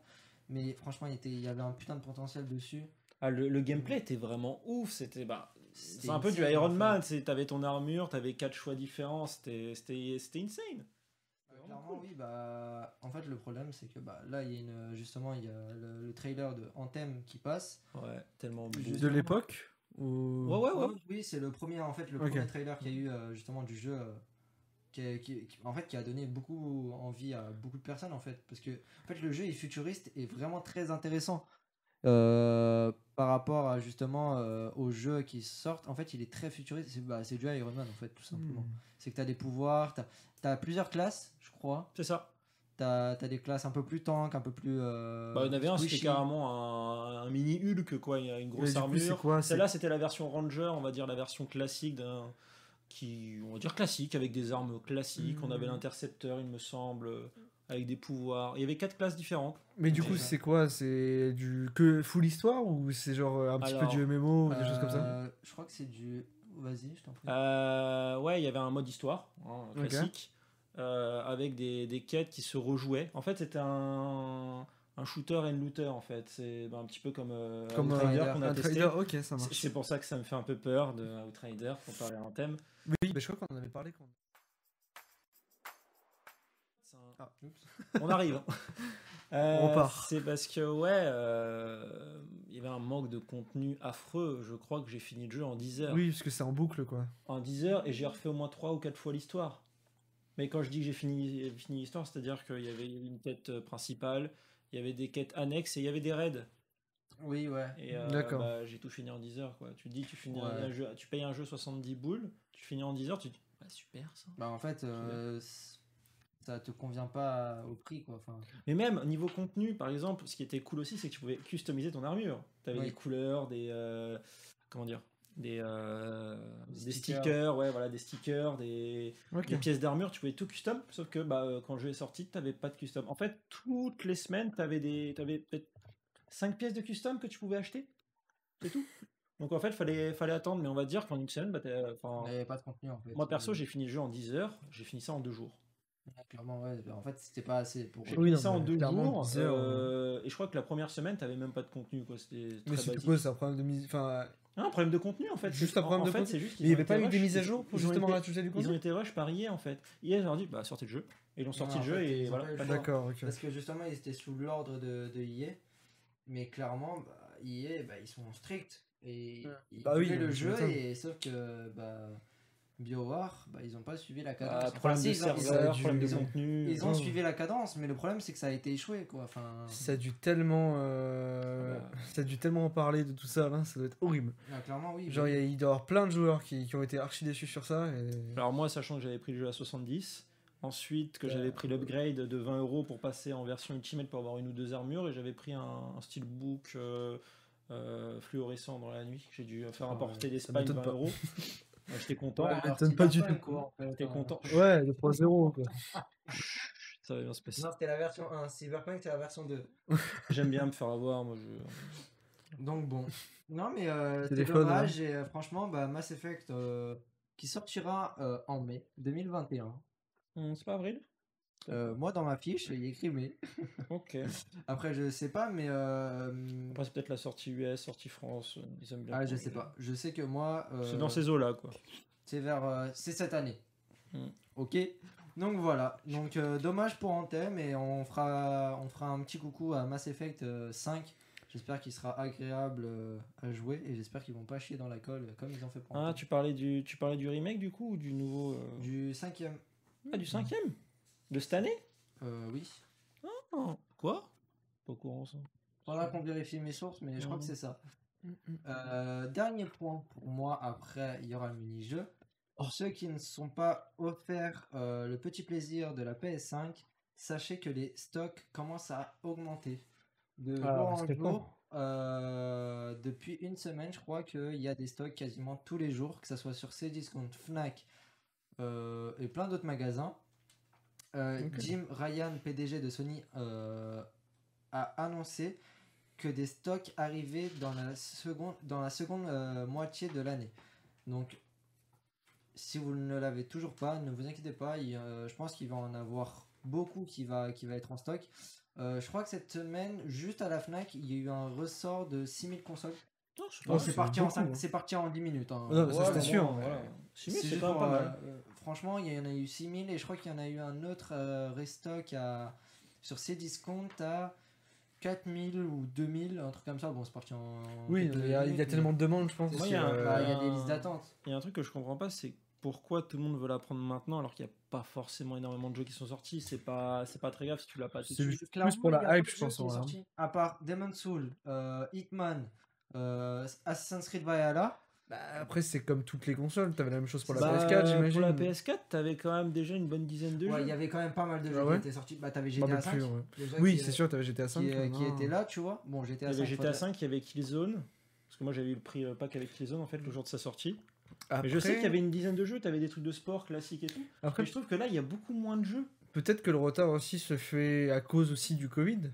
Mais franchement, il, était, il y avait un putain de potentiel dessus. Ah, le, le gameplay était vraiment ouf. C'était bah, c'est un peu du Iron. Man. c'est- T'avais ton armure, t'avais quatre choix différents. C'était c'était c'était insane. Euh, Clairement, oui, bah. En fait, le problème, c'est que bah, là, il y a une. Justement, il y a le, le trailer de Anthem qui passe. Ouais, tellement. Je- De l'époque? Ou... Ouais, ouais, ouais. Oui, oui, c'est le premier, en fait, le premier trailer qu'il y a eu euh, justement du jeu. euh, qui, a- qui- qui- en fait, qui a donné beaucoup envie à beaucoup de personnes, en fait. Parce que, en fait, le jeu est futuriste et vraiment très intéressant. Euh, par rapport à justement euh, aux jeux qui sortent, en fait, il est très futuriste. C'est bah, c'est du Iron Man, en fait, tout simplement. Hmm. C'est que tu as des pouvoirs, tu as, plusieurs classes, je crois. C'est ça. Tu as, des classes un peu plus tank, un peu plus. euh, Bah, il y en avait un, c'était carrément un, un mini Hulk, quoi. Il y a une grosse armure. quoi c'est- Celle-là, c'était la version Ranger, on va dire la version classique d'un. Qui, on va dire classique, avec des armes classiques. On avait Mhm. l'intercepteur, il me semble, avec des pouvoirs. Il y avait quatre classes différentes. Mais du coup, c'est quoi? C'est du que full histoire ou c'est genre euh, un petit Alors, peu du MMO ou des choses comme ça? Euh, Je crois que c'est du. Vas-y, je t'en prie. Euh, ouais, il y avait un mode histoire, hein, classique, euh, avec des, des quêtes qui se rejouaient. En fait, c'était un, un shooter and looter, en fait. C'est ben, un petit peu comme, euh, Comme Outrider euh, qu'on a un testé. trader, ok, ça C'est- marche. C'est pour ça que ça me fait un peu peur de Outrider, pour parler en thème. Oui, bah, je crois qu'on en avait parlé quand. Un- Ah. <laughs> On arrive. hein. <laughs> Euh, On repart. C'est parce que, ouais, euh, il y avait un manque de contenu affreux. Je crois que j'ai fini le jeu en 10 heures. Oui, parce que c'est en boucle quoi. En 10 heures et j'ai refait au moins 3 ou 4 fois l'histoire. Mais quand je dis que j'ai fini, fini l'histoire, c'est-à-dire qu'il y avait une quête euh, principale, il y avait des quêtes annexes et il y avait des raids. Oui, ouais. Et euh, D'accord. bah, j'ai tout fini en 10 heures. Quoi. Tu te dis, tu, finis un- Ouais. un jeu, tu payes un jeu 70 boules, tu finis en 10 heures, tu te dis, bah, super ça. Bah, en fait, euh, ça te convient pas au prix, quoi. Enfin, Mais même niveau contenu, par exemple, ce qui était cool aussi, c'est que tu pouvais customiser ton armure. Tu avais Oui. des couleurs, des. euh, comment dire des, euh, Des des stickers. stickers, ouais, voilà, des stickers, des, pièces d'armure, tu pouvais tout custom, sauf que bah, euh, quand le jeu est sorti, tu n'avais pas de custom. En fait, toutes les semaines, tu avais, des, avais peut-être 5 pièces de custom que tu pouvais acheter. C'est tout. <laughs> Donc en fait, fallait, fallait attendre, mais on va dire qu'en une semaine, bah, avait pas de contenu, en fait. moi perso, Euh, j'ai fini le jeu en 10 heures, j'ai fini ça en 2 jours. ouais, Clairement, ouais. En fait, c'était pas assez pour. J'ai Oui, fini non, ça en mais 2 clairement, jours, 10 heures, euh, et je crois que la première semaine, t'avais même pas de contenu, quoi. C'était Mais très c'était basique. quoi C'est un problème de mise. Enfin, Ah, un problème de contenu en fait. Juste un problème en de fait, contenu c'est juste qu'ils il n'y ont avait pas eu des mises à jour pour ont justement été- rajouter du Ils ont contenu été rush par hier en fait. Hier, ils leur dit bah sortez le jeu. Et ils ont sorti Non, le jeu fait, et ont voilà. D'accord, ok. Parce que justement, ils étaient sous l'ordre de, de EA. Mais clairement, bah, EA, bah, ils sont stricts. Et ils Bah oui, le jeu, et sauf que bah, BioWare, bah, ils ont pas suivi la cadence. Ah, Enfin, problème si, de ils ont- ils ont- serveur, dû- problème de ils ont- contenu. Ils ont Oh. suivi la cadence, mais le problème c'est que ça a été échoué quoi. Enfin, Ça a dû tellement. euh, Ah bah. Ça a dû tellement en parler de tout ça là, ça doit être horrible. ah, clairement oui. Genre, oui. il y a- il doit y avoir plein de joueurs qui, qui ont été archi déçus sur ça. Et... Alors moi, sachant que j'avais pris le jeu à 70, ensuite que Euh, j'avais pris l'upgrade de 20 euros pour passer en version Ultimate pour avoir une ou deux armures, et j'avais pris un, un steelbook euh, euh, fluorescent dans la nuit. J'ai dû faire Ah, importer ouais, des m'étonne 20 pas. euros. <laughs> Ouais, J'étais content. Ouais, m'étonne pas du tout. quoi, en fait, J'étais hein. content. Ouais, le 3-0 quoi. <laughs> Ça va bien se passer. Non, c'était la version 1. Cyberpunk, c'était la version 2. <laughs> J'aime bien me faire avoir. Moi, je... Donc bon. Non mais euh, dommage et euh, franchement bah, Mass Effect euh, qui sortira euh, en mai 2021. Hum, C'est pas avril? Euh, moi dans ma fiche il y a écrit mai. <laughs> Ok. Après je sais pas mais euh, Après, c'est peut-être la sortie US, sortie France. euh, Ils aiment bien. ah je sais pas. Je sais que moi euh, C'est dans ces eaux-là, quoi. c'est vers c'est cette année. Hmm. Ok. Donc voilà. Donc dommage pour Anthem et on fera on fera un petit coucou à Mass Effect euh, 5. J'espère qu'il sera agréable à jouer et j'espère qu'ils vont pas chier dans la colle comme ils ont fait pour Ah, Anthem. tu parlais du, tu parlais du remake du coup ou du nouveau Du cinquième. Ah, du cinquième? De cette année? Euh, oui. Oh, Quoi? Pas au courant ça. Faudra qu'on vérifie mes sources, mais je crois que c'est ça. Euh, dernier point pour moi, après il y aura le mini-jeu. Pour ceux qui ne sont pas offerts euh, le petit plaisir de la PS5, sachez que les stocks commencent à augmenter. De Ah, jour en c'était jour, euh, depuis une semaine, je crois qu'il y a des stocks quasiment tous les jours, que ce soit sur Cdiscount, Fnac euh, et plein d'autres magasins. Euh. Jim Ryan, PDG de Sony, euh, a annoncé que des stocks arrivaient dans la seconde, dans la seconde euh, moitié de l'année. Donc, si vous ne l'avez toujours pas, ne vous inquiétez pas. il, euh, je pense qu'il va en avoir beaucoup qui va, qui va être en stock. Euh, je crois que cette semaine, juste à la Fnac, il y a eu un ressort de 6000 consoles. Oh, pas. c'est c'est parti, en beaucoup, cinq- hein. c'est parti en 10 minutes. hein. Ouais, mais sûr, bon, ouais. voilà. 6000, C'est c'est pas mal. Franchement, il y en a eu 6000 et je crois qu'il y en a eu un autre euh, restock à, sur Cdiscount à 4000 ou 2000, un truc comme ça. Bon, c'est parti en. Oui, il y, a, il y a minutes, tellement mais- de demandes, je pense. Moi, que, il y a un- euh, Bah, il y a des listes d'attente. Il y a un truc que je comprends pas, c'est pourquoi tout le monde veut la prendre maintenant alors qu'il n'y a pas forcément énormément de jeux qui sont sortis. C'est pas, c'est pas très grave si tu l'as pas C'est juste plus pour la hype, je pense. À part Demon's Soul, euh, Hitman, euh, Assassin's Creed Valhalla. Bah, après, c'est comme toutes les consoles. T'avais la même chose pour la Bah, PS4, j'imagine. Pour la PS4, t'avais quand même déjà une bonne dizaine de Ouais, il y jeux. avait quand même pas mal de jeux Ah ouais qui étaient sortis. Bah, t'avais GTA pas 5. plus, ouais. Oui, c'est sûr, t'avais GTA 5. Qui, euh, était là, tu vois. Bon, GTA Il y 5. avait GTA faudrait- 5, il y avait Killzone. Parce que moi j'avais eu le prix euh, pack avec Killzone en fait le jour de sa sortie. Après, Mais je sais qu'il y avait une dizaine de jeux, t'avais des trucs de sport classiques et tout. Après, je trouve que là il y a beaucoup moins de jeux. peut-être que le retard aussi se fait à cause aussi du Covid.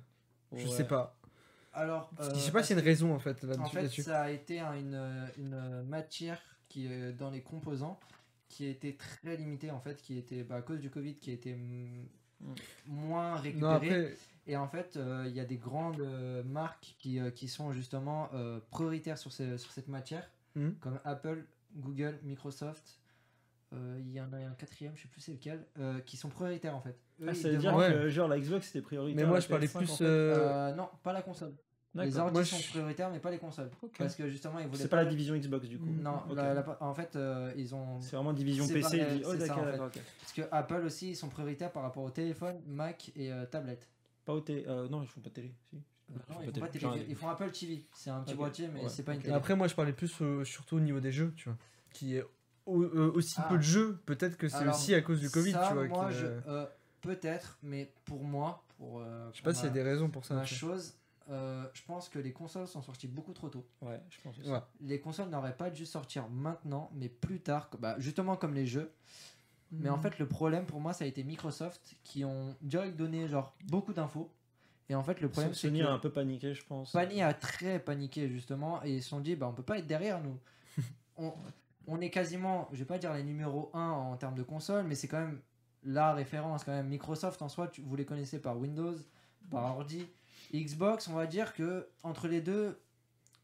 Je sais pas. Alors, je euh, sais pas s'il y a une raison en fait En fait, ça a été un- une, une matière qui est dans les composants qui était très limitée en fait, qui était bah, à cause du Covid, qui était moins Non, récupérée. après, Et en fait, euh, il y a des grandes euh, marques qui, euh, qui sont justement prioritaires sur, ce- sur cette matière, Mhm. comme Apple, Google, Microsoft. Euh, Il y en a un quatrième, je sais plus c'est lequel, euh, qui sont prioritaires en fait. Eux, Ah, ça veut dire Ouais. que genre la Xbox c'était prioritaire. mais moi je parlais PS5, plus. en fait. euh, Euh, non, pas la console. Les ordi Moi, sont je- prioritaires, mais pas les consoles. Parce que justement, ils voulaient C'est pas la division Xbox du coup. Non, Ok. la- la- en fait, euh, ils ont. C'est vraiment division PC. pas- dit- Oh ça, en fait. Parce que Apple aussi, ils sont prioritaires par rapport au téléphone, Mac et euh, tablette. Pas au télé. euh, non, ils font pas de télé. Si. Ils non, font ils pas font télé. pas télé, Genre, ils font Apple TV. C'est un petit boîtier, mais Ouais, c'est pas une télé. Après, moi je parlais plus euh, surtout au niveau des jeux, tu vois. Qui est aussi Ah. peu de jeux, peut-être que c'est aussi à cause du Covid, Ça, tu vois. moi, qu'il, je, euh, euh, peut-être, mais pour moi, pour. euh, Je sais pas s'il y a des raisons pour ça. ma chose, euh, je pense que les consoles sont sorties beaucoup trop tôt. Ouais, je pense aussi. Ouais. Les consoles n'auraient pas dû sortir maintenant, mais plus tard, bah, justement comme les jeux. Mais en Mhm. fait, le problème pour moi, ça a été Microsoft qui ont direct donné genre beaucoup d'infos. Et en fait, le problème, c'est Sony que a un peu paniqué, je pense. Sony a très paniqué justement et ils se sont dit, bah, on peut pas être derrière nous. on, <laughs> on est quasiment, je vais pas dire les numéros 1 en termes de console, mais c'est quand même la référence quand même. Microsoft en soi, tu, vous les connaissez par Windows, par ordi. Xbox, on va dire que entre les deux,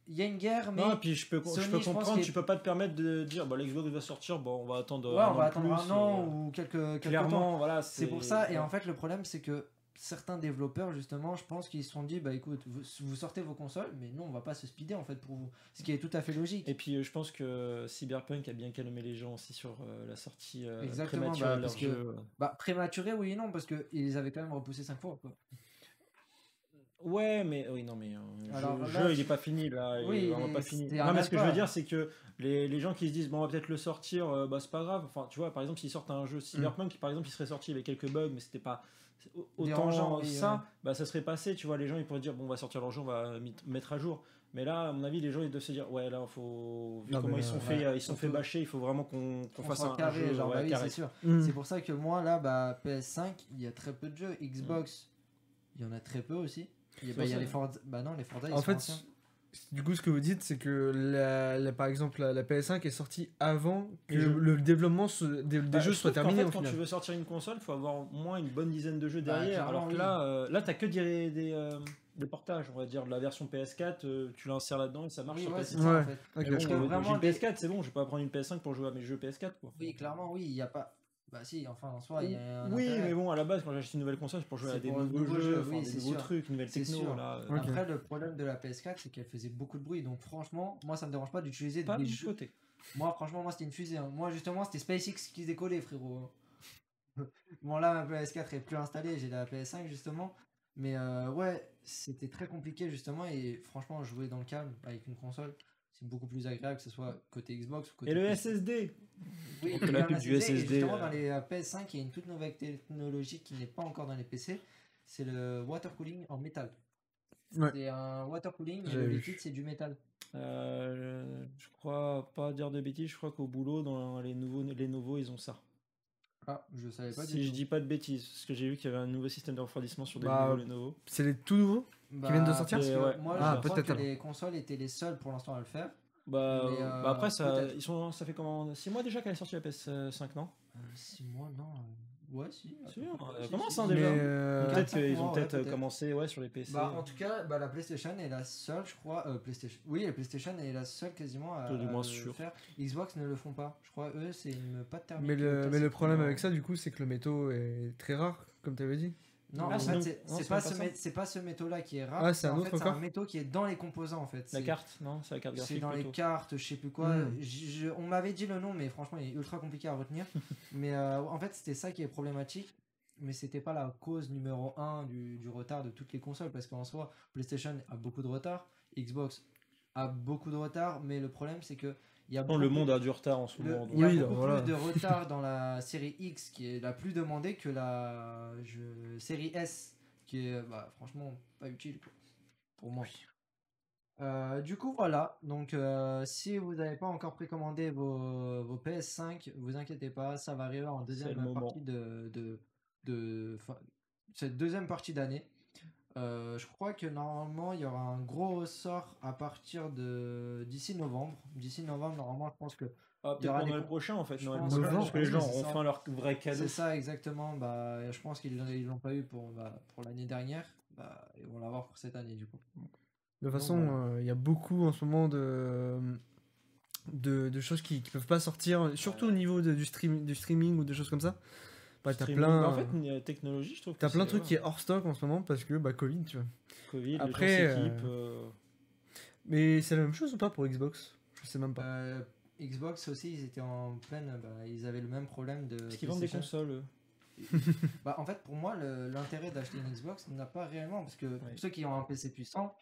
il y a une guerre, mais Non, et puis je peux, Sony, je peux je comprendre, qu'il- tu peux pas te permettre de dire bah, l'Xbox va sortir, bon, on va attendre. ouais, un on an va attendre plus, un an euh, ou quelques, quelques temps. Clairement, voilà. C'est pour ça, et en fait, le problème, c'est que certains développeurs, justement, je pense qu'ils se sont dit, bah écoute, vous, vous sortez vos consoles, mais nous, on va pas se speeder en fait pour vous. Ce qui est tout à fait logique. Et puis euh, je pense que Cyberpunk a bien calmé les gens aussi sur euh, la sortie euh, Exactement, prématurée bah, de leur parce que- jeu. Bah, prématuré, oui et non, parce qu'ils avaient quand même repoussé 5 fois. Quoi. Ouais, mais oui, non, mais euh, Alors le là, jeu, il est pas fini là, il Oui, est vraiment il- pas fini. Non, mais ce que je veux dire, c'est que les, les gens qui se disent bon, on va peut-être le sortir, euh, bah c'est pas grave. Enfin, tu vois, par exemple, s'ils sortent un jeu Cyberpunk, par exemple, il serait sorti avec quelques bugs, mais c'était pas autant oui, ça, ouais. bah ça serait passé. Tu vois, les gens ils pourraient dire bon, on va sortir leur jeu, on va mettre à jour. Mais là, à mon avis, les gens ils doivent se dire ouais, là, faut vu Non, comment ils sont euh, fait, ouais. euh, ils sont On fait peut- bâcher, il faut vraiment qu'on qu'on On fasse un, carré, jeu genre, ouais, bah oui, carré. c'est sûr. Mhm. C'est pour ça que moi, là, bah, PS5, il y a très peu de jeux. Xbox, il y en a très peu aussi. Il y a, bah, il y a pour les. Forza. Bah non, les Forza, ils En sont fait, anciens. Du coup, ce que vous dites, c'est que la, la- par exemple la, la PS5 est sortie avant que le développement se- des, des Bah, jeux je soit terminé fait, au quand final. tu veux sortir une console, il faut avoir au moins une bonne dizaine de jeux Bah, derrière. alors que là, euh, là, t'as que des, des, euh, des portages, on va dire, de la version PS4. euh, tu l'insères là-dedans et ça marche Oui, sur ouais, PS4. c'est ça Ouais. en fait. Bon, je euh, vraiment, une des- PS4, c'est bon, je vais pas prendre une PS5 pour jouer à mes jeux PS4. Quoi. Oui, clairement, oui, il n'y a pas. Bah si, enfin, en soi, il y a un oui, intérêt. mais bon, à la base, quand j'achète une nouvelle console, c'est pour jouer à des nouveaux nouveau jeux, jeu, enfin, oui, des nouveaux sûr. trucs, nouvelles techno. Là, euh. Après, le problème de la PS4, c'est qu'elle faisait beaucoup de bruit. Donc, franchement, moi, ça me dérange pas d'utiliser des de jeux. côté. Moi, franchement, moi, c'était une fusée. hein. Moi, justement, c'était SpaceX qui décollait, frérot. <laughs> bon, là, ma PS4 est plus installée. J'ai la PS5, justement. Mais euh, ouais, c'était très compliqué, justement. Et franchement, jouer dans le calme avec une console, c'est beaucoup plus agréable, que ce soit côté Xbox ou côté Et le PC. SSD Oui, On la pub du SSD, justement, euh. dans les euh, PS5, il y a une toute nouvelle technologie qui n'est pas encore dans les PC. C'est le water cooling en métal. Ouais. C'est un water cooling et le liquide c'est du métal. Euh, je crois pas dire de bêtises, je crois qu'au boulot, dans les nouveaux, les nouveaux, ils ont ça. Ah, je savais pas Si je dis pas de bêtises, parce que j'ai vu qu'il y avait un nouveau système de refroidissement sur des Bah, nouveaux Lenovo. C'est les tout nouveaux Bah, viennent de sortir parce que Ouais, Moi, Ah, je crois que alors. les consoles étaient les seules pour l'instant à le faire. Bah, Mais, euh, euh, bah après, ça, ils sont, ça fait comment 6 mois déjà qu'elle est sortie la PS5, non? 6 mois, non. euh, Ouais, si. Si, elle commence, hein, déjà. Euh, Peut-être qu'ils ont ouais, peut-être euh, peut-être. commencé ouais, sur les PC. Bah, en tout cas, bah, la PlayStation est la seule, je crois. euh, PlayStation. Oui, la PlayStation est la seule quasiment à, Du à moins sûr. faire. Xbox ne le font pas. Je crois, eux, c'est une pâte thermique. mais, le, mais le problème avec ça, du coup, c'est que le métaux est très rare, comme tu avais dit. Non, Ah, en fait, c'est c'est c'est pas, pas ce c'est pas ce métaux-là qui est rare. Ah, c'est un en fait, C'est un métaux qui est dans les composants, en fait. La C'est- carte, non C'est la carte C'est graphique dans les cartes, je sais plus quoi. Hmm. Je- on m'avait dit le nom, mais franchement, il est ultra compliqué à retenir. <laughs> mais euh, en fait, c'était ça qui est problématique. Mais c'était pas la cause numéro un du, du retard de toutes les consoles. Parce qu'en soi, PlayStation a beaucoup de retard. Xbox a beaucoup de retard. Mais le problème, c'est que. Il y a Non, le beaucoup- monde a du retard en ce le- moment. il y a Oui, beaucoup voilà. plus de retard dans la série X qui est la plus demandée que la je- série S qui est bah, franchement pas utile quoi, pour moi. Euh, du coup voilà, donc euh, si vous n'avez pas encore précommandé vos, vos PS5, vous inquiétez pas, ça va arriver en deuxième partie de, de, de- fin- cette deuxième partie d'année. Euh, je crois que normalement il y aura un gros ressort à partir de d'ici novembre. D'ici novembre normalement je pense que Ah, Il y peut-être des Noël con- prochain en fait. Je Noël pense prochain, que- parce que les gens auront enfin leur vrai cadeau. C'est ça exactement. Bah, je pense qu'ils ils l'ont pas eu pour, bah, pour l'année dernière. Bah, ils vont l'avoir pour cette année du coup. De toute façon, voilà. euh, il y a beaucoup en ce moment de, de, de choses qui, qui peuvent pas sortir, surtout au niveau de- du, stream, du streaming ou des choses comme ça. Bah, t'as Streaming. plein, En fait, la technologie, je trouve. t'as plein de trucs qui est hors stock en ce moment parce que bah, Covid, tu vois. Covid, Après, euh, euh, Mais c'est la même chose ou pas pour Xbox? Je sais même pas. Euh, Xbox aussi, ils étaient en pleine. Bah, ils avaient le même problème de. Parce qu'ils vendent des consoles. <laughs> Bah, en fait, pour moi, le- l'intérêt d'acheter une Xbox n'a pas réellement. Parce que ceux qui ont un PC puissant,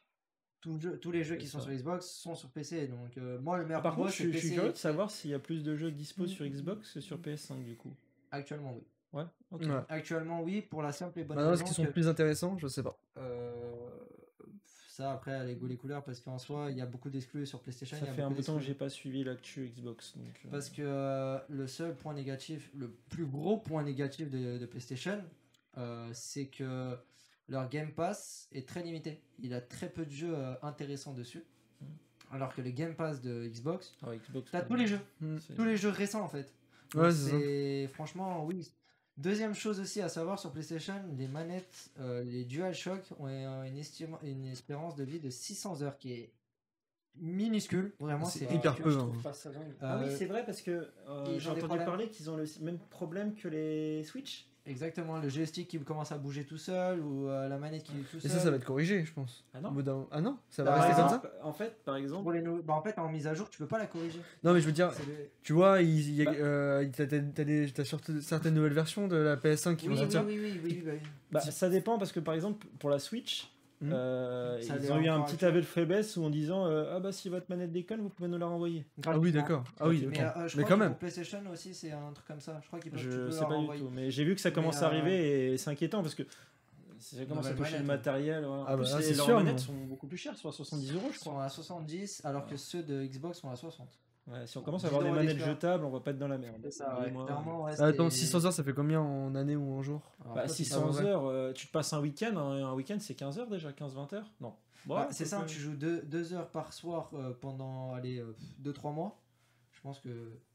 tout jeu- tous les jeux qui sont sur Xbox sont sur PC. Donc, euh, moi, le meilleur Par contre, je, suis curieux de savoir s'il y a plus de jeux dispo sur Xbox que sur PS5 du coup. Actuellement, oui. Ouais. Actuellement, oui, pour la simple et bonne Maintenant, est-ce raison qu'ils sont que- plus intéressants? Je sais pas. Euh, ça après les goûts les couleurs parce qu'en soi il y a beaucoup d'exclus sur PlayStation. y Ça a fait un bout de temps que j'ai pas suivi l'actu Xbox. Donc, euh, Parce que euh, le seul point négatif, le plus gros point négatif de, de PlayStation, euh, c'est que leur Game Pass est très limité. Il a très peu de jeux euh, intéressants dessus. Mm. Alors que le Game Pass de Xbox, ah, Xbox. t'as tous les jeux, Hmm. tous les jeux récents en fait. Ouais, c'est franchement oui. Deuxième chose aussi à savoir sur PlayStation, les manettes, euh, les DualShock ont euh, une, estima- une espérance de vie de 600 heures qui est minuscule. Vraiment, C'est hyper ridicule, peu, je hein. trouve. Pas ça dingue. Euh, ah oui, c'est vrai parce que euh, j'ai entendu problèmes. parler qu'ils ont le même problème que les Switch. Exactement, le joystick qui commence à bouger tout seul ou euh, la manette qui est tout Et seul. ça, ça va être corrigé, je pense. Ah non Au bout d'un- Ah non Ça va Bah, Par rester comme ça En fait, par exemple, Pour les nou- bah, en fait, en mise à jour, tu peux pas la corriger. Non, mais je veux dire, C'est le- tu vois, il, il y a- Bah. euh, t'as, t'as- t'as des- t'as surtout certaines nouvelles versions de la PS5 qui Oui, vont oui, sortir. oui, oui, oui, oui, oui. bah, ça dépend parce que par exemple pour la Switch, Mhm. euh, ils ont eu un petit aveu de faiblesse où en disant euh, ah bah si votre manette déconne, vous pouvez nous la renvoyer. Ah oui, d'accord. Ah oui, Mais, ok. euh, je Mais crois quand que même. Pour PlayStation aussi, c'est un truc comme ça. Je crois qu'ils peuvent tu Je peux sais leur pas du tout, mais j'ai vu que ça Mais, commence à euh, arriver et c'est inquiétant parce que ça commence à toucher le matériel. Ah bah, les- c'est leurs sûr, manettes mais- sont beaucoup plus chères, soit 70 euros je Ils sont crois. à 70, alors que ceux de Xbox sont à 60. Ouais, si on commence à 10 avoir des manettes jetables, on va pas être dans la merde. ouais. Dis-moi. Clairement, ouais, Ah, Attends, c'est- 600 heures, ça fait combien en année ou en jour? Alors, Bah, toi, c'est 600 pas vrai. heures, euh, tu te passes un week-end, un, un week-end c'est 15 heures déjà, 15-20 heures? Non. Bon, Bah, c'est ça, tu euh, joues 2 heures par soir euh, pendant 2-3 mois. Je pense que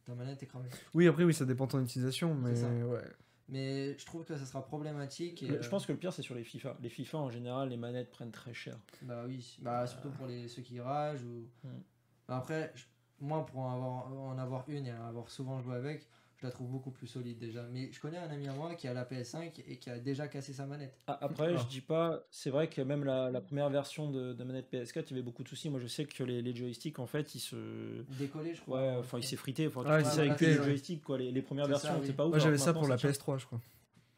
ta manette est cramée. Oui, après, oui, ça dépend de ton utilisation, mais ça. ouais. Mais je trouve que ça sera problématique. Et, le- euh, Je pense que le pire c'est sur les FIFA. Les FIFA en général, les manettes prennent très cher. Bah oui, bah, surtout pour les, ceux qui ragent. Ou... Hmm. Bah, après, je- moi pour en avoir, en avoir une et avoir souvent joué avec, je la trouve beaucoup plus solide déjà. Mais je connais un ami à moi qui a la PS5 et qui a déjà cassé sa manette. Ah, Après, Ah. je dis pas, c'est vrai que même la, la première version de, de manette PS4, il y avait beaucoup de soucis. Moi, je sais que les, les joysticks, en fait, ils se. Décollé, je crois. Ouais, enfin, il s'est frité. Enfin, il c'est avec les joysticks, quoi. Les, les premières versions, c'est oui. pas ouf. Moi, j'avais ça pour la maintenant, PS3, je crois.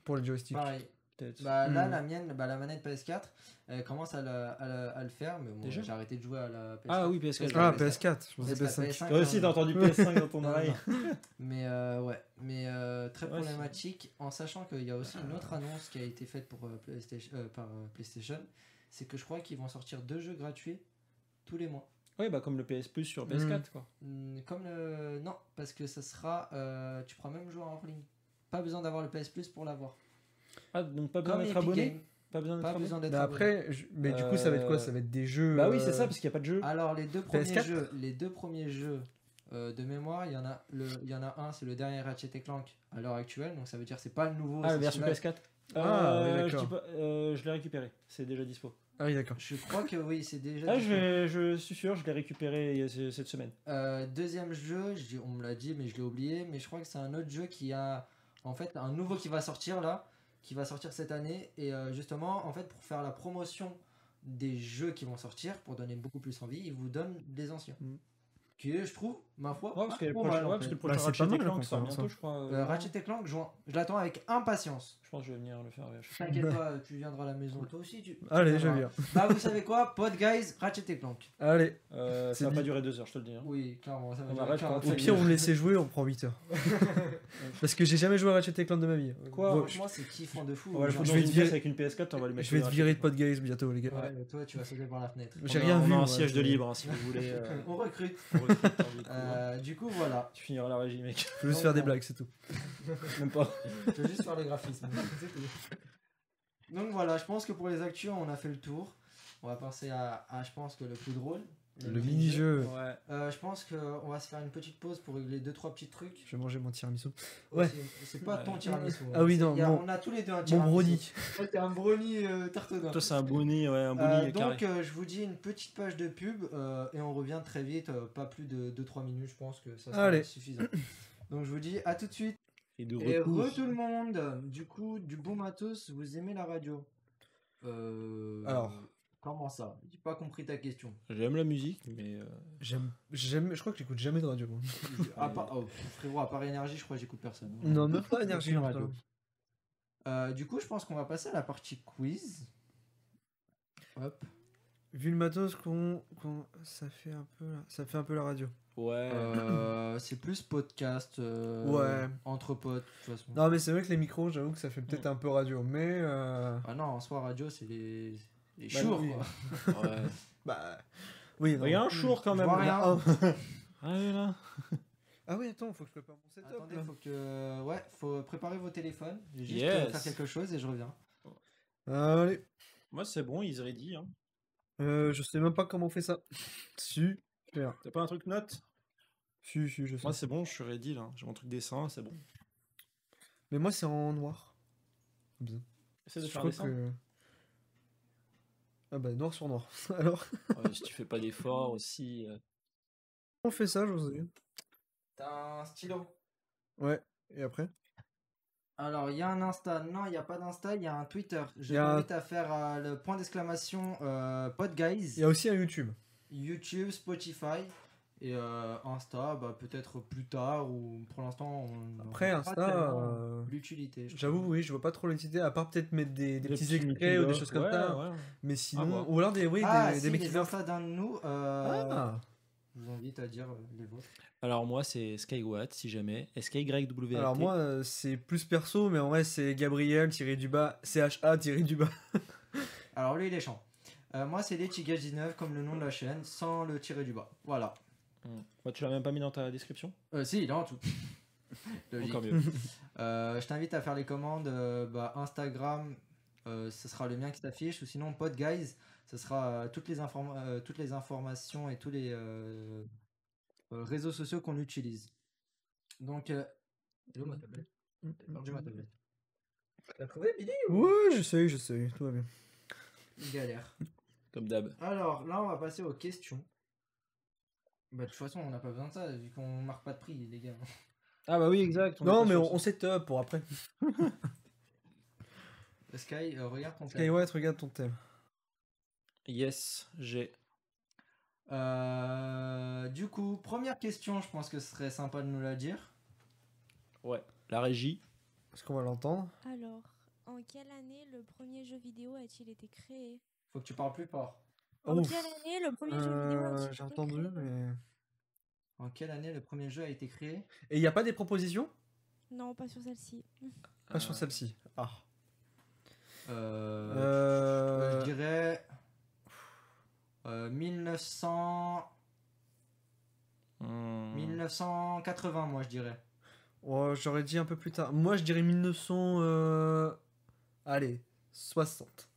Pour les joysticks. Pareil. Peut-être. Bah là, Hmm. la mienne, bah, la manette PS4, elle commence à, la- à la- à le faire, mais bon, Déjà j'ai arrêté de jouer à la PS4. Ah oui, PS4. Ah, PS4. PS4, je pensais PS4, PS5. PS5, Toi aussi, hein. t'as entendu PS5 dans ton Non, oreille. non. Mais euh, ouais, mais euh, très Ouais, problématique, en sachant qu'il y a aussi une autre annonce qui a été faite pour, euh, PlayStation, euh, par euh, PlayStation, c'est que je crois qu'ils vont sortir deux jeux gratuits tous les mois. Oui, bah comme le PS Plus sur PS4, quoi. Hmm, Comme le... Non, parce que ça sera... euh, tu pourras même jouer en ligne. Pas besoin d'avoir le PS Plus pour l'avoir. Ah, donc pas besoin d'être abonné Pas besoin d'être abonné. après, je- mais du coup, ça va être quoi? Ça va être des jeux. Bah oui, euh, c'est ça, parce qu'il n'y a pas de jeu. Alors les deux premiers PS4? jeux, les deux premiers jeux euh, de mémoire, il y en a le, il y en a un, c'est le dernier Ratchet et Clank à l'heure actuelle, donc ça veut dire c'est pas le nouveau. Ah, la version celui-là. PS4 Ah, Euh, oui, je, euh, je l'ai récupéré, c'est déjà dispo. Ah oui, d'accord. Je crois que oui, c'est déjà. Ah, dispo. je, je suis sûr, je l'ai récupéré cette semaine. Euh, deuxième jeu, on me l'a dit, mais je l'ai oublié, mais je crois que c'est un autre jeu qui a, en fait, un nouveau qui va sortir là, qui va sortir cette année, et euh, justement, en fait, pour faire la promotion des jeux qui vont sortir, pour donner beaucoup plus envie, ils vous donnent des anciens. Mm. Qui est, je trouve, ma foi, Ouais, parce que trop mal, ouais, parce que le Bah, prochain c'est Ratchet Clank la sort bientôt, je crois. Euh, euh, Ratchet et Clank, juin. je l'attends avec impatience. Je pense que je vais venir le faire. je- T'inquiète pas, tu viendras à la maison. Toi aussi, tu. tu Allez, je viens. Bah, vous savez quoi? Pod Guys, Ratchet et Clank. Allez. Euh, ça va pas durer deux heures, je te le dis. hein. Oui, clairement, ça va durer arrête 40 quand- Au pire, on me laissait jouer, on prend 8 heures. <laughs> Parce que j'ai jamais joué à Ratchet et Clank de ma vie. Quoi? Bon, Franchement, c'est kiffant de fou. Je vais te virer- avec une PS4, on va lui mettre Je vais te virer de Ratchet. Podguys bientôt, les gars. Toi, tu vas sauter par la fenêtre. J'ai rien on vu. a un moi, siège de libre, hein, si vous voulez. euh, <laughs> On recrute. Euh, du coup, voilà. Tu finiras la régie, mec. Je veux juste faire des blagues, c'est tout. <laughs> Même pas. Je vais juste faire les graphismes. c'est tout. Donc voilà, je pense que pour les actus, on a fait le tour. On va passer à, à, je pense que le plus drôle. Le mini-jeu. Ouais. Euh, je pense qu'on va se faire une petite pause pour régler deux trois petits trucs. Je vais manger mon tiramisu. Ouais. C'est- pas Ouais. ton tiramisu. hein. Ah oui, non, a- mon- on a tous les deux un Mon tiramisu. brownie. Toi, t'es un brownie euh. Toi, c'est un brownie, ouais, un Euh, brownie carré. donc euh, je vous dis une petite page de pub euh, et on revient très vite, euh, pas plus de 2-3 minutes, je pense que ça sera Allez. suffisant. <coughs> Donc je vous dis à tout de suite. Et de Et re tout le monde, du coup, du bon matos, vous aimez la radio? Euh, Alors. Comment ça? J'ai pas compris ta question. J'aime la musique, mais. euh, J'aime, j'aime, je crois que j'écoute jamais de radio. moi. <laughs> à part, oh, frérot, à part énergie, je crois que j'écoute personne. Non, même pas énergie Aucune en radio. radio. Euh, du coup, je pense qu'on va passer à la partie quiz. Hop. Vu le matos qu'on, qu'on- ça fait un peu, ça fait un peu la radio. Ouais. Euh, c'est plus podcast. euh, Ouais. Entre potes, de toute façon. Non, mais c'est vrai que les micros, j'avoue que ça fait peut-être un peu radio, mais euh, Ah non, en soi, radio, c'est les, les Bah chours, oui. quoi. <laughs> ouais. bah, oui. non. Il y a un jour quand Je même. vois rien. <laughs> Ah, Allez là. Ah oui, attends, faut que je prépare mon setup. Attendez, là. faut que. Ouais, faut préparer vos téléphones. J'ai juste Yes. euh, faire quelque chose et je reviens. Allez. Moi, c'est bon, ils ready. Hein. Euh, je sais même pas comment on fait ça. <laughs> Super. T'as pas un truc note? Si, si, je sais. Moi, c'est bon, je suis ready là. J'ai mon truc dessin, c'est bon. Mais moi, c'est en noir. Bien. De Je faire crois dessin. que. Ah bah, noir sur noir. <laughs> Alors, <laughs> Ouais, si tu fais pas d'effort aussi. euh. on fait ça, José. T'as un stylo Ouais. Et après? Alors, il y a un Insta. Non, il n'y a pas d'Insta, il y a un Twitter. Je y a un- t'invite à faire euh, le point d'exclamation euh, PodGuys. Il y a aussi un YouTube. YouTube, Spotify. Et euh, Insta, bah, peut-être plus tard ou pour l'instant. on Après, Insta, euh, L'utilité. J'avoue, oui, je vois pas trop l'utilité, à part peut-être mettre des, des Des petits petits extraits ou des choses comme ouais, ça. ouais. Mais sinon, voir. ou alors des, oui, ah, des, si, des les. Insta d'un de nous. euh, Ah. Je vous invite à dire euh, les vôtres. Alors, moi, c'est Skywatt, si jamais. SKYWAT. Alors moi, euh, c'est plus perso, mais en vrai, c'est Gabriel tiré du bas, CHA tiré du bas. <laughs> Alors lui, il est chiant. Euh, moi, c'est Lechigage 19 comme le nom de la chaîne, sans le tirer du bas. Voilà. Hmm. Bah, tu l'as même pas mis dans ta description? Euh, si, il est en tout. <laughs> Encore mieux. <laughs> Euh, je t'invite à faire les commandes euh, bah, Instagram, euh, ce sera le mien qui s'affiche, ou sinon PodGuys, ce sera euh, toutes, les inform- euh, toutes les informations et tous les réseaux sociaux qu'on utilise. Donc, euh... où ma tablette J'ai perdu ma tablette. T'as trouvé, Billy ou Ouais, j'essaye, j'essaye, tout va bien. Galère. Comme d'hab. Alors, là, on va passer aux questions. Bah, de toute façon, on n'a pas besoin de ça, vu qu'on marque pas de prix, les gars. Ah, bah oui, exact. Non, mais on, on set up pour après. <laughs> Sky, euh, regarde ton thème. Skywat, regarde ton thème. Yes, j'ai. Euh, du coup, première question, je pense que ce serait sympa de nous la dire. Ouais. La régie. Est-ce qu'on va l'entendre? Alors, En quelle année le premier jeu vidéo a-t-il été créé? Faut que tu parles plus fort. En Ouf. quelle année le premier jeu vidéo Euh, a-t-il J'ai été entendu, créé mais. En quelle année le premier jeu a été créé? Et il n'y a pas des propositions? Non, pas sur celle-ci. Pas sur Euh, celle-ci. Ah. euh, Euh, Je dirais. euh, 1900... Hmm. 1980, moi je dirais. oh, J'aurais dit un peu plus tard. Moi, je dirais 1900. euh, Allez, 60.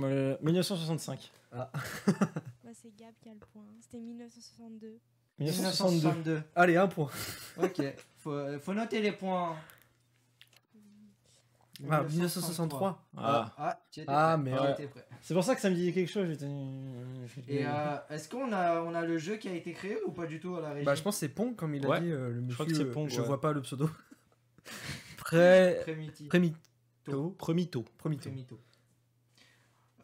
Euh, 1965. <laughs> Bah, c'est Gab qui a le point. C'était 1962. 1962. 1962. Allez, un point. <laughs> Ok, faut, euh, faut noter les points. Ah, 1963. Ah. Ah, tu étais Ah, prêt. C'est pour ça que ça me disait quelque chose. j'étais- Et euh, est-ce qu'on a, on a le jeu qui a été créé ou pas du tout à la régie Bah, je pense que c'est Pong, comme il a Ouais, dit euh, le monsieur. crois que c'est euh, Pong, Je ouais. vois pas le pseudo. <laughs> Pré. Prémito. Premito. Premito. Prémito.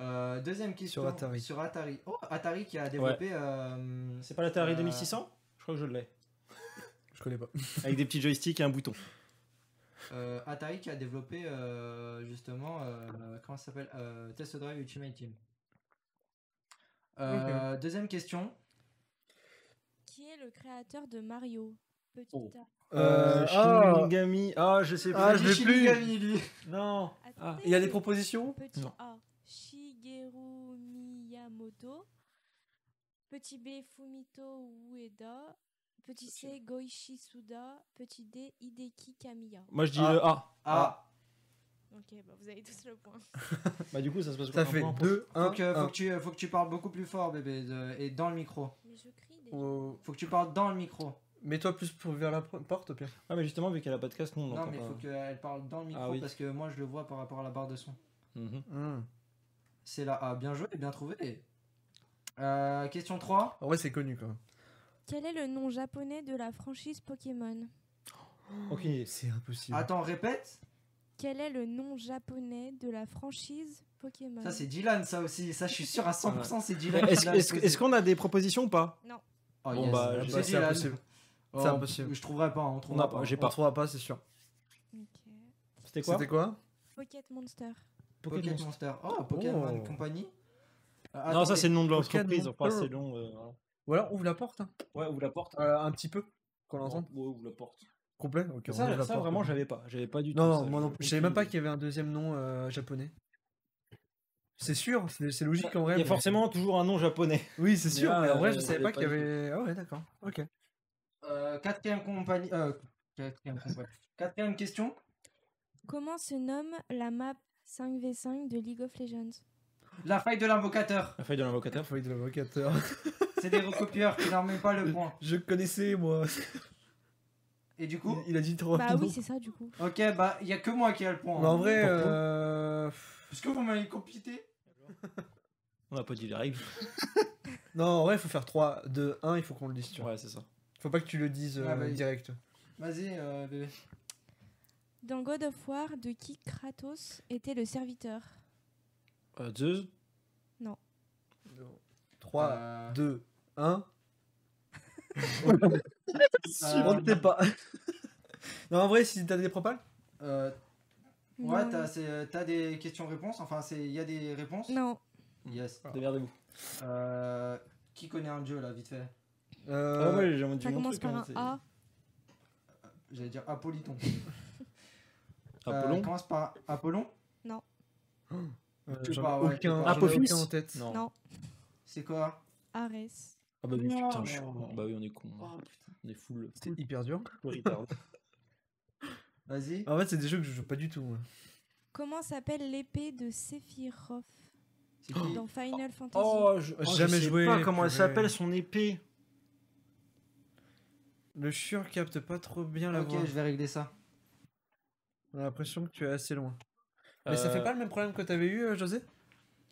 Euh, deuxième question. Sur Atari. Sur Atari. Oh, Atari qui a développé. euh, C'est pas l'Atari Euh, 2600 Je crois que je l'ai. Je connais pas. <laughs> Avec des petits joysticks et un bouton. euh, Atari qui a développé euh, justement. euh, comment ça s'appelle euh, Test Drive Ultimate Team. Euh, Deuxième question. Qui est le créateur de Mario? Petit Oh. Euh, ah, Shinigami. Ah, je sais Ah, pas. je l'ai plus. Shinigami, lui. Non. Attendez, Il y a des propositions? Petit Non. A, Shigeru Miyamoto. Petit B, Fumito Ueda. Petit C, Goichi Suda. Petit D, Hideki Kamiya. Moi, je dis Ah. le A. Ah, Ok, bah vous avez tous le point. <laughs> Bah, du coup, ça se passe Ça fait point, un 2, 1. faut que, faut, que tu, faut que tu parles beaucoup plus fort, bébé, de- et dans le micro. Mais je crie déjà. Faut que tu parles dans le micro. Mets-toi plus pour vers la pro- porte, au pire. Ah, mais justement, vu qu'elle a pas de casque, nous, on Non, l'entend mais il pas. faut qu'elle parle dans le micro Ah oui. parce que moi je le vois par rapport à la barre de son. Mhm. C'est là. Ah, bien joué, bien trouvé. Euh, question 3. En vrai, c'est connu quand même. Quel est le nom japonais de la franchise Pokémon idée. C'est impossible. Attends, répète. Quel est le nom japonais de la franchise Pokémon Ça, c'est Dylan, ça aussi. Ça, je suis sûr à 100%, c'est Dylan. Est-ce l'a qu'on a des propositions ou pas Non. Oh, Bon, yes. bah, Ah bah, c'est impossible. Oh, C'est impossible. Je trouverai pas, on On trouvera a pas. pas, j'ai On pas. trouvera pas, c'est sûr. Ok. C'était quoi C'était quoi Pocket Monster. Pokémon. Pocket Monster. Oh, Pokémon Oh. Company. Euh, Non, ça c'est le nom de l'entreprise. Enfin, c'est long. euh, voilà. Ou alors, ouvre la porte. hein. Ouais, ouvre la porte. Euh, un petit peu. Qu'on l'entende. Ouais, ouvre la porte. Complet Ok, on Ça, porte. vraiment, j'avais pas. J'avais pas du tout. Non, ça, moi non je- plus. Je savais même pas qu'il y avait un deuxième nom euh, japonais. C'est sûr, c'est logique en vrai. Il y a mais- forcément toujours un nom japonais. Oui, c'est Mais sûr, là, mais en vrai, euh, je je savais pas qu'il y avait. Ah ouais, d'accord. Ok. Euh, quatrième compagnie. Euh, quatrième compagnie. Quatrième question. Comment se nomme la map 5v5 de League of Legends La faille de l'invocateur. La feuille de l'invocateur. Feuille de l'avocateur. <laughs> C'est des recopieurs qui n'en mettent pas le point. Je connaissais, moi. Et du coup, Il, il a dit trop Bah rapidement. oui, c'est ça du coup. ok, bah, il y a que moi qui a le point. Mais en vrai, Pourquoi euh... Est-ce que vous m'avez complété <laughs> On n'a pas dit les règles. <laughs> Non, en vrai, il faut faire 3, 2, 1, il faut qu'on le dise. Tu vois. Ouais, c'est ça. Faut pas que tu le dises euh, Ah, direct. Vas-y, euh, bébé. Dans God of War, de qui Kratos était le serviteur Euh, Zeus 3, Euh, 2, 1. euh, On ne sait pas. non, en vrai, si t'as des propales euh, ouais, Non. t'as des questions-réponses. Enfin, c'est- il y a des réponses. Non, Yes. Démerdez-vous. Euh, qui connaît un dieu là, vite fait euh... Ah ouais, j'ai dit ça commence truc, par hein, un A. J'allais dire Apolliton. Apollon Euh, commence par Apollon. Je pas, ouais, aucun, je pas. ai Apophis aucun en tête. Non. Non, C'est quoi Arès. Ah bah oui, Non. putain, je suis con. Bah oui, on est con. Oh putain. On est full. C'était hyper dur. <laughs> Vas-y. En fait, c'est des jeux que je joue pas du tout. moi. Comment s'appelle l'épée de Sephiroth C'est dans Final Fantasy? Oh, je, J'ai oh, jamais je sais joué, pas comment elle s'appelle son épée. Le chieur capte pas trop bien la Ok, voix. je vais régler ça. On a l'impression que tu es assez loin. Mais ça Euh, fait pas le même problème que t'avais eu, euh, José?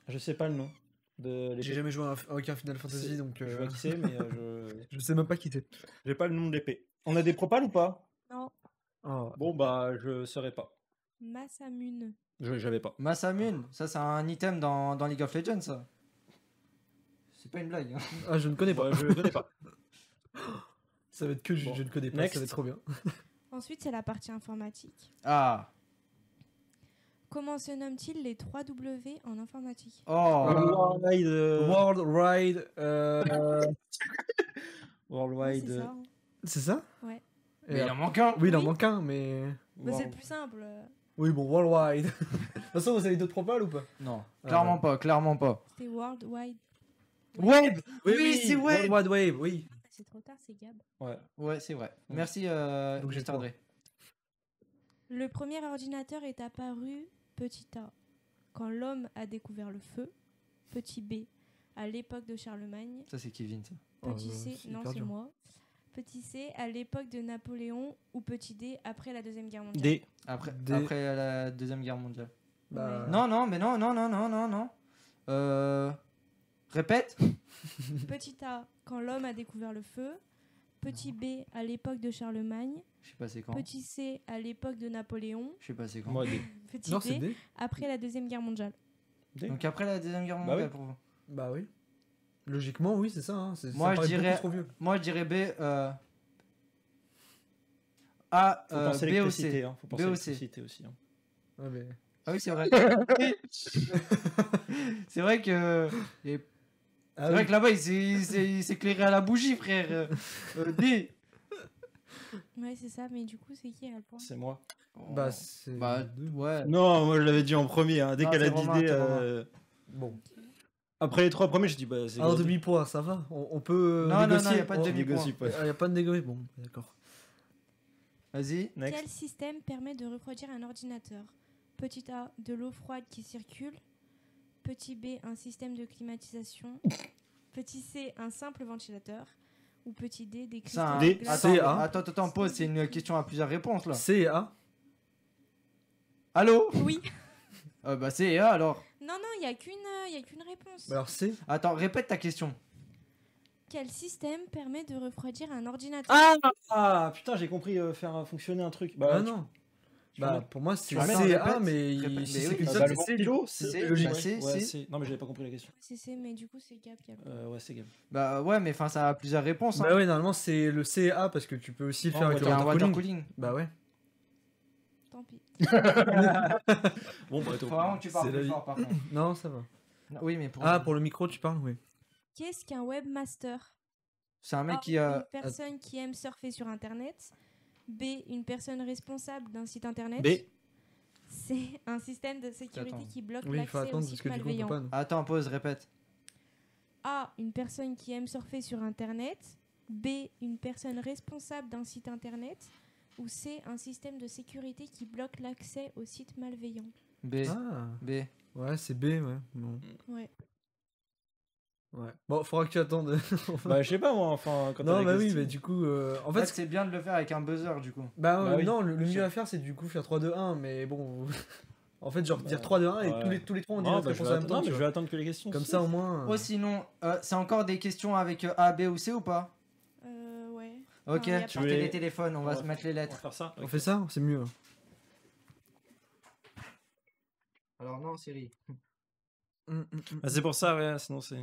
Je sais pas le nom de l'épée. J'ai jamais joué à un- à aucun Final Fantasy, C'est- donc Je euh, vois qui c'est, mais euh, je <laughs> sais même pas qui t'es. je j'ai pas le nom de l'épée. On a des propales ou pas? Non, Oh. Bon bah je saurais pas. Masamune. Je j'avais pas. Masamune, ça c'est un item dans, dans League of Legends ça? C'est pas une blague. hein. Ah, je ne connais pas. Bah, je connais pas. <laughs> Ça va être que je, Bon. je ne connais pas, Next. ça va être trop bien. Ensuite, c'est la partie informatique. Ah, Comment se nomment-ils les 3 W en informatique? Oh, Worldwide. euh, World Ride. euh, <laughs> Ouais, Worldwide. C'est euh, ça. hein. c'est ça? Ouais. Mais il en manque un. Oui, il en Oui. manque un, mais. Bah, c'est le plus simple. euh, Oui, bon, Worldwide. <laughs> de toute façon, vous avez d'autres propales ou pas? Non, Ah, clairement pas, clairement pas. C'était Worldwide. Web Oui, c'est Web World Wide Wave, oui. C'est trop tard, c'est Gab. Ouais. Ouais, c'est vrai. Ouais. Merci, euh, Donc. Dre. Le premier ordinateur est apparu petit a quand l'homme a découvert le feu. Petit b à l'époque de Charlemagne. Ça, c'est Kevin, ça. Petit Oh, c, non c'est dur. moi. Petit c à l'époque de Napoléon ou petit d après la deuxième guerre mondiale. D. Après la Deuxième Guerre mondiale. Bah, Non, non, mais non, non, non, non, non, non. Euh... Répète <laughs> Petit a quand l'homme a découvert le feu. Petit b à l'époque de Charlemagne. Je sais pas c'est quand. Petit c à l'époque de Napoléon. Je sais pas c'est quand. Moi, D. <laughs> Petit Non, d D. après la deuxième guerre mondiale. D. Donc après la Deuxième Guerre Bah mondiale oui. pour vous. Bah oui. Logiquement, oui, c'est ça. hein. ça Moi, je dirais- beaucoup trop vieux. Moi, je dirais B. Euh... A, euh, B ou. C. Hein. Faut penser B ou C. aussi. hein. Ouais, mais- Ah oui, c'est vrai. <laughs> c'est vrai que. et- Ah C'est oui. vrai que là-bas, il s'est- il s'est il s'est éclairé à la bougie, frère. Euh, euh, D. Ouais, c'est ça, mais du coup, c'est qui à le point C'est moi. Bah, c'est. Bah, ouais. Non, moi je l'avais dit en premier. hein. Dès Ah, qu'elle a dit D. euh, Bon. Après les trois premiers, je dis bah c'est. D. demi-point, ça va? On, on peut. Non, non, non, négocier. y a pas de demi-point. Il n'y a pas de négocier. Bon, d'accord. Vas-y. Next. Quel système permet de refroidir un ordinateur? Petit A, de l'eau froide qui circule. Petit B, un système de climatisation. Petit C, un simple ventilateur. Ou petit D, des cristaux Ça, de D. glace. Attends, C, A. attends, attends, pause. C'est une question à plusieurs réponses là. C et A. Allô? Oui. <laughs> euh, Bah, c'est A alors. Non, non, il n'y a qu'une euh, y a qu'une réponse. Bah alors C. Attends, répète ta question. Quel système permet de refroidir un ordinateur? Ah, ah putain, j'ai compris euh, faire fonctionner un truc. Bah Ah non. tu Bah pour moi c'est tu vas C mettre- et A, répète, mais c'est oui, qu'une seule, bah, c'est le C. stylo, c'est logique. Non, mais j'avais pas compris la question. C'est C, mais du coup, c'est Gab qui a le point. Euh, ouais, c'est Gab. Bah, ouais, mais enfin, ça a plusieurs réponses. Hein. Bah ouais, normalement c'est le C et A parce que tu peux aussi le Oh, faire avec le y a un water water cooling. cooling. Bah ouais. Tant pis. <laughs> Bon, bah, Faut vraiment que tu parles plus fort par contre. <laughs> Non, ça va. Oui, mais pour. Ah, pour le micro, tu parles, oui. Qu'est-ce qu'un webmaster? C'est un mec A, qui a. Une personne qui aime surfer sur Internet. B. Une personne responsable d'un site Internet. B. C. Un système de sécurité Attends. qui bloque Oui, l'accès aux sites coup malveillants. Attends, pause, répète. A. Une personne qui aime surfer sur Internet. B. Une personne responsable d'un site Internet. Ou C. Un système de sécurité qui bloque l'accès aux sites malveillants. B. Ah, B. ouais, c'est B, ouais. Bon. Ouais. Ouais. Bon, faudra que tu attendes. <laughs> Bah, je sais pas moi, enfin. Quand t'as non, bah oui, mais du coup, euh, en En fait, fait, c'est bien de le faire avec un buzzer du coup. bah, Bah euh, oui. non, le, le mieux à faire, c'est du coup faire 3, 2, 1, mais bon, <laughs> en fait, genre Bah, dire 3, 2, 1 et ouais. tous les, tous les trois on dit Non, bah, réponse vais en même temps. non, mais je vais attendre que les questions. Comme ça, au moins. Oh, sinon, euh, c'est encore des questions avec euh, A, B ou C ou pas? Euh, ouais. Ok, a tu les- téléphones, on on va va se mettre les On va lettres. faire ça. On fait ça C'est mieux. Alors, non, Siri. Hum, hum, hum. Ah, c'est pour ça, ouais, sinon c'est.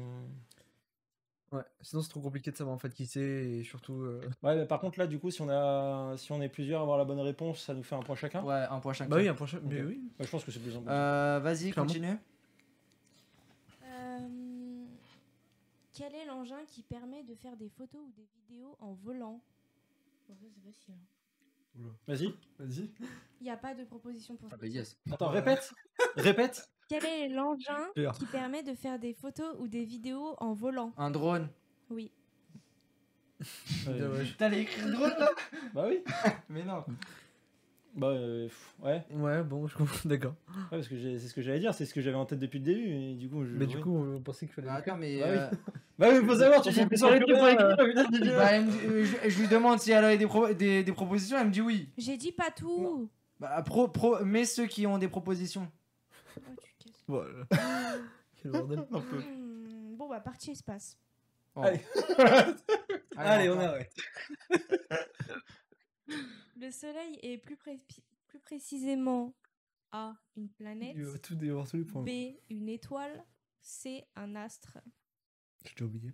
Ouais, sinon c'est trop compliqué de savoir en fait qui c'est et surtout. euh, Ouais, mais par contre, là, du coup, si on, a... si on est plusieurs à avoir la bonne réponse, ça nous fait un point chacun? Ouais, un point chacun. Bah oui, un prochain. Mais Ok. oui. Ouais, je pense que c'est plus important. Euh, Vas-y, continue. Euh, quel est l'engin qui permet de faire des photos ou des vidéos en volant? Bon, ça, c'est facile. hein. Vas-y. Vas-y. Il n'y a pas de proposition pour ça. bah yes. Attends, répète. répète. Quel est l'engin qui permet de faire des photos ou des vidéos en volant? Un drone. Oui. Euh, Dommage. T'allais écrire drone là? Bah oui. <laughs> Mais non. Bah euh, pff, ouais. Ouais, bon, je comprends. <laughs> D'accord. Ouais, parce que j'ai- c'est ce que j'allais dire, c'est ce que j'avais en tête depuis le début, et du coup, je. Mais du coup, on pensait qu'il fallait. Ah, Attends, mais. Bah oui. euh, <laughs> Bah oui, faut savoir, tu s'en plus sur les pour euh, écrire, putain, dit, bah, elle me dit- euh, je, je lui demande si elle avait des, pro- des, des propositions, elle me dit oui. J'ai dit pas tout. Bah, pro, pro, mais ceux qui ont des propositions. Oh, tu casses. Voilà. Quel bordel. Un peu. Hmm, bon, bah, partie espace. Oh. Allez. <laughs> Allez, on arrête. Le Soleil est plus, pré- plus précisément A. Une planète. Il va tout dévoir tous les points. B. Une étoile. C. Un astre. Je t'ai oublié.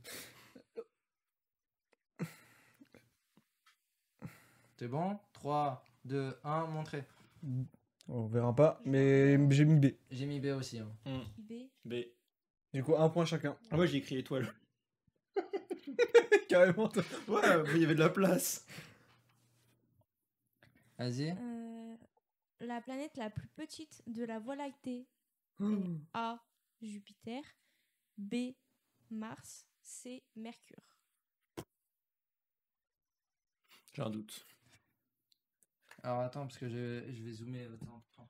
C'est bon? 3, 2, 1, montrez. On verra pas, mais j'ai mis B. J'ai mis B aussi. hein. B. B. Du coup, un point chacun. Ah, moi j'ai écrit étoile. <laughs> Carrément. toi. Ouais, mais il y avait de la place. Vas-y. Euh, la planète la plus petite de la Voie lactée. Oh. A. Jupiter. B. Mars. C. Mercure. J'ai un doute. Alors attends, parce que je, je vais zoomer. Attends, attends.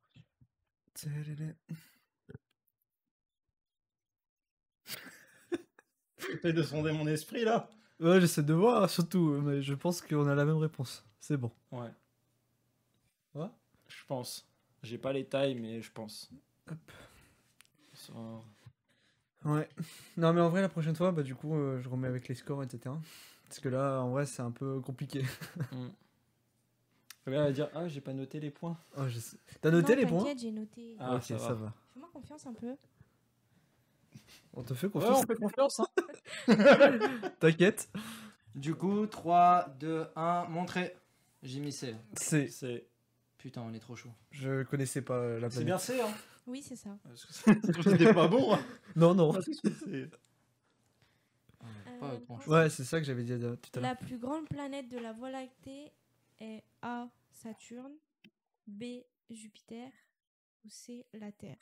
J'essaie de sonder mon esprit là. Ouais, j'essaie de voir surtout, mais je pense qu'on a la même réponse. C'est bon. Ouais. Ouais Je pense. J'ai pas les tailles, mais je pense. Hop. Ouais. Non, mais en vrai, la prochaine fois, bah, du coup, euh, je remets avec les scores, etc. Parce que là, en vrai, c'est un peu compliqué. Mm. Le gars va dire Ah, j'ai pas noté les points. Oh, je sais. T'as noté Non, les points t'inquiète, j'ai noté. Ah, Ok, ça va. va. Fais-moi confiance un peu. On te fait Ouais, confiance. on fait confiance. Hein. <laughs> T'inquiète. Du coup, 3, 2, 1, montrez. J'ai mis C. C'est. C'est Putain, on est trop chaud. Je connaissais pas la planète. c'est bien C, hein. Oui, c'est ça. Parce que c'est- <laughs> C'était pas bon. hein. Non, non. Parce que c'est- <laughs> Pas Euh. Ouais, c'est ça que j'avais dit tout à l'heure. La plus grande planète de la Voie lactée est A. Saturne. B. Jupiter. Ou C. La Terre?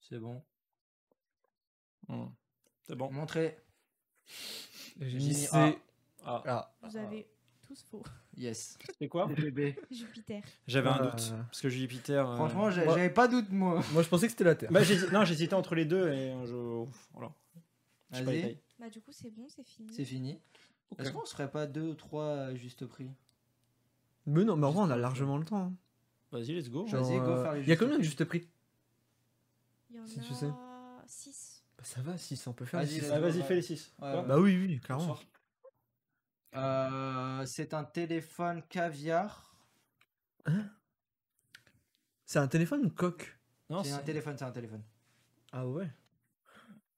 C'est bon. Mm. C'est bon. Montrez. J'ai mis C. A. Ah, Ah. Vous avez tous faux. Yes. c'est quoi? C'était B. Jupiter. J'avais un Ah. doute. Parce que Jupiter. euh, Franchement, j'ai- moi- j'avais pas doute, moi. Moi, je pensais que c'était la Terre. Bah, j'hési- non, j'hésitais entre les deux et euh, je. Voilà. Je sais pas les Vas-y, tailles. Bah du coup c'est bon, c'est fini. c'est fini. Est-ce qu'on se ferait pas deux ou trois à juste prix? Mais non, mais en vrai, on a largement le temps. hein. Vas-y, let's go. Genre- Vas-y, go euh, faire les Il y a justes combien de prix. juste prix? Il y en Si tu sais. a 6. Bah, ça va, 6, on peut faire Vas-y, les six. Ah, vas-y, fais les 6. Ouais, ouais. Bah oui, oui, clairement. Euh, C'est un téléphone caviar. C'est un téléphone ou coque Non, C'est un téléphone, c'est un téléphone. Ah ouais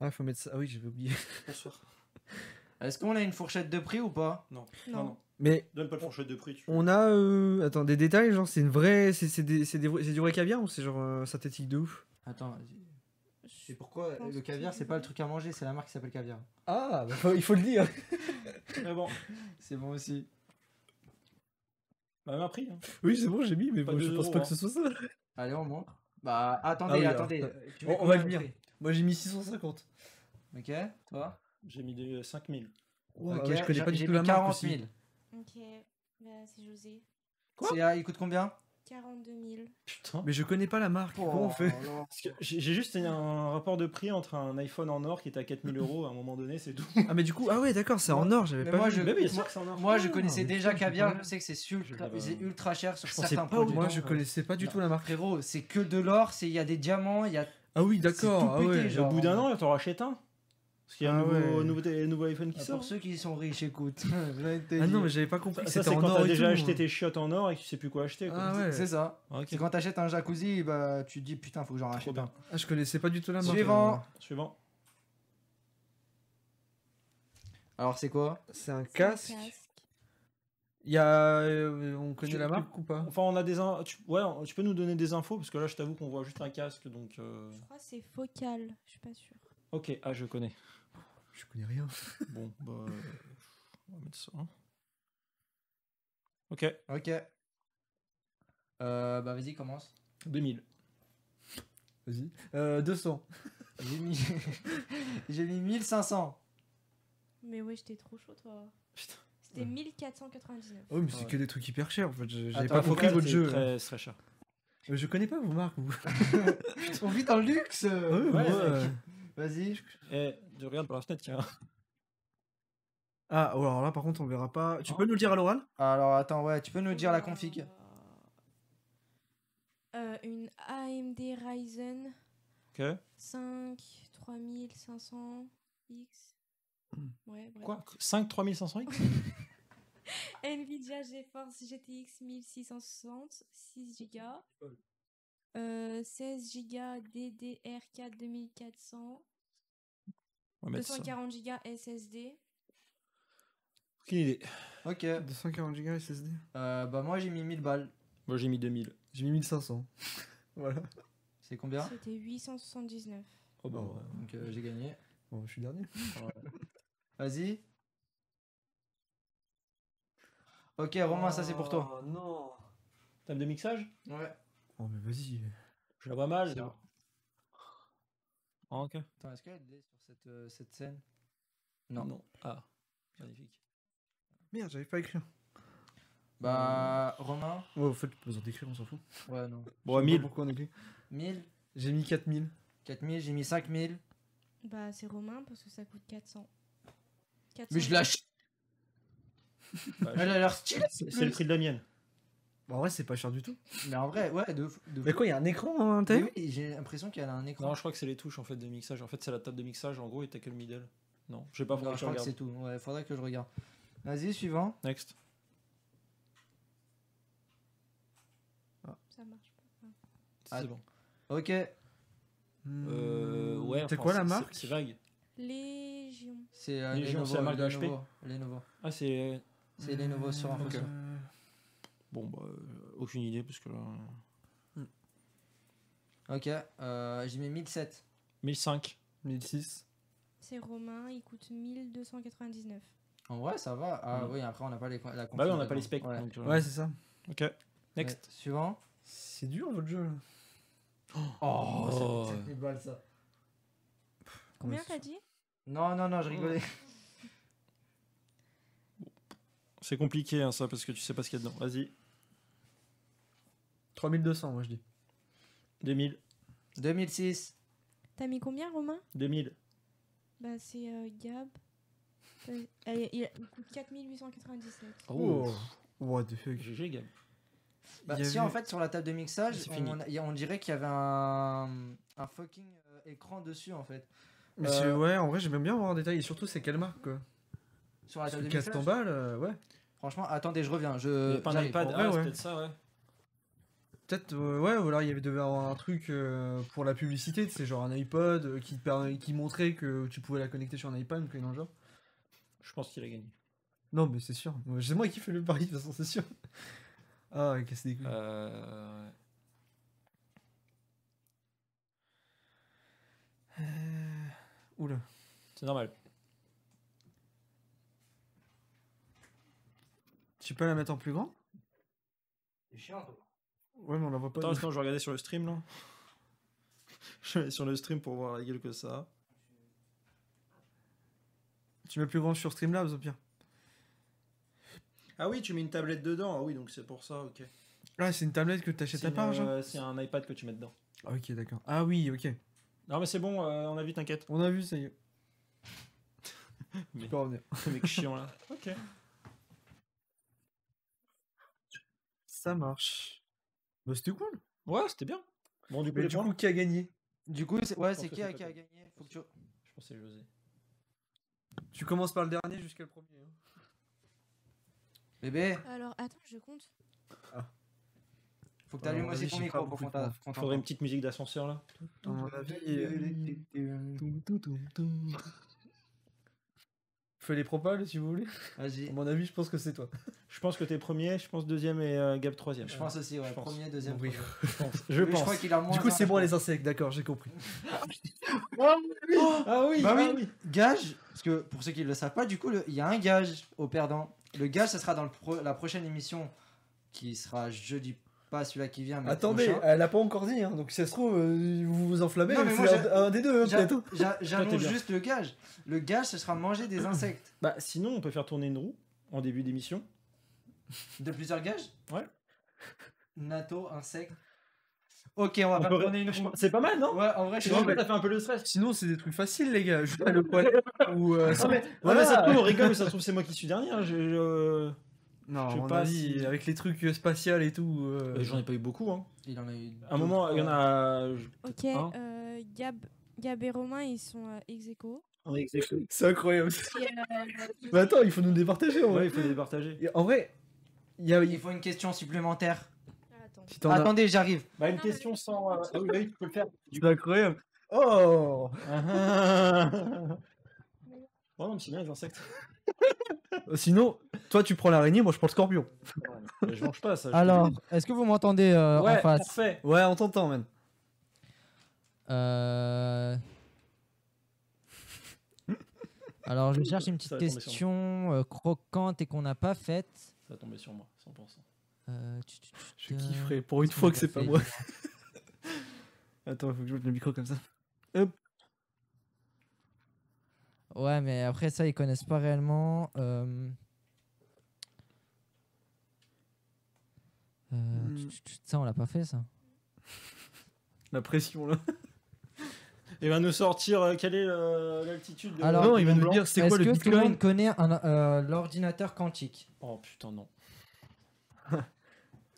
Ah, faut mettre ça. Ah oui, j'avais oublié. Bonsoir. <laughs> Est-ce qu'on a une fourchette de prix ou pas? Non. Non. non, non. Mais Donne pas le fourchette de prix. Tu... on a. euh, Attends, des détails, genre, c'est une vraie. C'est c'est des... c'est des c'est du vrai caviar ou c'est genre euh, synthétique de ouf? Attends, Je et pourquoi le caviar c'est pas le truc à manger, c'est la marque qui s'appelle caviar. Ah, bah, faut- il faut le dire. <laughs> Mais bon, C'est bon aussi. bah, même un prix. Hein. Oui, c'est bon, j'ai mis, mais bon, je pense euros, pas hein. que ce soit ça. Allez, on montre. Bah attendez, Ah oui, attendez. on- on va venir. Moi, j'ai mis 650. Ok, toi? J'ai mis des 5000. Ouais, Ok, ouais, je connais pas du tout la marque 40 aussi. 000. Ok, bah c'est José. Quoi ah, il coûte combien? 42 000. Putain. Mais je connais pas la marque. Comment on fait? Oh J'ai juste un rapport de prix entre un iPhone en or qui était à 4000 euros à un moment donné, c'est tout. Ah, mais du coup, ah ouais, d'accord, c'est en or, j'avais pas moi, vu. je- Mais oui, moi- sûr que c'est en or. Moi, je Ah, connaissais déjà caviar, je sais que c'est ultra, c'est ultra cher sur Je certains produits. Moi, je ouais. connaissais pas du Non. tout la marque. Frérot, c'est que de l'or, c'est il y a des diamants, il y a Ah oui, d'accord. Ah ouais. Au bout d'un an, t'en rachètes un? Parce qu'il y a Ah un nouveau, ouais. nouveau, té- nouveau iPhone qui Ah, sort. Pour ceux qui sont riches, écoute. <laughs> Ah non, mais j'avais pas compris Ça, c'est quand t'as déjà tout, acheté moi. tes chiottes en or et que tu sais plus quoi acheter. Quoi. Ah ouais. C'est ça. Ok. C'est quand t'achètes un jacuzzi, bah tu te dis putain, faut que j'en rachète un. Ah, je connaissais pas du tout la marque. Suivant. Suivant. Alors c'est quoi? C'est un C'est un casque. Il y a. euh, on connaît Tu- la tu- marque ou pas? Enfin, on a des. in- Tu... Ouais, tu peux nous donner des infos parce que là, je t'avoue qu'on voit juste un casque donc. euh, Je crois que c'est Focal, je suis pas sûre. Ok, ah, je connais. Je connais rien. <laughs> Bon, bah. On va mettre ça. hein. Ok, Ok. Euh, bah vas-y, commence. 2000. Vas-y. Euh, 200. <laughs> J'ai mis... <laughs> J'ai mis 1500. Mais ouais, j'étais trop chaud toi. Putain. C'était 1499. Oh, mais c'est Ouais. que des trucs hyper chers en fait. je- J'avais pas compris votre jeu. Très, c'est très cher. Euh, Je connais pas vos marques. Vous. On vit dans le luxe. Ouais, euh, Vas-y. Eh, je regarde par la fenêtre, tiens. Ah, alors là par contre on verra pas. Tu peux nous le dire à l'oral? Alors attends, ouais, tu peux nous dire la config Euh, une AMD Ryzen Ok. 5 3500 X. Ouais, bref. Quoi? 5 3500X <laughs> Nvidia GeForce GTX 1660, 6 Go. Euh, 16 Go DDR4 2400, On va mettre ça. 240 Go SSD. Aucune idée. Ok. 240 Go SSD. Euh, bah moi j'ai mis 1000 balles. Moi j'ai mis 2000. J'ai mis 1500. <laughs> voilà. C'est combien? C'était 879. Oh bah ouais. Donc euh, j'ai gagné. Bon, je suis dernier. Vas-y. Ok, Romain, ça c'est pour toi. Oh, non. Table de mixage? Ouais. Oh, mais vas-y. Je la vois mal. Ah, ok. Attends, est-ce qu'il y a de lait sur cette, euh, cette scène? Non. Non. Ah, magnifique. Merde, j'arrive pas à écrire. Bah, Romain? Ouais, au fait, pas besoin d'écrire, on s'en fout. Ouais, non. Bon, pas 1000. Pourquoi on écrit 1000 J'ai mis 4000. 4000, j'ai mis 5000. Bah, c'est Romain parce que ça coûte 400. 400. Mais je lâche. Bah, Elle a l'air stylée. C'est le prix de la mienne. Bah, en vrai, c'est pas cher du tout. Mais en vrai, ouais, de, Mais quoi, il y a un écran en oui, j'ai l'impression qu'elle a un écran. Non, je crois que c'est les touches en fait de mixage. En fait, c'est la table de mixage en gros et t'as que le middle. Non, je sais pas, Non, faudrait je que je crois que regarde. c'est tout. Ouais, faudrait que je regarde. Vas-y, suivant. Next. Ça marche pas. Ah. C'est bon. Ok. Euh, ouais. C'est enfin, quoi la marque C'est vague. Légion. C'est euh, Légion, Lenovo. c'est la marque de HP. Lenovo. Lenovo. Ah, c'est. C'est Lenovo sur Ok. info. Bon, bah, euh, aucune idée parce que là. Ok, euh, j'ai mis 1007. 1005. 1006. C'est Romain, il coûte 1299. En vrai, ça va. Ah Mm. oui, après, on n'a pas les, la Bah oui, on n'a pas les specs. Ouais. donc, euh, Ouais, c'est ça. Ok. Next. Ouais, Suivant. C'est dur votre jeu là. Oh, Oh. ça fait balles ça. Combien t'as dit Non, non, non, je rigolais. C'est compliqué hein, ça parce que tu sais pas ce qu'il y a dedans. Vas-y. 3200, moi je dis. 2000. 2006. T'as mis combien, Romain? 2000. Bah, c'est euh, Gab. Euh, elle- il, il coûte 4897. Oh. What the fuck. GG, Gab. Bah, si, avait- en fait, sur la table de mixage, on, on dirait qu'il y avait un, un fucking euh, écran dessus, en fait. Mais Euh, ouais, en vrai, j'aime bien voir en détail. Et surtout, c'est quelle marque quoi. Sur la table de mixage. 400 balles, euh, ouais. Franchement, attendez, je reviens. Il y Je, a pas Ah, ouais. peut-être ça, ouais. Peut-être, euh, ouais, ou alors il y avait devait avoir un truc euh, pour la publicité, c'est genre un iPod euh, qui, qui montrait que tu pouvais la connecter sur un iPad ou quelque chose dans le genre. Je pense qu'il a gagné. Non, mais c'est sûr. C'est moi qui fais le pari, de toute façon, c'est sûr. <laughs> Ah, ouais, casse des couilles. Euh... ouais. Euh, Oula. C'est normal. Tu peux la mettre en plus grand? C'est chiant, toi. Ouais, mais on la voit pas. Attends, sinon je vais regarder sur le stream là. <laughs> Je vais aller sur le stream pour voir la gueule que ça a. Tu mets plus grand sur Streamlabs au pire. Ah oui, tu mets une tablette dedans. Ah oui, donc c'est pour ça, ok. Ah, c'est une tablette que t'achètes C'est à part, genre euh, c'est un iPad que tu mets dedans. Ah, Ok, d'accord. Ah oui, ok. Non mais c'est bon, euh, on a vu, t'inquiète. On a vu, ça y est. Mais- <laughs> Tu peux revenir. Le mec chiant là. <laughs> Ok. Ça marche. Bah, c'était cool. Ouais, c'était bien. Bon, du coup, du coup, qui a gagné? Du coup, c'est, ouais, c'est qui, a, qui a gagné? Faut que tu... Je pense que c'est José. Tu commences par le dernier jusqu'à le premier. hein. Bébé, Alors, attends, je compte. faut que t'allumes Alors, aussi vas-y, ton j'ai micro pour beaucoup qu'on de t'a- points. qu'on Faudrait une t'entende. petite musique d'ascenseur là. À mon avis, euh, fais les propales si vous voulez. À Vas-y. mon avis, je pense que c'est toi. Je pense que t'es premier, je pense deuxième et euh, Gab troisième. Je pense aussi, ouais. Je pense. Premier, deuxième, Oui. <laughs> Je pense. Je pense. crois qu'il a moins. Du coup, c'est moi les insectes, d'accord, j'ai compris. <laughs> Ah oui, Bah ah oui, gage, parce que pour ceux qui ne le savent pas, du coup, il y a un gage au perdant. Le gage, ça sera dans le pro- la prochaine émission qui sera jeudi, pas celui-là qui vient, mais Attendez, prochain. elle a pas encore dit, hein, donc si ça se trouve, euh, vous vous enflammez, Non, mais c'est moi, un, j'ai- un des deux, hein, J'a- peut-être. j'a- J'annonce bien. juste le gage. Le gage, ce sera manger des insectes. <clears throat> Bah sinon, on peut faire tourner une roue en début d'émission. De plusieurs gages? Ouais. Nato, insectes. Ok, on va On faire peut- tourner une roue. C'est pas mal, non? Ouais, en vrai, je suis mais- ça fait un peu le stress. Sinon, c'est des trucs faciles, les gars. Juste le poil. ou, euh, <laughs> Non mais, Voilà. non, mais ça se trouve, on rigole, mais ça se trouve, c'est moi qui suis dernier. hein, je- je- Non, Je sais pas avis, si- avec les trucs spatials et tout. euh, Euh, J'en ai pas eu beaucoup. Hein. Il en a eu. À un moment, il y en a. Ok, Hein euh, Gab, Gab et Romain, ils sont euh, ex aequo. C'est incroyable. <laughs> Mais attends, il faut nous départager en Ouais, vrai. il faut les partager. Et En vrai, il y a. Il faut une question supplémentaire. Si as- Attendez, j'arrive. Bah, une question sans. euh, Ah oui, bah oui, tu peux le faire. <laughs> C'est incroyable. Oh <laughs> Oh non, mais c'est bien les insectes. Euh, Sinon, toi tu prends l'araignée, moi je prends le scorpion. Mais je mange pas ça. Alors, est-ce que vous m'entendez euh, ouais, en face parfait. Ouais, on t'entend, man. Euh, Alors, je cherche une petite question euh, croquante et qu'on n'a pas faite. Ça va tomber sur moi, 100%. Euh, tu- tu- tu- Je kifferais pour une fois que c'est a pas fait, moi. <laughs> Attends, faut que je mette le micro comme ça. Ouais, mais après ça, ils connaissent pas réellement. euh, euh, Hmm. tu- tu- tu- Ça, on l'a pas fait, ça. <laughs> La pression là. <laughs> Il va nous sortir euh, quelle est l'altitude de Alors, non, il va nous dire c'est Est-ce quoi le que tout le monde connaît euh, l'ordinateur quantique Oh putain, non. <laughs>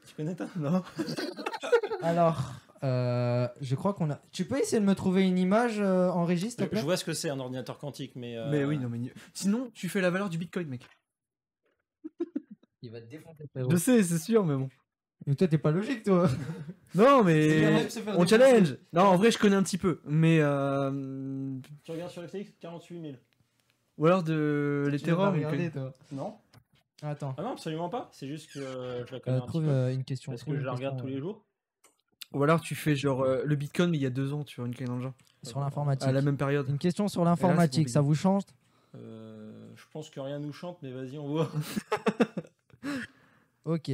tu connais ça Non. Alors, euh, je crois qu'on a. Tu peux essayer de me trouver une image euh, en régie, s'il te Je vois ce que c'est un ordinateur quantique, mais. euh, Mais oui, non, mais. Sinon, tu fais la valeur du bitcoin, mec. Il va te défoncer. Je sais, c'est sûr, mais bon. Mais toi, t'es pas logique, toi. <laughs> Non, mais. On challenge Non, en vrai, je connais un petit peu. Mais. euh, Tu regardes sur FTX 48 000. Ou alors de l'Ethereum. Regardez, toi. Non Attends. Ah non, absolument pas. C'est juste que je la connais Euh, un trouve petit peu. une question. Trouve que je la regarde question, tous les jours. Ou alors tu fais genre euh, le bitcoin, mais il y a deux ans, tu vois, une clé dans le genre. Sur l'informatique. À la même période. Une question sur l'informatique, ça vous change Euh, je pense que rien nous chante, mais vas-y, on voit. <laughs> Ok.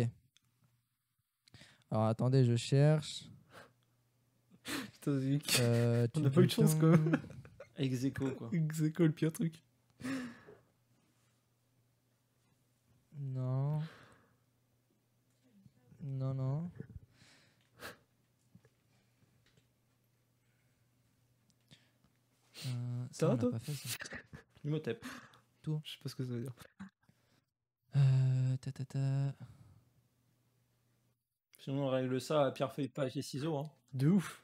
Alors attendez, je cherche. Putain. Euh, <laughs> On n'a pas eu de chance, quoi. <laughs> C'est quoi le pire truc Non. Non, non. Euh, Ça va, toi pas fait, ça. <laughs> Imhotep. Je sais pas ce que ça veut dire. Euh, ta, ta, ta. Sinon, on règle ça à pierre, feuille, papier, ciseaux. Hein. De ouf.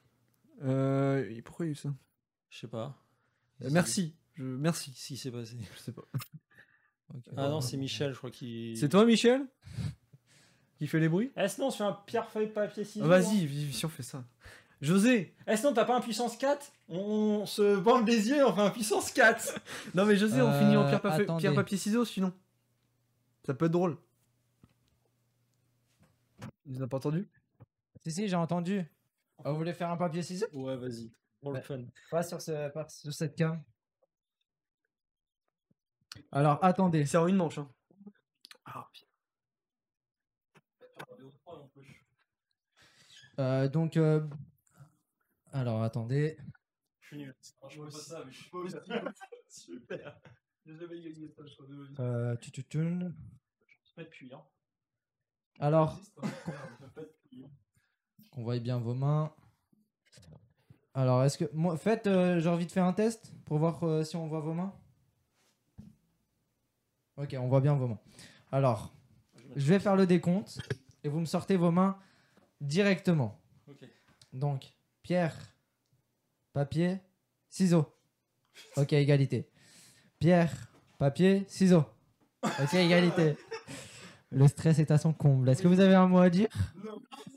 Euh, et pourquoi il y a eu ça? Je sais pas. Euh, Merci. Je... Merci. Si, c'est passé. Je sais pas. <laughs> Ah non, c'est Michel, je crois qui. <laughs> C'est toi, Michel? Qui fait les bruits? Eh, sinon, on se fait un pierre, feuille, papier, ciseaux. Ah, Vas-y, si on fait ça. José Eh, sinon, t'as pas un puissance 4 on, se bande les yeux, on fait un puissance 4 <laughs> Non, mais José, on finit en Euh, pierre, pa- attendez. pierre, papier, ciseaux, sinon. Ça peut être drôle. Ils n'ont pas entendu? Si, si, j'ai entendu. Ah, vous voulez faire un papier ciseaux? Ouais, vas-y. Pour le Ouais. fun. Pas sur, ce, pas sur cette cam. Alors, attendez. C'est en une manche. Hein. Ah, putain. Euh, donc, euh, alors, attendez. Je suis nul. Je vois pas ça, mais je suis pas <laughs> Super. J'ai jamais gagné ça, je crois. Euh, tu, tu, tu. Pas depuis, hein. Alors, Pas depuis. qu'on voie bien vos mains. Alors, est-ce que. Moi, faites, euh, j'ai envie de faire un test pour voir euh, si on voit vos mains. Ok, on voit bien vos mains. Alors, je vais faire le décompte et vous me sortez vos mains directement. Ok. Donc, pierre, papier, ciseaux. Ok, égalité. Pierre, papier, ciseaux. Ok, égalité. Le stress est à son comble. Est-ce que vous avez un mot à dire?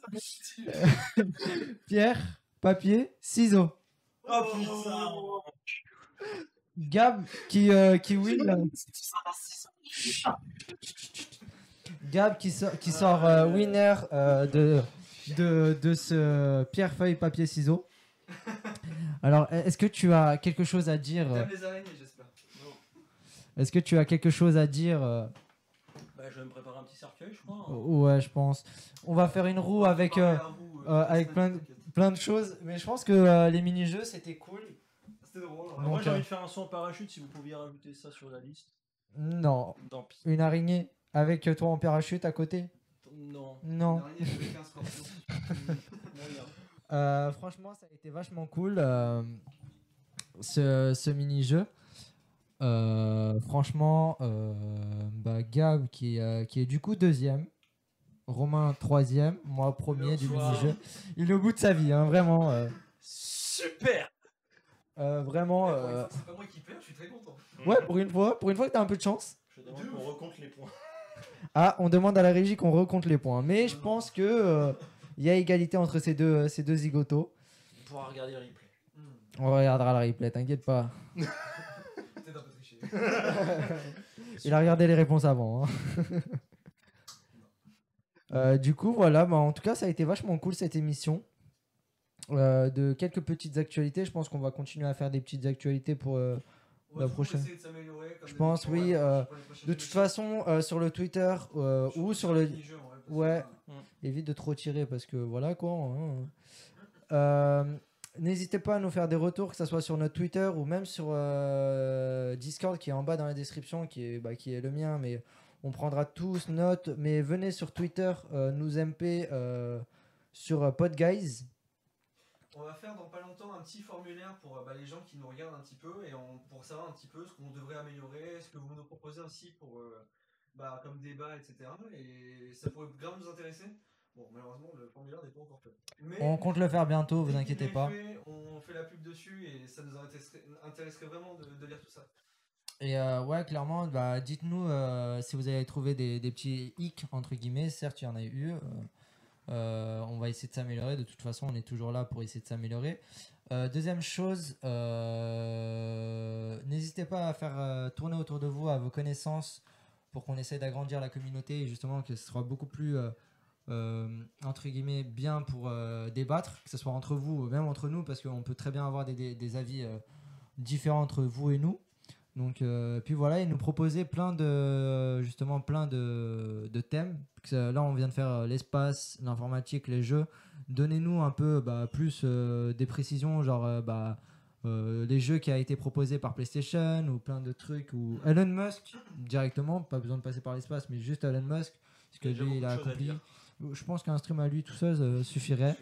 <laughs> Pierre, papier, ciseaux. Oh putain Gab qui, euh, qui win? Gab qui sort, qui sort euh, winner euh, de, de, de ce pierre, feuille, papier, ciseaux. Alors, est-ce que tu as quelque chose à dire euh, les araignées, j'espère. Est-ce que tu as quelque chose à dire euh, Bah, je vais me préparer un petit cercueil, je crois. hein. Ouais, je pense. On va faire une roue avec, euh, euh, avec plein de- plein de choses. Mais je pense que euh, les mini-jeux, c'était cool. C'était drôle. Moi, j'ai euh, envie de faire un saut en parachute si vous pouviez rajouter ça sur la liste. Non. Tant pis. Une araignée avec toi en parachute à côté Non. Non. <laughs> Euh, franchement, ça a été vachement cool euh, ce, ce mini-jeu. Euh, franchement, euh, bah, Gab qui, euh, qui est du coup deuxième, Romain troisième, moi premier du mini-jeu. Il est au bout de sa vie, hein, vraiment. euh, Super euh, vraiment. euh, C'est pas moi qui perds, je suis très content. ouais, pour une fois, pour une fois que t'as un peu de chance. Je demande qu'on recompte les points. Ah, on demande à la régie qu'on recompte les points. Mais je pense que euh, il y a égalité entre ces deux, ces deux zigotos. On pourra regarder le replay. On regardera le replay, t'inquiète pas. <laughs> Peut-être un peu triché. <laughs> Il a regardé les réponses avant. hein. <laughs> Euh, du coup, voilà, bah, en tout cas, ça a été vachement cool cette émission. Euh, de quelques petites actualités, je pense qu'on va continuer à faire des petites actualités pour. euh, La prochaine. Je pense, oui, euh, De toute façon, euh, sur le Twitter euh, ou sur le. Ouais. euh, Évite de trop tirer parce que voilà quoi. hein. Euh, N'hésitez pas à nous faire des retours, que ce soit sur notre Twitter ou même sur euh, Discord qui est en bas dans la description, qui est, bah, qui est le mien, mais on prendra tous note. Mais venez sur Twitter euh, nous MP euh, sur PodGuys. On va faire dans pas longtemps un petit formulaire pour euh, bah, les gens qui nous regardent un petit peu et on- pour savoir un petit peu ce qu'on devrait améliorer, ce que vous nous proposez aussi pour euh, bah, comme débat, etc. Et ça pourrait grave nous intéresser. Bon, malheureusement, le formulaire n'est pas encore fait. Mais On compte le faire bientôt, vous inquiétez pas. fait, on fait la pub dessus et ça nous intéresserait, intéresserait vraiment de, de lire tout ça. Et euh, ouais, clairement, bah, dites-nous euh, si vous avez trouvé des, des petits hicks, entre guillemets. Certes, il y en a eu. euh, euh, on va essayer de s'améliorer. De toute façon, on est toujours là pour essayer de s'améliorer. Euh, deuxième chose, euh, n'hésitez pas à faire tourner autour de vous à vos connaissances pour qu'on essaie d'agrandir la communauté et justement que ce soit beaucoup plus, entre guillemets, bien pour débattre, que ce soit entre vous ou même entre nous, parce qu'on peut très bien avoir des, avis différents entre vous et nous. Donc, puis voilà, il nous proposait plein de, justement, plein de thèmes. Ça- Là, on vient de faire euh, l'espace, l'informatique, les jeux. Donnez-nous un peu bah, plus euh, des précisions, genre euh, bah, euh, les jeux qui a été proposés par PlayStation ou plein de trucs. Ou Elon Musk, directement, pas besoin de passer par l'espace, mais juste Elon Musk, ce que lui, il a accompli. Je pense qu'un stream à lui tout seul euh, suffirait.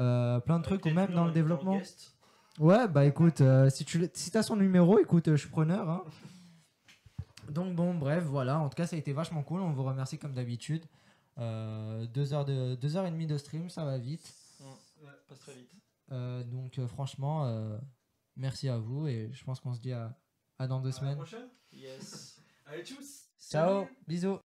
Euh, plein de trucs, ou même dans le développement. Ouais, bah écoute, euh, si tu si as son numéro, écoute, euh, je suis preneur. hein. Donc bon, bref, voilà. En tout cas, ça a été vachement cool. On vous remercie comme d'habitude. Euh, deux heures de deux heures et demie de stream, ça va vite. Passe très vite. Euh, donc euh, franchement, merci à vous et je pense qu'on se dit à, à dans deux À la semaines. prochaine Yes. <laughs> Allez, tchuss Ciao, bisous.